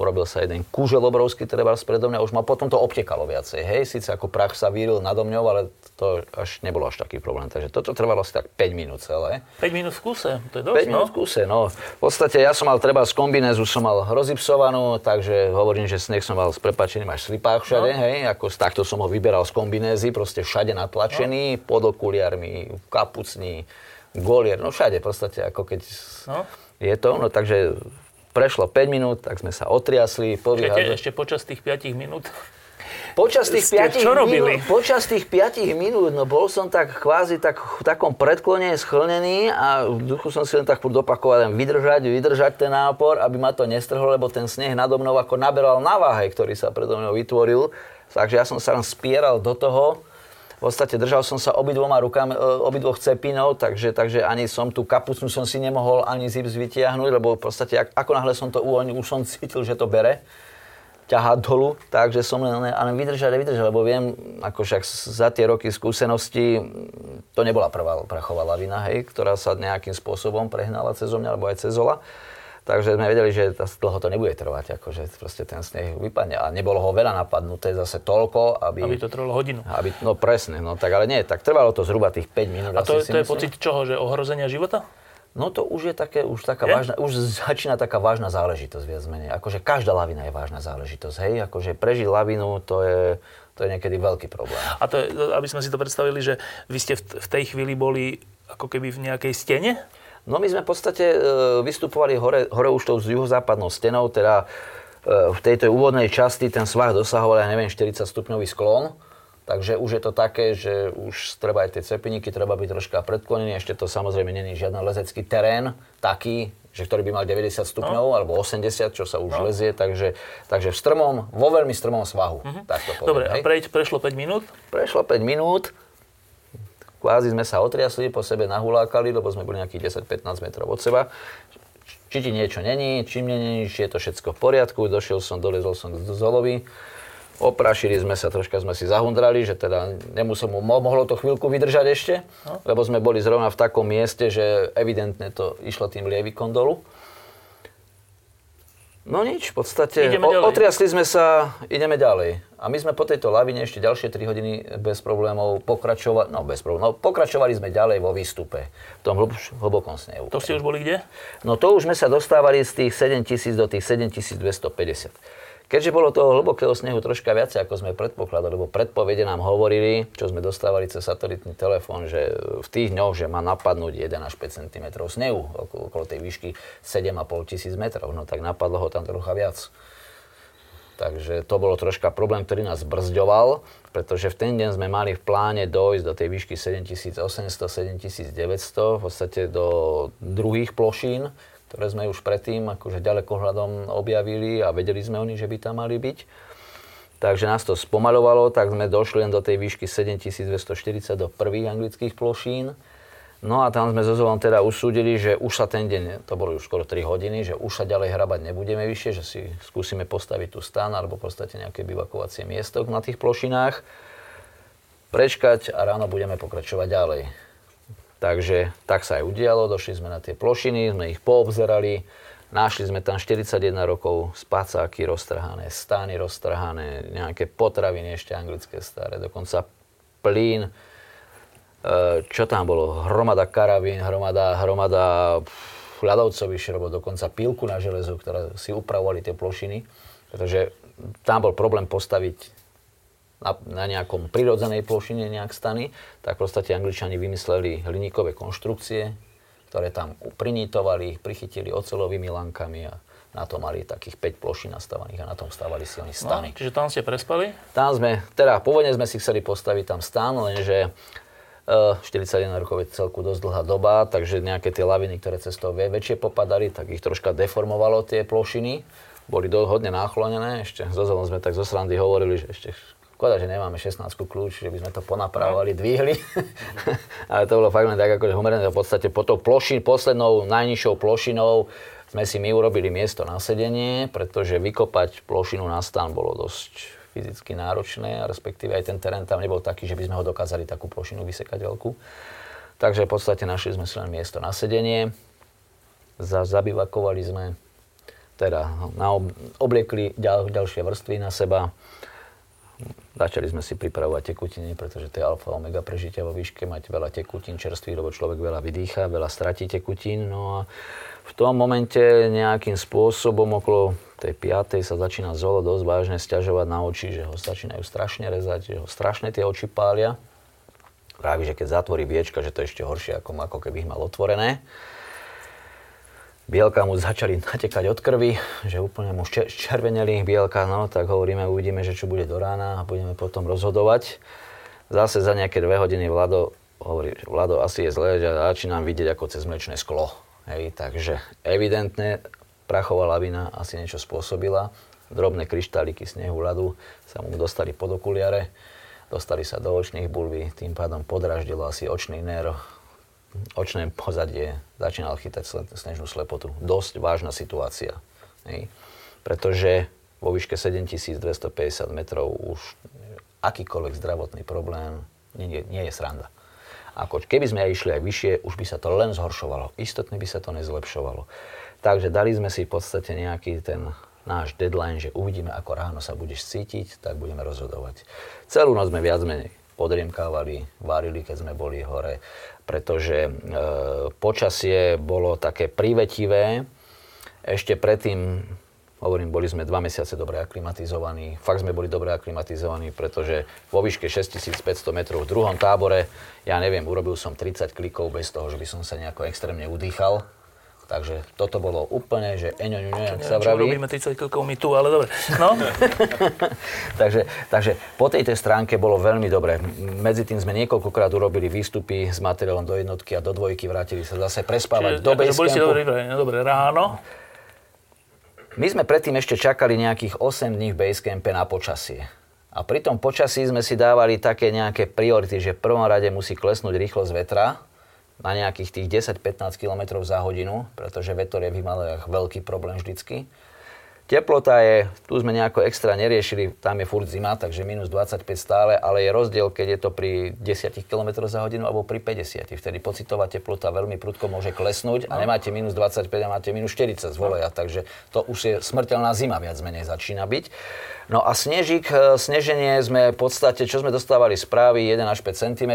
Speaker 4: Urobil sa jeden kúžel obrovský, treba predo mňa, už ma potom to obtekalo viacej, hej, síce ako prach sa víril nado mňou, ale to až nebolo až taký problém, takže toto trvalo asi tak 5 minút celé.
Speaker 1: 5 minút v kuse, to je dosť,
Speaker 4: 5 minút v kuse, no. V podstate ja som mal treba z kombinézu, som mal rozipsovanú, takže hovorím, že sneh som mal s prepačením až slipách všade,
Speaker 1: No.
Speaker 4: hej, ako takto som ho vyberal z kombinézy, proste všade natlačený,
Speaker 1: No.
Speaker 4: pod okuliarmi, v kapucni, golier, no všade, v podstate ako keď
Speaker 1: No.
Speaker 4: je to, no takže prešlo 5 minút, tak sme sa otriasli,
Speaker 1: Počkajte,
Speaker 4: povyhádzali.
Speaker 1: ešte počas tých 5 minút.
Speaker 4: Počas tých,
Speaker 1: Ste
Speaker 4: 5
Speaker 1: čo robili?
Speaker 4: minút, počas tých 5 minút, no bol som tak kvázi tak, v takom predklone schlnený a v duchu som si len tak dopakoval, len vydržať, vydržať ten nápor, aby ma to nestrhlo, lebo ten sneh nado mnou ako naberal na váhe, ktorý sa predo mnou vytvoril. Takže ja som sa len spieral do toho. V podstate držal som sa obidvoma rukami, e, obidvoch cepinov, takže, takže ani som tú kapucnu som si nemohol ani zips vytiahnuť, lebo v podstate ak, ako náhle som to uvoľnil, už som cítil, že to bere ťahať dolu, takže som len, ale vydržať, vydržať, lebo viem, ako však za tie roky skúsenosti, to nebola prvá prachová lavina, hej, ktorá sa nejakým spôsobom prehnala cez mňa, alebo aj cez Zola. Takže sme vedeli, že dlho to nebude trvať, akože proste ten sneh vypadne. A nebolo ho veľa napadnuté zase toľko, aby...
Speaker 1: Aby to trvalo hodinu.
Speaker 4: aby no presne, no tak ale nie, tak trvalo to zhruba tých 5 minút.
Speaker 1: A to, to je
Speaker 4: myslím.
Speaker 1: pocit čoho, že ohrozenia života?
Speaker 4: No to už je také, už taká
Speaker 1: Je?
Speaker 4: vážna, už začína taká vážna záležitosť viac menej. Akože každá lavina je vážna záležitosť, hej? Akože prežiť lavinu, to je, to je niekedy veľký problém.
Speaker 1: A to je, aby sme si to predstavili, že vy ste v, v tej chvíli boli ako keby v nejakej stene?
Speaker 4: No my sme v podstate e, vystupovali hore, hore už tou z juhozápadnou stenou, teda e, v tejto úvodnej časti ten svah dosahoval, ja neviem, 40 stupňový sklon. Takže už je to také, že už treba aj tie cepiníky, treba byť troška predklonený. Ešte to samozrejme není žiaden lezecký terén taký, že ktorý by mal 90 stupňov
Speaker 1: No.
Speaker 4: alebo 80, čo sa už lezie. Takže, takže v strmom, vo veľmi strmom svahu. Tak to poviem.
Speaker 1: Dobre, a
Speaker 4: hej.
Speaker 1: prejď, prešlo 5 minút.
Speaker 4: Prešlo 5 minút, kvázi sme sa otriasli, po sebe nahulákali, lebo sme boli nejakých 10-15 metrov od seba. či ti niečo není, mne není, či je to všetko v poriadku. Došiel som, dolezol som z Zolovy, oprašili sme sa, troška sme si zahundrali, že teda nemusel, mohlo to chvíľku vydržať ešte, no. lebo sme boli zrovna v takom mieste, že evidentne to išlo tým lievikom dolu. No nič, v podstate o, otriasli sme sa, ideme ďalej. A my sme po tejto lavine ešte ďalšie 3 hodiny bez problémov pokračovali, no bez problémov, no, pokračovali sme ďalej vo výstupe, v tom hlb, hlbokom snehu.
Speaker 1: To ste už boli kde?
Speaker 4: No to už sme sa dostávali z tých 7000 do tých 7250. Keďže bolo toho hlbokého snehu troška viac, ako sme predpokladali, lebo predpovede nám hovorili, čo sme dostávali cez satelitný telefón, že v tých dňoch, že má napadnúť 1 až 5 cm snehu okolo tej výšky 7,5 tisíc metrov, no tak napadlo ho tam trocha viac. Takže to bolo troška problém, ktorý nás brzďoval, pretože v ten deň sme mali v pláne dojsť do tej výšky 7800, 7900, v podstate do druhých plošín, ktoré sme už predtým akože ďalekohľadom objavili a vedeli sme oni, že by tam mali byť. Takže nás to spomalovalo, tak sme došli len do tej výšky 7240 do prvých anglických plošín. No a tam sme so Zovom teda usúdili, že už sa ten deň, to bolo už skoro 3 hodiny, že už sa ďalej hrabať nebudeme vyššie, že si skúsime postaviť tu stan alebo v podstate nejaké bivakovacie miesto na tých plošinách, prečkať a ráno budeme pokračovať ďalej. Takže tak sa aj udialo, došli sme na tie plošiny, sme ich poobzerali, našli sme tam 41 rokov spacáky roztrhané, stány roztrhané, nejaké potraviny ešte anglické staré, dokonca plyn, e, čo tam bolo, hromada karabín, hromada, hromada ľadovcových šrobov, dokonca pílku na železo, ktoré si upravovali tie plošiny, pretože tam bol problém postaviť na, na nejakom prirodzenej plošine nejak stany, tak v podstate Angličani vymysleli hliníkové konštrukcie, ktoré tam prinítovali, prichytili ocelovými lankami a na to mali takých 5 plošín nastavaných a na tom stávali si oni stany.
Speaker 1: No, čiže tam ste prespali?
Speaker 4: Tam sme, teda pôvodne sme si chceli postaviť tam stan, lenže 41 e, rokov je celku dosť dlhá doba, takže nejaké tie laviny, ktoré cez to väčšie popadali, tak ich troška deformovalo tie plošiny. Boli do, hodne náchlonené, ešte so sme tak zo srandy hovorili, že ešte Škoda, že nemáme 16 kľúč, že by sme to ponapravovali, dvihli. Ale to bolo fakt len tak, akože humerné, v podstate po tou plošin, poslednou najnižšou plošinou sme si my urobili miesto na sedenie, pretože vykopať plošinu na stan bolo dosť fyzicky náročné, a respektíve aj ten terén tam nebol taký, že by sme ho dokázali takú plošinu vysekať veľkú. Takže v podstate našli sme si len miesto na sedenie, zabivakovali sme, teda na obliekli ďal, ďalšie vrstvy na seba, Začali sme si pripravovať tekutiny, pretože to je alfa omega prežitia vo výške, mať veľa tekutín čerstvých, lebo človek veľa vydýcha, veľa stratí tekutín. No a v tom momente nejakým spôsobom okolo tej 5. sa začína Zolo dosť vážne stiažovať na oči, že ho začínajú strašne rezať, že ho strašne tie oči pália. Práve, že keď zatvorí viečka, že to je ešte horšie, ako, ako keby ich mal otvorené bielka mu začali natekať od krvi, že úplne mu červeneli bielka, no tak hovoríme, uvidíme, že čo bude do rána a budeme potom rozhodovať. Zase za nejaké dve hodiny Vlado hovorí, že Vlado asi je zle, že začínam vidieť ako cez mlečné sklo. Hej, takže evidentne prachová lavina asi niečo spôsobila. Drobné kryštáliky snehu ľadu sa mu dostali pod okuliare, dostali sa do očných bulví, tým pádom podraždilo asi očný nerv, očné pozadie začínal chytať snežnú slepotu. Dosť vážna situácia. Hej. Pretože vo výške 7250 metrov už akýkoľvek zdravotný problém nie, nie je sranda. Ako, keby sme aj išli aj vyššie, už by sa to len zhoršovalo. Istotne by sa to nezlepšovalo. Takže dali sme si v podstate nejaký ten náš deadline, že uvidíme, ako ráno sa budeš cítiť, tak budeme rozhodovať. Celú noc sme viac menej podriemkávali, varili, keď sme boli hore, pretože e, počasie bolo také privetivé. Ešte predtým, hovorím, boli sme dva mesiace dobre aklimatizovaní. Fakt sme boli dobre aklimatizovaní, pretože vo výške 6500 metrov v druhom tábore, ja neviem, urobil som 30 klikov bez toho, že by som sa nejako extrémne udýchal Takže toto bolo úplne, že eňo, ňu, ňu, sa vraví.
Speaker 1: Robíme 30 krokov my tu, ale dobre. No.
Speaker 4: takže, takže po tejto stránke bolo veľmi dobre. Medzi tým sme niekoľkokrát urobili výstupy s materiálom do jednotky a do dvojky, vrátili sa zase prespávať Čiže, do
Speaker 1: base boli ste dobre, dobre, ráno.
Speaker 4: My sme predtým ešte čakali nejakých 8 dní v basecampe na počasie. A pri tom počasí sme si dávali také nejaké priority, že v prvom rade musí klesnúť rýchlosť vetra, na nejakých tých 10-15 km za hodinu, pretože vetor je v Himalajach veľký problém vždycky. Teplota je, tu sme nejako extra neriešili, tam je furt zima, takže minus 25 stále, ale je rozdiel, keď je to pri 10 km za hodinu alebo pri 50. Vtedy pocitová teplota veľmi prudko môže klesnúť a nemáte minus 25 a máte minus 40 z voleja, takže to už je smrteľná zima viac menej začína byť. No a snežík, e, sneženie sme v podstate, čo sme dostávali správy, 1 až 5 cm,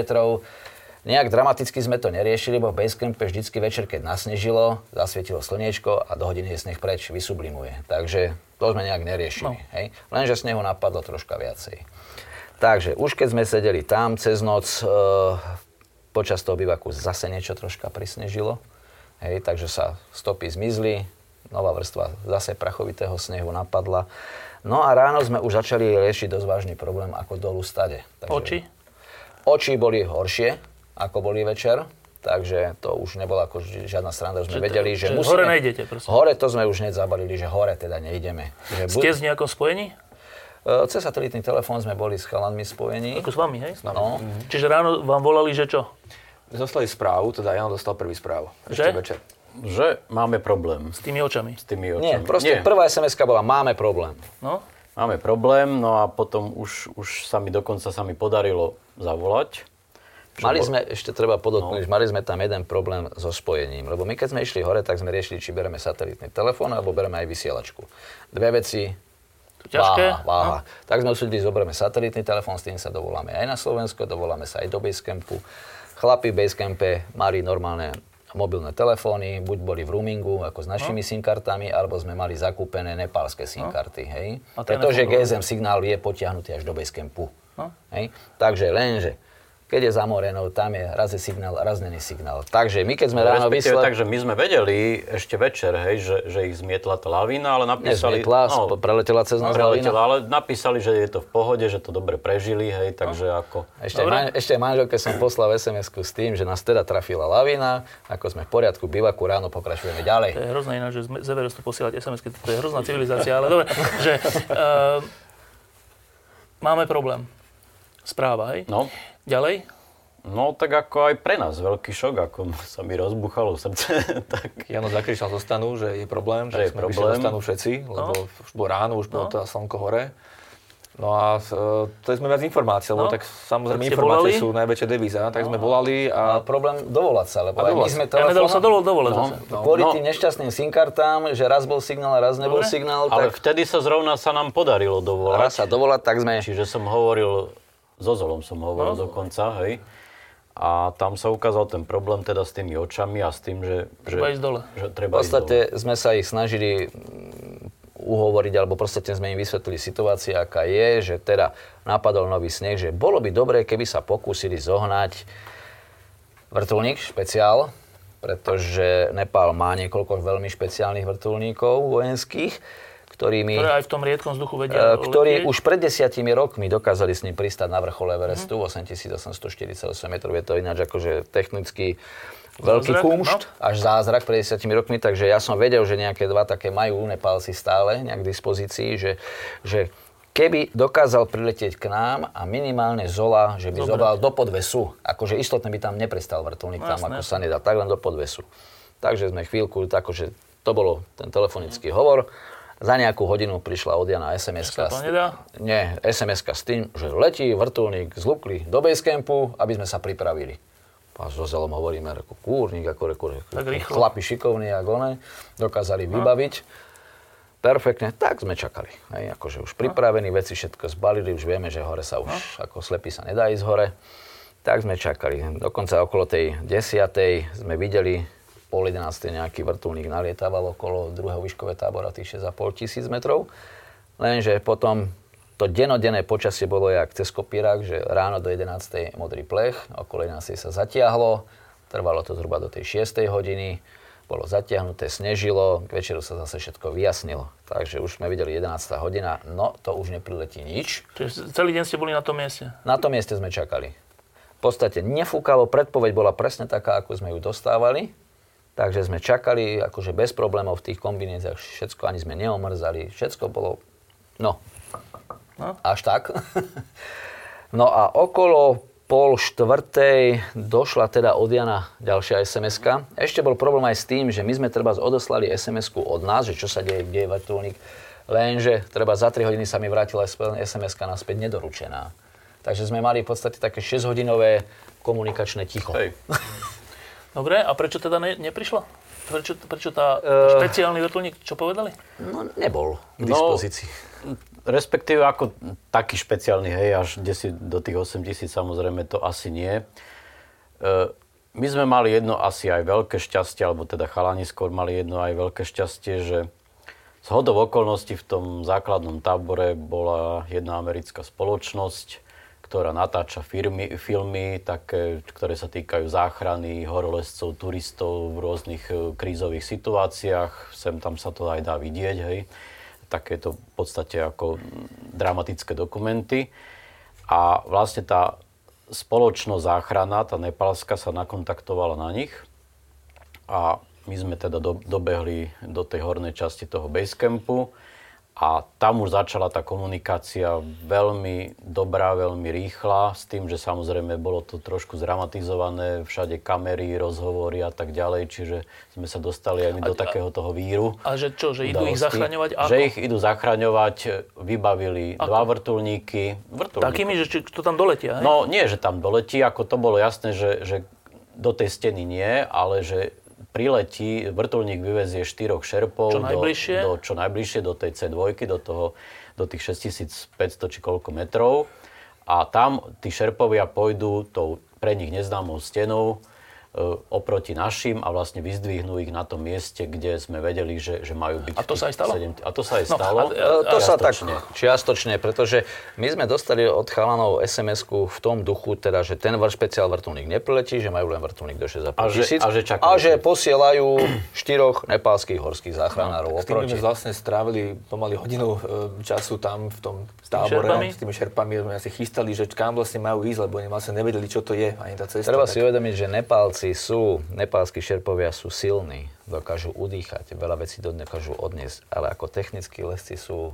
Speaker 4: Nejak dramaticky sme to neriešili, bo v Basecampe vždycky večer, keď nasnežilo, zasvietilo slniečko a do hodiny je sneh preč, vysublimuje. Takže to sme nejak neriešili. No. Hej? Lenže snehu napadlo troška viacej. Takže už keď sme sedeli tam cez noc, e, počas toho bivaku zase niečo troška prisnežilo. Hej, takže sa stopy zmizli, nová vrstva zase prachovitého snehu napadla. No a ráno sme už začali riešiť dosť vážny problém ako dolu stade.
Speaker 1: Takže oči?
Speaker 4: Oči boli horšie, ako boli večer. Takže to už nebola ako žiadna strana, že sme že vedeli, že, že musíme...
Speaker 1: Hore nejdete, prosím.
Speaker 4: Hore to sme už hneď zabalili, že hore teda nejdeme. Že
Speaker 1: Ste bu- s nejakom spojení?
Speaker 4: Uh, cez satelitný telefón sme boli s chalanmi spojení.
Speaker 1: Ako s vami, hej?
Speaker 4: S nami. No.
Speaker 1: Mhm. Čiže ráno vám volali, že čo?
Speaker 2: Zostali správu, teda ja dostal prvý správu.
Speaker 1: Že?
Speaker 2: Ešte večer.
Speaker 3: Že máme problém.
Speaker 1: S tými očami?
Speaker 3: S tými očami.
Speaker 4: Nie, proste Nie. prvá sms bola, máme problém.
Speaker 1: No?
Speaker 3: Máme problém, no a potom už, už sa mi dokonca sa mi podarilo zavolať
Speaker 4: Mali sme, ešte treba podotknúť, no. mali sme tam jeden problém so spojením, lebo my keď sme išli hore, tak sme riešili, či bereme satelitný telefón alebo bereme aj vysielačku. Dve veci,
Speaker 1: ťažké.
Speaker 4: Váha, váha. No. Tak sme usúdili, zoberieme satelitný telefón, s tým sa dovoláme aj na Slovensko, dovoláme sa aj do Basecampu. Chlapi v Basecampe mali normálne mobilné telefóny, buď boli v roamingu ako s našimi no. SIM kartami, alebo sme mali zakúpené nepálske SIM no. karty. Hej? Pretože GSM signál je potiahnutý až do Basecampu. No. Hej? Takže lenže keď je zamorenou, tam je raz je signál, raz není signál. Takže my keď sme no, ráno vyslali...
Speaker 3: Takže my sme vedeli ešte večer, hej, že, že ich zmietla tá lavína, ale napísali...
Speaker 4: Nezmietla, no, preletela cez nás
Speaker 3: preletela, ale napísali, že je to v pohode, že to dobre prežili, hej, takže no. ako...
Speaker 4: Ešte, man, ešte manželke som poslal sms s tým, že nás teda trafila lavína, ako sme v poriadku, bivaku, ráno pokračujeme ďalej.
Speaker 1: To je hrozné ináč, že z Everestu posielať sms to je hrozná civilizácia, ale dobre, že uh, máme problém. Správa, hej?
Speaker 3: No.
Speaker 1: Ďalej?
Speaker 3: No tak ako aj pre nás veľký šok, ako sa mi rozbuchalo srdce. tak...
Speaker 2: Jano zakričal zo stanu, že je problém, že je sme problém. stanu všetci, lebo no. už bolo ráno, už bolo no. teda slnko hore. No a uh, to sme viac informácií, lebo no. tak samozrejme tak informácie volali? sú najväčšia devíza, tak no. sme volali a...
Speaker 4: a problém dovolať sa, lebo aj my sme telefónom...
Speaker 1: Ja nedalo sa dovol, dovolať no.
Speaker 4: no. Kvôli no. tým nešťastným SIM kartám, že raz bol signál a raz nebol Dobre. signál,
Speaker 3: Ale tak... vtedy sa zrovna sa nám podarilo dovolať.
Speaker 4: Raz sa dovolať, tak sme...
Speaker 3: Čiže som hovoril, so Zolom som hovoril no. dokonca, hej a tam sa ukázal ten problém teda s tými očami a s tým, že...
Speaker 1: Treba že, ísť dole.
Speaker 3: Že treba
Speaker 4: v podstate ísť dole. sme sa ich snažili mm, uhovoriť, alebo proste sme im vysvetlili situáciu, aká je, že teda napadol nový sneh, že bolo by dobré, keby sa pokúsili zohnať vrtulník špeciál, pretože Nepál má niekoľko veľmi špeciálnych vrtulníkov vojenských, ktorými...
Speaker 1: Ktoré aj v tom riedkom vzduchu vedia
Speaker 4: uh, Ktorí letieť. už pred desiatimi rokmi dokázali s ním pristať na vrchole Everestu, mm-hmm. 8848 metrov. Je to ináč akože technicky veľký zázrak, kumšt, no. až zázrak pred desiatimi rokmi, takže ja som vedel, že nejaké dva také majú Nepálci stále nejak k dispozícii, že, že keby dokázal priletieť k nám a minimálne Zola, že by Dobre. zobral do podvesu, akože istotne by tam neprestal vrtulník no, tam, jasné. ako sa nedá, tak len do podvesu. Takže sme chvíľku, akože to bolo ten telefonický mm. hovor. Za nejakú hodinu prišla od Jana sms
Speaker 1: to nedá?
Speaker 4: Nie, sms s tým, že letí vrtulník z Lukly do Basecampu, aby sme sa pripravili. A so Zelom hovoríme, ako kúrnik, ako reku, chlapi šikovní, ako one, dokázali no. vybaviť. Perfektne, tak sme čakali. Hej, akože už pripravení, veci všetko zbalili, už vieme, že hore sa už, no. ako slepý sa nedá ísť hore. Tak sme čakali. Dokonca okolo tej desiatej sme videli pol 11. nejaký vrtulník nalietával okolo druhého výškové tábora, tých 6,5 tisíc metrov. Lenže potom to denodenné počasie bolo jak cez kopírak, že ráno do 11. modrý plech, okolo 11. sa zatiahlo, trvalo to zhruba do tej 6. hodiny, bolo zatiahnuté, snežilo, k večeru sa zase všetko vyjasnilo. Takže už sme videli 11. hodina, no to už nepriletí nič.
Speaker 1: Čiže celý deň ste boli na tom mieste?
Speaker 4: Na tom mieste sme čakali. V podstate nefúkalo, predpoveď bola presne taká, ako sme ju dostávali. Takže sme čakali akože bez problémov v tých kombinéciách, všetko ani sme neomrzali, všetko bolo, no, no. až tak. no a okolo pol štvrtej došla teda od Jana ďalšia sms Ešte bol problém aj s tým, že my sme treba odoslali sms od nás, že čo sa deje, kde je vrtulník, lenže treba za 3 hodiny sa mi vrátila sms naspäť nedoručená. Takže sme mali v podstate také 6-hodinové komunikačné ticho. Hej.
Speaker 1: Dobre, a prečo teda ne, neprišla? Prečo, prečo tá uh, špeciálny vrtulník, čo povedali?
Speaker 4: No, nebol k no, dispozícii. No,
Speaker 3: respektíve ako taký špeciálny, hej, až 10 do tých 8 tisíc samozrejme to asi nie. E, my sme mali jedno asi aj veľké šťastie, alebo teda chalani skôr mali jedno aj veľké šťastie, že z hodov okolností v tom základnom tábore bola jedna americká spoločnosť, ktorá natáča firmy, filmy, také, ktoré sa týkajú záchrany horolezcov, turistov v rôznych e, krízových situáciách. Sem tam sa to aj dá vidieť, hej takéto v podstate ako dramatické dokumenty. A vlastne tá spoločnosť záchrana, tá nepalská, sa nakontaktovala na nich a my sme teda do, dobehli do tej hornej časti toho basecampu a tam už začala tá komunikácia veľmi dobrá, veľmi rýchla, s tým, že samozrejme bolo to trošku zdramatizované, všade kamery, rozhovory a tak ďalej, čiže sme sa dostali aj my a, do takého toho víru.
Speaker 1: A že čo, že idú ich zachraňovať?
Speaker 3: Ako? Že ich idú zachraňovať, vybavili ako? dva vrtulníky.
Speaker 1: vrtulníky. Takými, že či, to tam doletia?
Speaker 3: Hej? No nie, že tam doletí, ako to bolo jasné, že, že do tej steny nie, ale že priletí, vrtulník vyvezie štyroch šerpov
Speaker 1: čo najbližšie?
Speaker 3: Do, do, čo najbližšie do tej C2, do, toho, do tých 6500 či koľko metrov. A tam tí šerpovia pôjdu tou pre nich neznámou stenou oproti našim a vlastne vyzdvihnú ich na tom mieste, kde sme vedeli, že, že majú byť.
Speaker 1: A to sa aj stalo?
Speaker 3: 7, a to sa aj no, stalo. A,
Speaker 4: a, a, to sa tak čiastočne, pretože my sme dostali od chalanov sms v tom duchu, teda, že ten vrš špeciál vrtulník nepriletí, že majú len vrtulník do 6,5 tisíc a, že, a že posielajú štyroch nepálskych horských záchranárov
Speaker 2: no, oproti. S tým sme vlastne strávili pomaly hodinu e, času tam v tom tábore s tými šerpami, sme asi chystali, že kam vlastne majú ísť, lebo oni vlastne nevedeli, čo to je, ani tá cesta.
Speaker 4: Treba tak... si uvedomiť, že Nepálci Nepálci sú, nepálsky šerpovia sú silní, dokážu udýchať, veľa vecí dokážu odniesť, ale ako technickí lesci sú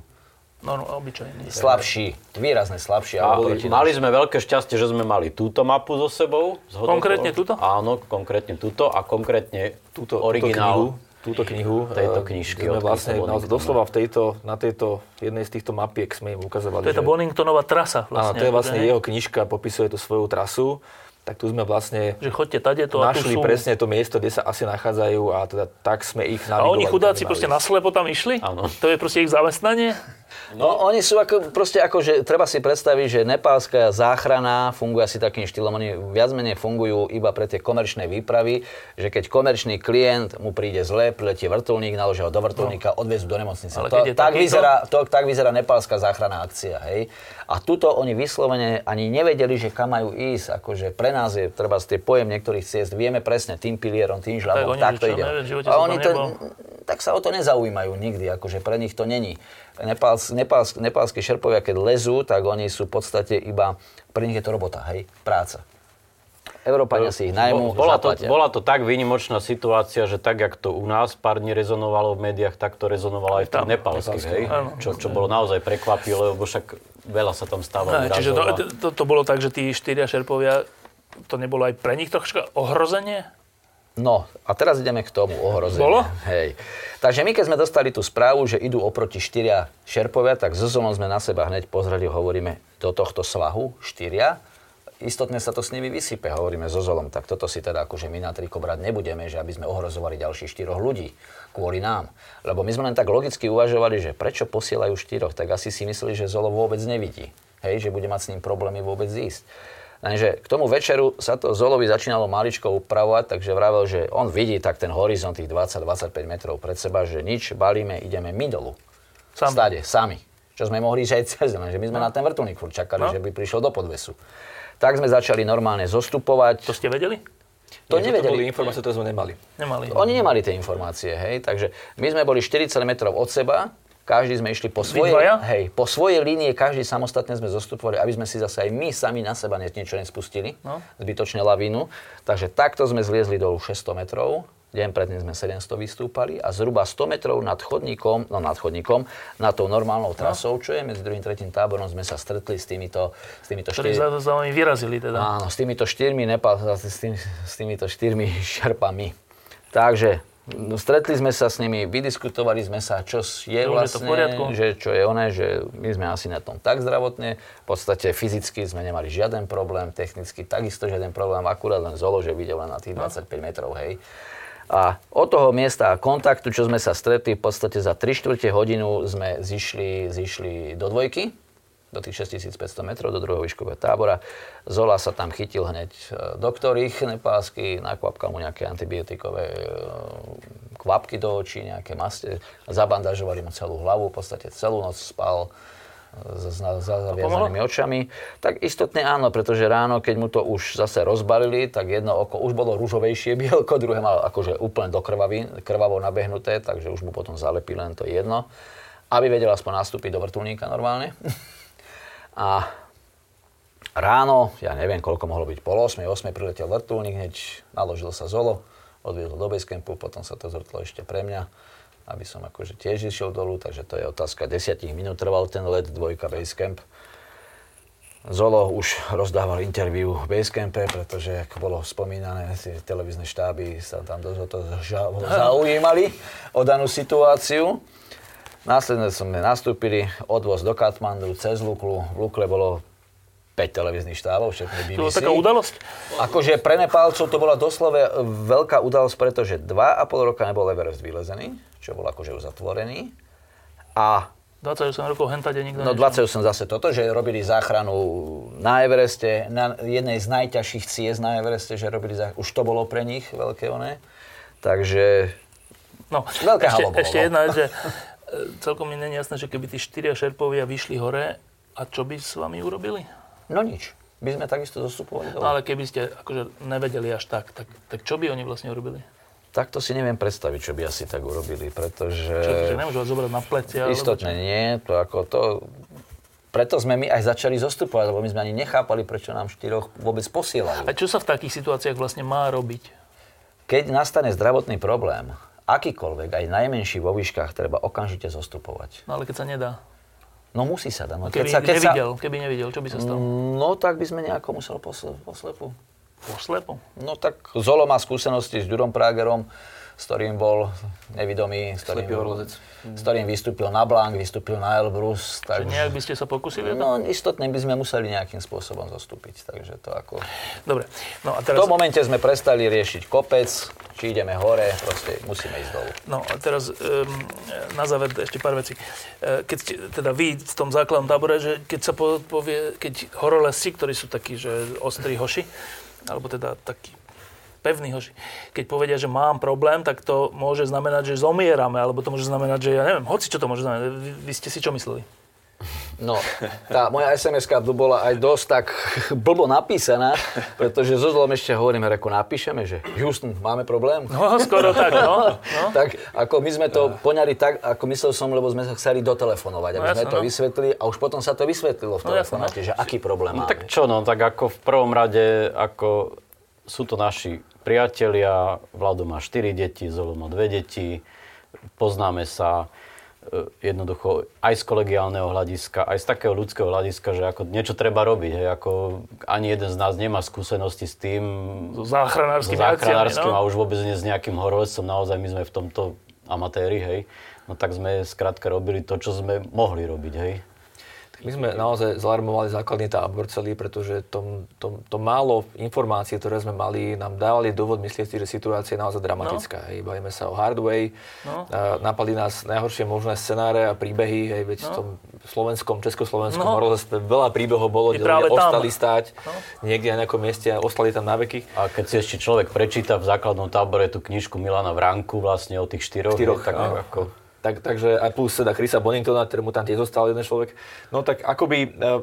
Speaker 1: No, no obyčajne.
Speaker 4: Slabší, výrazne slabší.
Speaker 3: A mali sme veľké šťastie, že sme mali túto mapu so sebou.
Speaker 1: Konkrétne túto?
Speaker 3: Áno, konkrétne túto a konkrétne túto originál.
Speaker 2: Túto knihu,
Speaker 3: tejto knižky.
Speaker 2: Sme vlastne doslova v tejto, na tejto jednej z týchto mapiek sme im ukazovali.
Speaker 1: To je tá Boningtonová trasa
Speaker 2: vlastne. Áno, to je vlastne jeho knižka, popisuje tú svoju trasu tak tu sme vlastne
Speaker 1: že chodte tade to
Speaker 2: našli
Speaker 1: sú...
Speaker 2: presne to miesto, kde sa asi nachádzajú a teda tak sme ich navigovali.
Speaker 1: A oni chudáci proste naslepo tam išli?
Speaker 3: Áno.
Speaker 1: To je proste ich zamestnanie?
Speaker 4: No, no oni sú ako, proste ako, že treba si predstaviť, že nepálska záchrana funguje asi takým štýlom, oni viac menej fungujú iba pre tie komerčné výpravy, že keď komerčný klient mu príde zle, priletie vrtulník, naložia ho do vrtulníka, no. odvezú do nemocnice. to, tak, takýto... vyzerá, to, tak vyzerá nepálska záchranná akcia, hej. A tuto oni vyslovene ani nevedeli, že kam majú ísť. Akože pre nás je, treba z tie pojem niektorých ciest, vieme presne tým pilierom, tým žľabom, tak, tak to ide. a oni to, tak sa o to nezaujímajú nikdy, akože pre nich to není. Nepáls, nepáls, nepálsky šerpovia, keď lezú, tak oni sú v podstate iba, pre nich je to robota, hej, práca. Európania si ich najmú,
Speaker 3: bola to, bola to tak výnimočná situácia, že tak, jak to u nás pár dní rezonovalo v médiách, tak to rezonovalo aj v tých nepalských, hej? Čo, čo bolo naozaj prekvapivé, lebo však veľa sa tam stávalo.
Speaker 1: Čiže to, to, to, bolo tak, že tí štyria šerpovia, to nebolo aj pre nich troška ohrozenie?
Speaker 4: No, a teraz ideme k tomu ohrozeniu.
Speaker 1: Bolo?
Speaker 4: Hej. Takže my, keď sme dostali tú správu, že idú oproti štyria šerpovia, tak so sme na seba hneď pozreli, hovoríme, do tohto svahu štyria, istotne sa to s nimi vysype, hovoríme so Zolom, tak toto si teda akože my na triko brať nebudeme, že aby sme ohrozovali ďalších štyroch ľudí kvôli nám. Lebo my sme len tak logicky uvažovali, že prečo posielajú štyroch, tak asi si mysleli, že Zolo vôbec nevidí. Hej, že bude mať s ním problémy vôbec ísť. Lenže k tomu večeru sa to Zolovi začínalo maličko upravovať, takže vravel, že on vidí tak ten horizont tých 20-25 metrov pred seba, že nič, balíme, ideme my dolu. Sam. Stade, sami. Čo sme mohli ísť aj cez že my sme no. na ten vrtulník furt čakali, no. že by prišiel do podvesu. Tak sme začali normálne zostupovať.
Speaker 1: To ste vedeli?
Speaker 4: To Nie, nevedeli. To
Speaker 2: boli informácie, ktoré sme nemali.
Speaker 1: nemali.
Speaker 4: Oni nemali tie informácie, hej. Takže my sme boli 40 metrov od seba, každý sme išli po svojej, hej, po svojej línie, každý samostatne sme zostupovali, aby sme si zase aj my sami na seba niečo nespustili, no. zbytočne lavínu. Takže takto sme zliezli dolu 600 metrov, deň predtým sme 700 vystúpali a zhruba 100 metrov nad chodníkom, no nad chodníkom, nad tou normálnou trasou, čo je medzi druhým tretím táborom, sme sa stretli s týmito, s týmito
Speaker 1: Ktorí
Speaker 4: štyri-
Speaker 1: za, za vyrazili teda.
Speaker 4: Áno, s týmito štyrmi Nepal, s, tým, s týmito štyrmi šerpami. Takže no, stretli sme sa s nimi, vydiskutovali sme sa, čo je
Speaker 1: je v
Speaker 4: vlastne,
Speaker 1: poriadku.
Speaker 4: že čo je oné, že my sme asi na tom tak zdravotne, v podstate fyzicky sme nemali žiaden problém, technicky takisto žiaden problém, akurát len zolo, že videl len na tých 25 metrov, hej. A od toho miesta kontaktu, čo sme sa stretli, v podstate za 3 čtvrte hodinu sme zišli, zišli do dvojky, do tých 6500 metrov, do druhého výškového tábora. Zola sa tam chytil hneď e, doktor ich nepálsky, nakvapkal mu nejaké antibiotikové e, kvapky do očí, nejaké maste, zabandažovali mu celú hlavu, v podstate celú noc spal e, s zaviazanými očami. Tak istotne áno, pretože ráno, keď mu to už zase rozbalili, tak jedno oko už bolo rúžovejšie bielko, druhé malo akože úplne do krvavy, krvavo nabehnuté, takže už mu potom zalepili len to jedno, aby vedel aspoň nastúpiť do vrtulníka normálne. A ráno, ja neviem, koľko mohlo byť, pol 8, 8 priletel vrtulník, hneď naložil sa Zolo, odviezol do basecampu, potom sa to zvrtlo ešte pre mňa, aby som akože tiež išiel dolu, takže to je otázka 10 minút trval ten let, dvojka basecamp. Zolo už rozdával interview v Basecampe, pretože, ako bolo spomínané, tie televízne štáby sa tam dosť o to zaujímali o danú situáciu. Následne sme nastúpili, odvoz do Katmandu, cez Luklu. V Lukle bolo 5 televíznych štábov, všetky BBC.
Speaker 1: To bola taká udalosť.
Speaker 4: Akože pre Nepálcov to bola doslove veľká udalosť, pretože 2,5 roka nebol Everest vylezený, čo bol akože uzatvorený. A
Speaker 1: 28 rokov hentade nikto
Speaker 4: No
Speaker 1: nešiel.
Speaker 4: 28 zase toto, že robili záchranu na Evereste, na jednej z najťažších ciest na Evereste, že robili záchranu. Už to bolo pre nich veľké oné. Takže
Speaker 1: No,
Speaker 4: Veľké
Speaker 1: ešte,
Speaker 4: bolo,
Speaker 1: ešte
Speaker 4: no.
Speaker 1: jedna vec, že celkom mi není jasné, že keby tí štyria šerpovia vyšli hore, a čo by s vami urobili?
Speaker 4: no nič. My sme takisto zostupovali dole.
Speaker 1: No ale keby ste akože nevedeli až tak, tak, tak čo by oni vlastne urobili?
Speaker 4: Tak to si neviem predstaviť, čo by asi tak urobili, pretože...
Speaker 1: Čo, že nemôžu vás zobrať na plecia?
Speaker 4: Istotne nie, to ako to... Preto sme my aj začali zostupovať, lebo my sme ani nechápali, prečo nám štyroch vôbec posielajú.
Speaker 1: A čo sa v takých situáciách vlastne má robiť?
Speaker 4: Keď nastane zdravotný problém, akýkoľvek, aj najmenší vo výškach, treba okamžite zostupovať.
Speaker 1: No ale keď sa nedá.
Speaker 4: No musí sa dať. No,
Speaker 1: Keby
Speaker 4: keď sa, keď sa,
Speaker 1: nevidel, keby nevidel, čo by sa stalo?
Speaker 4: no tak by sme nejako musel posle, poslepu.
Speaker 1: Poslepo?
Speaker 4: No tak Zolo má skúsenosti s Durom Pragerom, s ktorým bol nevidomý, s ktorým, s ktorým vystúpil na Blanc, vystúpil na Elbrus.
Speaker 1: Že
Speaker 4: Tak,
Speaker 1: nejak by ste sa pokusili?
Speaker 4: no istotne by sme museli nejakým spôsobom zostúpiť. Takže to ako...
Speaker 1: Dobre. No a
Speaker 4: V
Speaker 1: teraz...
Speaker 4: tom momente sme prestali riešiť kopec, či ideme hore, proste musíme ísť dolu.
Speaker 1: No a teraz um, na záver ešte pár vecí. E, Keď ste, teda vy v tom základnom tábore, že keď sa po, povie, keď horolesci, ktorí sú takí, že ostrí hoši, alebo teda takí pevní hoši, keď povedia, že mám problém, tak to môže znamenať, že zomierame, alebo to môže znamenať, že ja neviem, hoci čo to môže znamenať. Vy, vy ste si čo mysleli?
Speaker 4: No, tá moja sms bola aj dosť tak blbo napísaná, pretože so zlom ešte hovoríme, reku, napíšeme, že Houston, máme problém?
Speaker 1: No, skoro tak, no. no.
Speaker 4: Tak ako my sme to poňali tak, ako myslel som, lebo sme sa chceli dotelefonovať, aby
Speaker 1: No,
Speaker 4: sme
Speaker 1: jasné,
Speaker 4: to
Speaker 1: no.
Speaker 4: vysvetlili a už potom sa to vysvetlilo v
Speaker 1: No, jasné,
Speaker 4: telefonáte, že aký problém
Speaker 3: No
Speaker 4: máme.
Speaker 3: tak čo, no tak ako v prvom rade, ako sú to naši priatelia, Vlado má 4 deti, Zolo má 2 deti, poznáme sa e, jednoducho aj z kolegiálneho hľadiska, aj z takého ľudského hľadiska, že ako niečo treba robiť. Hej, ako ani jeden z nás nemá skúsenosti s tým,
Speaker 1: So
Speaker 3: so
Speaker 1: záchranárskými
Speaker 3: záchranárskym
Speaker 1: akciami,
Speaker 3: a
Speaker 1: no.
Speaker 3: už vôbec nie s nejakým horolezcom. Naozaj my sme v tomto amatéri, hej. No tak sme skrátka robili to, čo sme mohli robiť, hej.
Speaker 2: My sme naozaj zalarmovali základný tábor celý, pretože to, to, to málo informácií, ktoré sme mali, nám dávali dôvod myslieť si, že situácia je naozaj dramatická. No. Hej, bavíme sa o Hardway,
Speaker 1: No.
Speaker 2: napadli nás najhoršie možné scenáre a príbehy, hej, veď no. v tom slovenskom, československom
Speaker 1: No.
Speaker 2: horolezstve veľa príbehov bolo, kde ľudia ostali stáť
Speaker 1: No.
Speaker 2: niekde na nejakom mieste a ostali tam na veky.
Speaker 3: A keď si ešte človek prečíta v základnom tábore tú knižku Milana Vránku vlastne o tých štyroch,
Speaker 2: Štyroch,
Speaker 3: hej, tak ako...
Speaker 2: Tak, takže a plus teda Chrisa Boningtona, ktorému tam tiež zostal jeden človek. No tak akoby uh,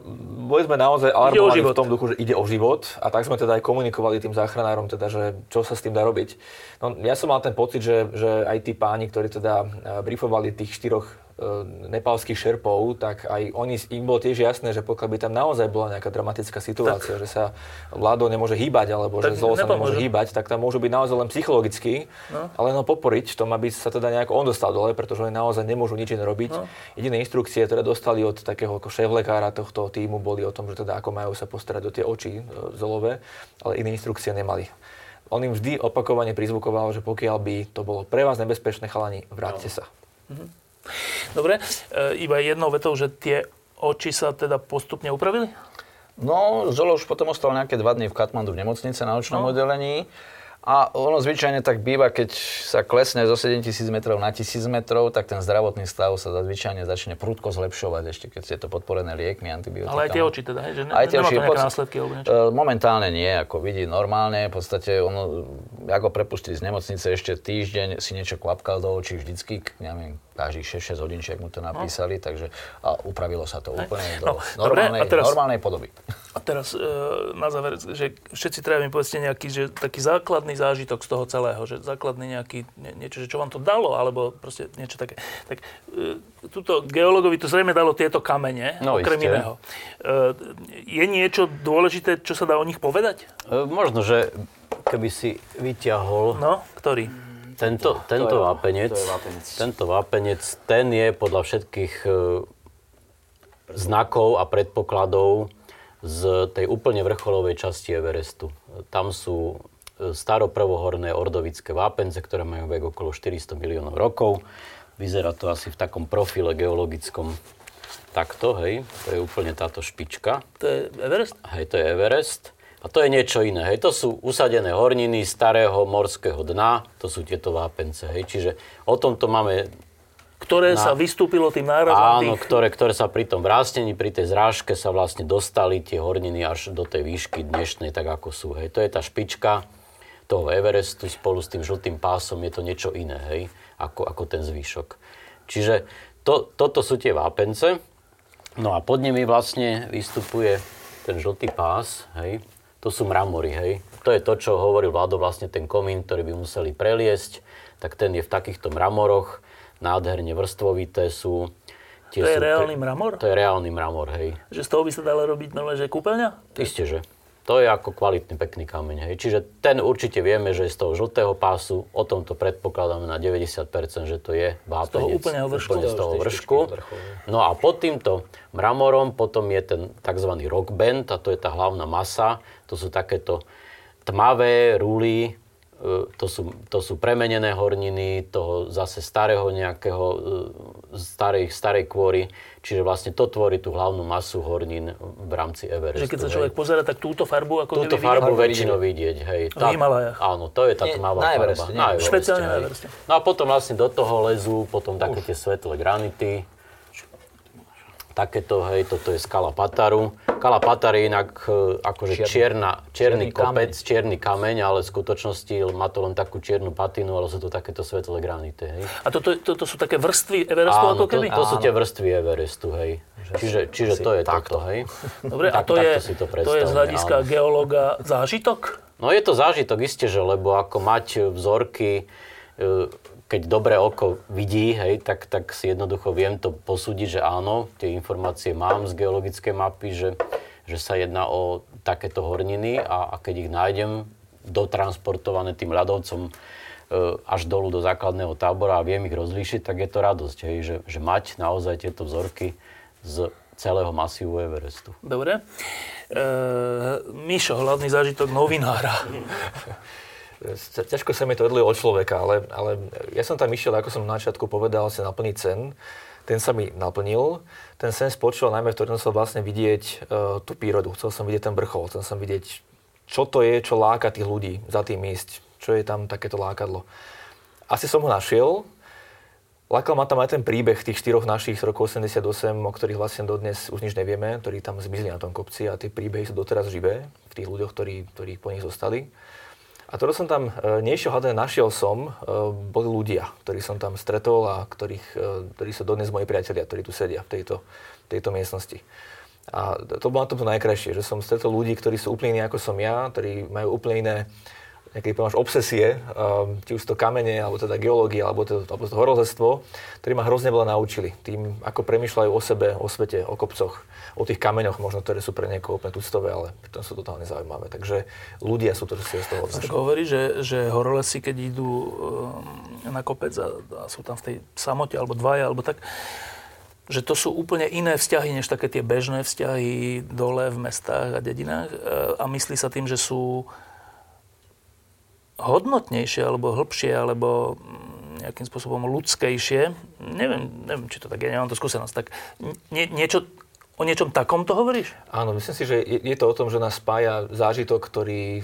Speaker 2: boli sme naozaj alarmovaní v tom duchu, že ide o život a tak sme teda aj komunikovali tým záchranárom, teda, že čo sa s tým dá robiť. No, ja som mal ten pocit, že, že aj tí páni, ktorí teda uh, briefovali tých štyroch nepálskych šerpov, tak aj oni, im bolo tiež jasné, že pokiaľ by tam naozaj bola nejaká dramatická situácia, tak. že sa vládou nemôže hýbať, alebo tak že zlo sa nemôže hýbať, tak tam môžu byť naozaj len psychologicky, no. ale no poporiť v tom, aby sa teda nejako on dostal dole, pretože oni naozaj nemôžu nič iné robiť. No. Jediné inštrukcie, ktoré dostali od takého šéf-lekára tohto týmu, boli o tom, že teda ako majú sa postarať do tie oči e, zolové, ale iné inštrukcie nemali. On im vždy opakovane prizvukoval, že pokiaľ by to bolo pre vás nebezpečné, chalani, vráťte no. sa. Mhm.
Speaker 1: Dobre, e, iba jednou vetou, že tie oči sa teda postupne upravili?
Speaker 4: No, Zolo už potom ostal nejaké dva dny v Katmandu v nemocnice na očnom no. oddelení. A ono zvyčajne tak býva, keď sa klesne zo 7000 metrov na 1000 metrov, tak ten zdravotný stav sa zvyčajne začne prudko zlepšovať, ešte keď je to podporené liekmi, antibiotikami.
Speaker 1: Ale aj tie oči teda? Že ne, aj tie oči, to nejaké následky alebo niečo?
Speaker 4: E, momentálne nie, ako vidí normálne, v podstate ono, ako prepustili z nemocnice ešte týždeň, si niečo klapkal do očí vždycky, neviem, každých 6-6 hodín, mu to napísali, no. takže a upravilo sa to úplne do no, normálnej, dobre, teraz, normálnej podoby.
Speaker 1: A teraz e, na záver, že všetci treba mi povedzte nejaký, že taký základný zážitok z toho celého, že základný nejaký, nie, niečo, že čo vám to dalo, alebo proste niečo také. Tak e, tuto geologovi to zrejme dalo tieto kamene, no, okrem iste. iného. E, je niečo dôležité, čo sa dá o nich povedať?
Speaker 3: E, možno, že keby si vyťahol...
Speaker 1: No, ktorý?
Speaker 3: Tento, tento, vápenec, tento vápenec, ten je podľa všetkých e, znakov a predpokladov z tej úplne vrcholovej časti Everestu. Tam sú e, staroprvohorné ordovické vápence, ktoré majú vek okolo 400 miliónov rokov. Vyzerá to asi v takom profile geologickom takto, hej. To je úplne táto špička.
Speaker 1: To je Everest?
Speaker 3: Hej, to je Everest. A to je niečo iné. Hej. To sú usadené horniny starého morského dna, to sú tieto vápence. Hej. Čiže o tomto máme...
Speaker 1: Ktoré na... sa vystúpilo tým nárazom
Speaker 3: Áno, tých... ktoré, ktoré sa pri tom vrásnení, pri tej zrážke sa vlastne dostali tie horniny až do tej výšky dnešnej, tak ako sú. Hej. To je tá špička toho Everestu spolu s tým žltým pásom, je to niečo iné, hej, ako, ako ten zvyšok. Čiže to, toto sú tie vápence, no a pod nimi vlastne vystupuje ten žltý pás, hej, to sú mramory, hej. To je to, čo hovoril Vlado, vlastne ten komín, ktorý by museli preliesť, tak ten je v takýchto mramoroch, nádherne vrstvovité sú.
Speaker 1: Tie to je sú, reálny mramor?
Speaker 3: To je reálny mramor, hej.
Speaker 1: Že z toho by sa dalo robiť nové, že kúpeľňa?
Speaker 3: Isté, že. To je ako kvalitný, pekný kameň. Hej. Čiže ten určite vieme, že je z toho žltého pásu, o tomto predpokladáme na 90%, že to je vápenec.
Speaker 1: Z toho úplného vršku.
Speaker 3: Úplne z toho vršku. No a pod týmto mramorom potom je ten tzv. rock band, a to je tá hlavná masa. To sú takéto tmavé rúly, E, to sú, to sú premenené horniny toho zase starého nejakého, e, starej, starej kôry, čiže vlastne to tvorí tú hlavnú masu hornín v rámci Everestu.
Speaker 1: Že keď sa človek pozera, tak túto farbu ako
Speaker 3: Túto farbu väčšinou vidieť, hej.
Speaker 1: Tá, v Himalajach.
Speaker 3: Áno, to je tá tmavá farba. Na
Speaker 4: Evereste,
Speaker 1: Špeciálne na Evereste.
Speaker 3: No a potom vlastne do toho lezú potom také tie svetlé granity, takéto, hej, toto je skala Pataru. Skala Patar je inak e, akože čierna, čierny, čierny kopec, kameň. čierny kameň, ale v skutočnosti má to len takú čiernu patinu, ale sú to takéto svetlé granity, hej.
Speaker 1: A toto, to, to sú také vrstvy Everestu
Speaker 3: Áno,
Speaker 1: ako keby?
Speaker 3: To, to sú tie vrstvy Everestu, hej. Čiže, čiže to je takto, hej.
Speaker 1: Dobre, tak, a to je, to, to je z hľadiska áno. geológa zážitok?
Speaker 3: No je to zážitok, isté, že lebo ako mať vzorky, e, keď dobré oko vidí, hej, tak, tak si jednoducho viem to posúdiť, že áno, tie informácie mám z geologickej mapy, že, že sa jedná o takéto horniny a, a keď ich nájdem dotransportované tým ľadovcom e, až dolu do základného tábora a viem ich rozlíšiť, tak je to radosť, hej, že, že mať naozaj tieto vzorky z celého masívu Everestu.
Speaker 1: Dobre. E, Mišo, hlavný zážitok novinára.
Speaker 2: ťažko sa mi to odlilo od človeka, ale, ale ja som tam išiel, ako som na začiatku povedal, si naplniť sen. Ten sa mi naplnil. Ten sen spočíval najmä v tom, som vlastne vidieť uh, tú prírodu. Chcel som vidieť ten vrchol, chcel som vidieť, čo to je, čo láka tých ľudí za tým ísť. Čo je tam takéto lákadlo. Asi som ho našiel. Lákal ma tam aj ten príbeh tých štyroch našich z roku 88, o ktorých vlastne dodnes už nič nevieme, ktorí tam zmizli na tom kopci a tie príbehy sú doteraz živé v tých ľuďoch, ktorí, ktorí po nich zostali. A to, čo som tam e, nešiel hľadať, našiel som, e, boli ľudia, ktorí som tam stretol a ktorých, e, ktorí sú dodnes moji priatelia, ktorí tu sedia v tejto, tejto miestnosti. A to bolo na tom najkrajšie, že som stretol ľudí, ktorí sú úplne iní ako som ja, ktorí majú úplne iné nejaké máš obsesie, um, či už to kamene, alebo teda geológia, alebo to, alebo to horolezectvo, ktorí ma hrozne veľa naučili. Tým, ako premyšľajú o sebe, o svete, o kopcoch, o tých kameňoch, možno, ktoré sú pre niekoho úplne tuctové, ale pritom sú totálne zaujímavé. Takže ľudia sú to, čo si z toho
Speaker 1: Tak hovorí, že, že horolesi, keď idú um, na kopec a, a sú tam v tej samote, alebo dvaja, alebo tak, že to sú úplne iné vzťahy, než také tie bežné vzťahy dole v mestách a dedinách. E, a myslí sa tým, že sú hodnotnejšie, alebo hĺbšie, alebo mm, nejakým spôsobom ľudskejšie. Neviem, neviem, či to tak je, nemám to skúsenosť. Tak nie, niečo, O niečom takom to hovoríš?
Speaker 2: Áno, myslím si, že je, je to o tom, že nás spája zážitok, ktorý,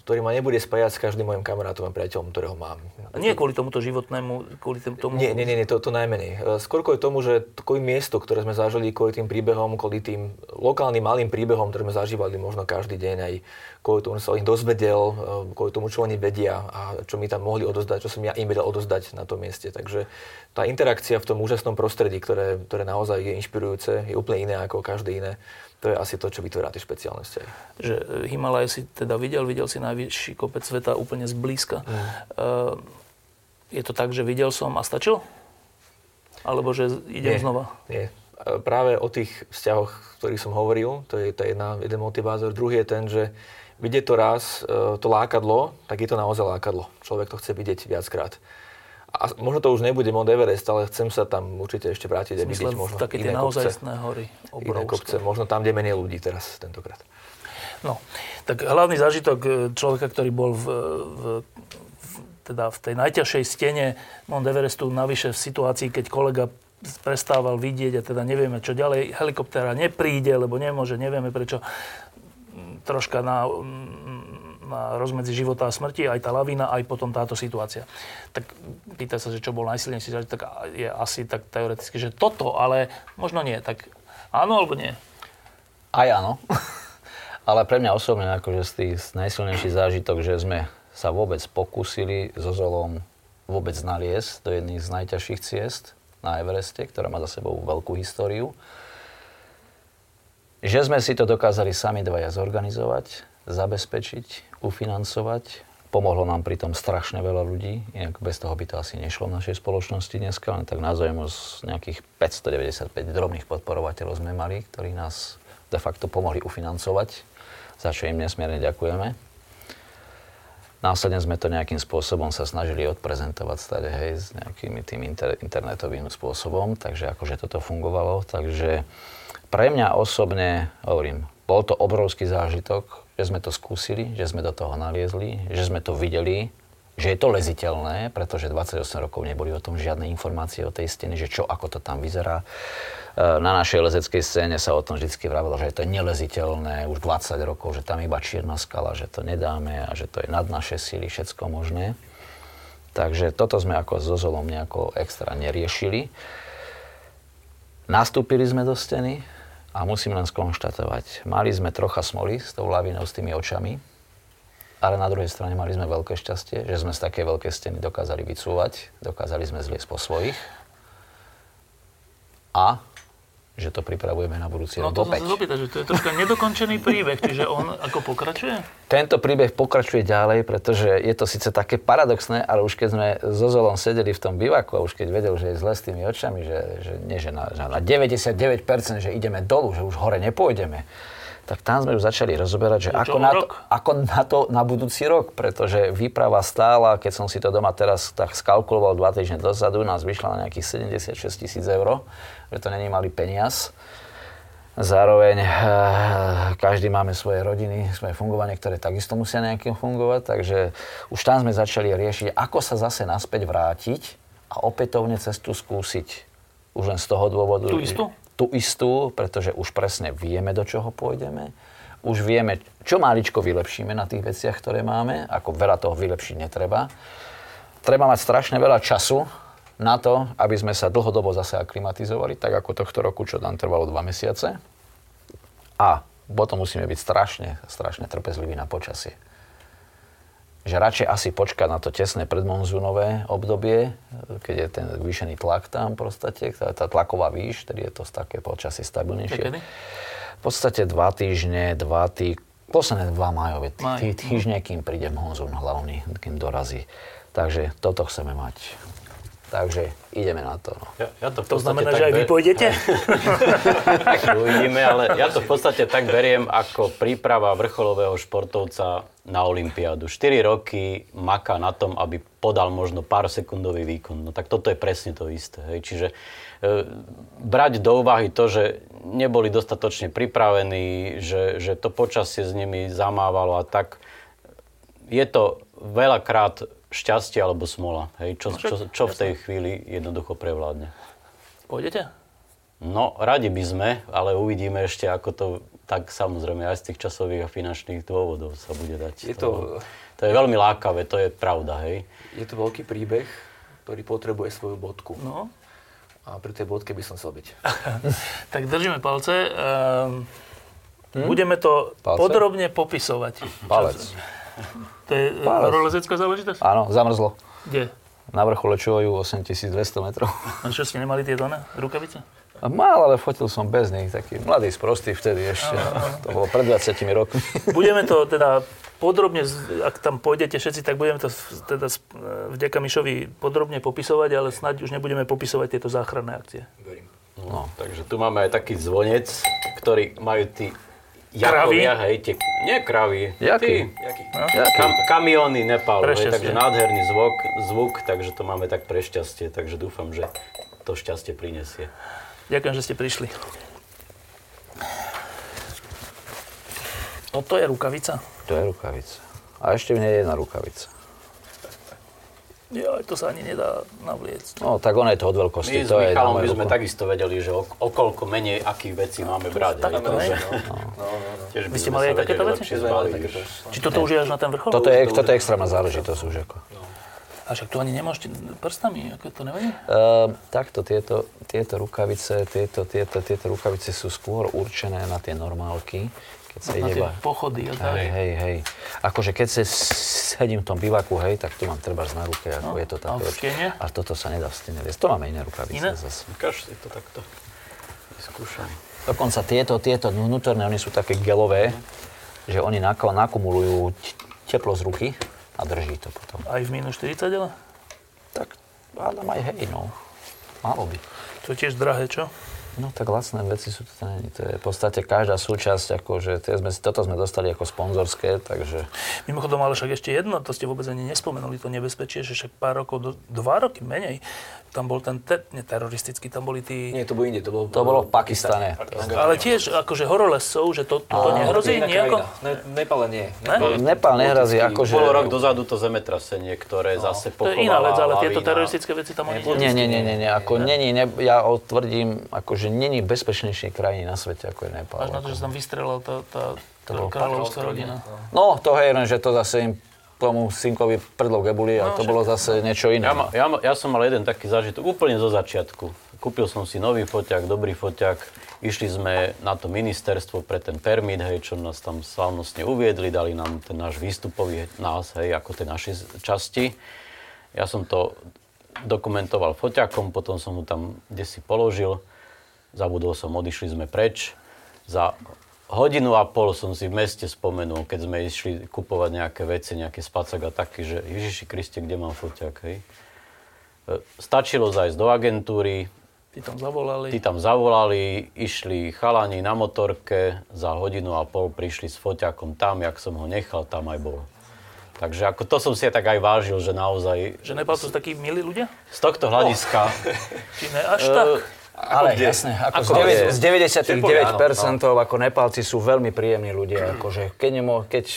Speaker 2: ktorý ma nebude spájať s každým mojim kamarátom a priateľom, ktorého mám.
Speaker 1: A nie kvôli tomuto životnému, kvôli tomu...
Speaker 2: Nie, nie, nie, to, to najmenej. E, skôr kvôli tomu, že kvôli miesto, ktoré sme zažili, kvôli tým príbehom, kvôli tým lokálnym malým príbehom, ktoré sme zažívali možno každý deň, aj kvôli tomu, že sa o nich dozvedel, e, kvôli tomu, čo oni vedia a čo mi tam mohli odozdať, čo som ja im vedel odozdať na tom mieste. Takže tá interakcia v tom úžasnom prostredí, ktoré, ktoré naozaj je inšpirujúce, je úplne iné ako každé iné. To je asi to, čo vytvára tie špeciálne vzťahy.
Speaker 1: Že e, Himalaj si teda videl, videl si najvyšší kopec sveta úplne zblízka. Mm. Uh, je to tak, že videl som a stačilo? Alebo že idem
Speaker 2: nie,
Speaker 1: znova?
Speaker 2: Nie. Práve o tých vzťahoch, o ktorých som hovoril, to je, to je jedna, jeden motivátor. Druhý je ten, že vidieť to raz, e, to lákadlo, tak je to naozaj lákadlo. Človek to chce vidieť viackrát a možno to už nebude Mount Everest, ale chcem sa tam určite ešte vrátiť a vidieť možno
Speaker 1: také
Speaker 2: iné
Speaker 1: kopce.
Speaker 2: hory,
Speaker 1: obrovské. Iné
Speaker 2: kopce, možno tam, kde menej ľudí teraz tentokrát.
Speaker 1: No, tak hlavný zážitok e, človeka, ktorý bol v, v, v, teda v tej najťažšej stene Mount Everestu, navyše v situácii, keď kolega prestával vidieť a teda nevieme, čo ďalej, helikoptéra nepríde, lebo nemôže, nevieme prečo, troška na na rozmedzi života a smrti, aj tá lavina, aj potom táto situácia. Tak pýta sa, že čo bol najsilnejší zážitok, tak je asi tak teoreticky, že toto, ale možno nie. Tak áno alebo nie?
Speaker 4: Aj áno. ale pre mňa osobne akože z tých najsilnejší zážitok, že sme sa vôbec pokúsili so Zolom vôbec naliesť do jedných z najťažších ciest na Evereste, ktorá má za sebou veľkú históriu. Že sme si to dokázali sami dvaja zorganizovať, zabezpečiť, ufinancovať. Pomohlo nám pri tom strašne veľa ľudí, inak bez toho by to asi nešlo v našej spoločnosti dneska, len tak názvem z nejakých 595 drobných podporovateľov sme mali, ktorí nás de facto pomohli ufinancovať, za čo im nesmierne ďakujeme. Následne sme to nejakým spôsobom sa snažili odprezentovať stade, hej, s nejakým tým inter, internetovým spôsobom, takže akože toto fungovalo. Takže pre mňa osobne, hovorím, bol to obrovský zážitok, že sme to skúsili, že sme do toho naliezli, že sme to videli, že je to leziteľné, pretože 28 rokov neboli o tom žiadne informácie o tej stene, že čo, ako to tam vyzerá. E, na našej lezeckej scéne sa o tom vždy vravilo, že je to neleziteľné už 20 rokov, že tam iba čierna skala, že to nedáme a že to je nad naše síly, všetko možné. Takže toto sme ako so Zolom nejako extra neriešili. Nastúpili sme do steny, a musím len skonštatovať, mali sme trocha smoly s tou lavinou, s tými očami, ale na druhej strane mali sme veľké šťastie, že sme z také veľké steny dokázali vycúvať, dokázali sme zliesť po svojich. A že to pripravujeme na budúci
Speaker 1: no,
Speaker 4: rok
Speaker 1: No to opýtať, že to je troška nedokončený príbeh, čiže on ako pokračuje?
Speaker 4: Tento príbeh pokračuje ďalej, pretože je to síce také paradoxné, ale už keď sme so Zolom sedeli v tom bivaku a už keď vedel, že je zle s tými očami, že, že nie, že na, že na 99%, že ideme dolu, že už hore nepôjdeme, tak tam sme už začali rozoberať, že ako na, to, ako na to na budúci rok, pretože výprava stála, keď som si to doma teraz tak skalkuloval dva týždne dozadu, nás vyšla na nejakých 76 tisíc eur že to není malý peniaz. Zároveň e, každý máme svoje rodiny, svoje fungovanie, ktoré takisto musia nejakým fungovať, takže už tam sme začali riešiť, ako sa zase naspäť vrátiť a opätovne cestu skúsiť. Už len z toho dôvodu...
Speaker 1: Tú istú?
Speaker 4: Tú istú, pretože už presne vieme, do čoho pôjdeme. Už vieme, čo máličko vylepšíme na tých veciach, ktoré máme. Ako veľa toho vylepšiť netreba. Treba mať strašne veľa času na to, aby sme sa dlhodobo zase aklimatizovali, tak ako tohto roku, čo nám trvalo dva mesiace. A potom musíme byť strašne, strašne trpezliví na počasie. Že radšej asi počkať na to tesné predmonzúnové obdobie, keď je ten zvýšený tlak tam v podstate, tá, tá tlaková výš, tedy je to také počasie stabilnejšie. V podstate dva týždne, dva tý, Posledné dva majové
Speaker 1: Maj.
Speaker 4: tý, týždne, kým príde monzún hlavný, kým dorazí. Takže toto chceme mať. Takže ideme na to. No.
Speaker 3: Ja, ja to, v
Speaker 1: To znamená,
Speaker 3: tak
Speaker 1: že aj vy pôjdete?
Speaker 3: Tak uvidíme, ale ja to v podstate tak beriem ako príprava vrcholového športovca na Olympiádu. 4 roky maká na tom, aby podal možno pár sekundový výkon. No tak toto je presne to isté. Hej. Čiže e, brať do úvahy to, že neboli dostatočne pripravení, že, že to počasie s nimi zamávalo a tak, je to veľakrát šťastie alebo smola. Hej. Čo, čo, čo v tej chvíli jednoducho prevládne.
Speaker 1: Pôjdete?
Speaker 3: No, radi by sme, ale uvidíme ešte, ako to tak samozrejme aj z tých časových a finančných dôvodov sa bude dať.
Speaker 2: Je to-
Speaker 3: to je veľmi lákavé, to je pravda, hej.
Speaker 2: Je to veľký príbeh, ktorý potrebuje svoju bodku.
Speaker 1: No.
Speaker 2: A pri tej bodke by som chcel byť.
Speaker 1: Tak držíme palce. Ehm, Budeme to
Speaker 4: Palce?
Speaker 1: podrobne popisovať.
Speaker 4: Palec.
Speaker 1: To je e,
Speaker 4: Palec.
Speaker 1: horolezecká záležitosť?
Speaker 4: Áno, zamrzlo.
Speaker 1: Kde?
Speaker 4: Na vrchole Čoju 8200 metrov.
Speaker 1: A čo ste nemali tieto ne? rukavice?
Speaker 4: Mal, ale fotil som bez nich, taký mladý, sprostý vtedy ešte. To bolo pred 20 rokmi.
Speaker 1: Budeme to teda podrobne, ak tam pôjdete všetci, tak budeme to teda s- e, vďaka Mišovi podrobne popisovať, ale snáď už nebudeme popisovať tieto záchranné akcie.
Speaker 3: No, takže tu máme aj taký zvonec, ktorý majú tí? Jakovia, hej, tie, nie kravy,
Speaker 4: Jaký?
Speaker 3: tí
Speaker 4: Jaký?
Speaker 3: kam, kamióny Nepal, hej, takže nádherný zvuk, zvuk, takže to máme tak pre šťastie, takže dúfam, že to šťastie prinesie.
Speaker 1: Ďakujem, že ste prišli. No to je rukavica.
Speaker 4: To je rukavica. A ešte v nej je jedna rukavica.
Speaker 1: Jo, to sa ani nedá navliecť.
Speaker 4: No, tak ono je to od
Speaker 3: My
Speaker 4: veľkosti.
Speaker 3: s
Speaker 4: to je na
Speaker 3: Michalom by sme takisto vedeli, že o, okolko menej akých vecí máme brať. hej,
Speaker 1: takto,
Speaker 3: takže-
Speaker 1: hej?
Speaker 3: Tiež by
Speaker 1: Vy ste mali aj takéto veci? Či toto už je až na ten vrchol?
Speaker 4: Toto je, toto je extrémna záležitosť už ako.
Speaker 1: A však tu ani nemôžete prstami, ako to nevadí?
Speaker 4: Uh, takto, tieto, tieto rukavice, tieto, tieto, tieto rukavice sú skôr určené na tie normálky,
Speaker 1: Na tie pochody a tak.
Speaker 4: Hej, hej, hej. Akože keď sa sedím v tom bivaku, hej, tak tu mám treba na ruke, ako
Speaker 1: No,
Speaker 4: je to
Speaker 1: a
Speaker 4: také.
Speaker 1: v stene?
Speaker 4: A toto sa nedá v stene viesť. To máme iné rukavice
Speaker 1: Iné?
Speaker 4: zase.
Speaker 3: Ukáž si to takto. Vyskúšaj.
Speaker 4: Dokonca tieto, tieto vnútorné, oni sú také gelové, že oni nak- nakumulujú teplo z ruky a drží to potom.
Speaker 1: Aj v minus 40, ale?
Speaker 4: Tak hádam aj hej, no. Malo by.
Speaker 1: To je tiež drahé, čo?
Speaker 4: No tak lacné veci sú to. To je v podstate každá súčasť, akože sme, toto sme dostali ako sponzorské, takže...
Speaker 1: Mimochodom, ale však ešte jedno, to ste vôbec ani nespomenuli, to nebezpečie, že však pár rokov, dva roky menej, tam bol ten, te, nie teroristický, tam boli tí...
Speaker 2: Nie, to bolo inde, to bolo...
Speaker 4: To bolo v Pakistane.
Speaker 1: Ale tiež akože horolescov, že to, to, to nehrozí nejako?
Speaker 2: Ne, Nepale nie.
Speaker 1: Ne?
Speaker 4: Nepal nehrazí, akože...
Speaker 3: Bolo rok dozadu to zemetrasenie, ktoré zase
Speaker 1: To
Speaker 3: pochovala
Speaker 1: je iná vec, ale tieto teroristické veci tam oni
Speaker 4: Nie, nie, nie, nie, nie. Ako není, ne, ja tvrdím, akože není bezpečnejšie krajiny na svete, ako je Nepal.
Speaker 1: Až na to, že sa tam vystrelala tá, tá, tá kráľovská rodina.
Speaker 4: No, to hej, len že to zase im tomu synkovi prdlov gebuli a
Speaker 1: No,
Speaker 4: to
Speaker 1: však-
Speaker 4: bolo zase niečo iné.
Speaker 3: Ja, ma, ja, ma- ja som mal jeden taký zážitok úplne zo začiatku. Kúpil som si nový foťák, dobrý foťák. Išli sme na to ministerstvo pre ten permit, hej, čo nás tam slávnostne uviedli, dali nám ten náš výstupový nás, hej, ako tie naše časti. Ja som to dokumentoval foťakom, potom som mu tam kde si položil. Zabudol som, odišli sme preč. Za hodinu a pol som si v meste spomenul, keď sme išli kupovať nejaké veci, nejaké spacak a taký, že Ježiši Kriste, kde mám foťák, hej? E, Stačilo zajsť do agentúry,
Speaker 1: Tí tam zavolali.
Speaker 3: tí tam zavolali, išli chalani na motorke, za hodinu a pol prišli s foťákom tam, jak som ho nechal, tam aj bol. Takže ako to som si tak aj vážil, že naozaj
Speaker 1: Že Nepálci sú takí milí ľudia?
Speaker 3: z tohto hľadiska...
Speaker 1: Či ne až tak?
Speaker 4: Ale jasné, ako,
Speaker 3: Ako
Speaker 4: z, deväť-
Speaker 3: je?
Speaker 4: z 99% ako Nepálci sú veľmi príjemní ľudia. Akože keď, nemo, keď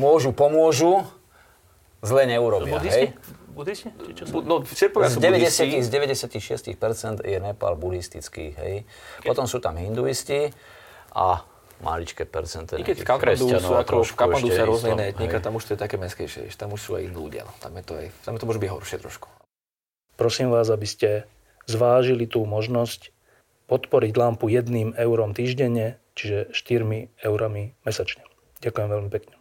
Speaker 4: môžu, pomôžu, zle neurobia.
Speaker 1: Buddhisti?
Speaker 4: Hej?
Speaker 1: Buddhisti? Či čo sú?
Speaker 2: No,
Speaker 4: Z, 90, z 96% je Nepal buddhistický, hej. Potom sú tam hinduisti a maličké percento.
Speaker 2: I keď v
Speaker 3: kresťanov
Speaker 2: sú ako, v
Speaker 3: ešte
Speaker 2: sa rôzne iné etnika, tam už to je také meskejšie, vieš, tam už sú aj iní ľudia, no. tam je to aj, tam je to môže byť horšie trošku.
Speaker 1: Prosím vás, aby ste zvážili tú možnosť podporiť lampu jedným eurom týždenne, čiže 4 eurami mesačne. Ďakujem veľmi pekne.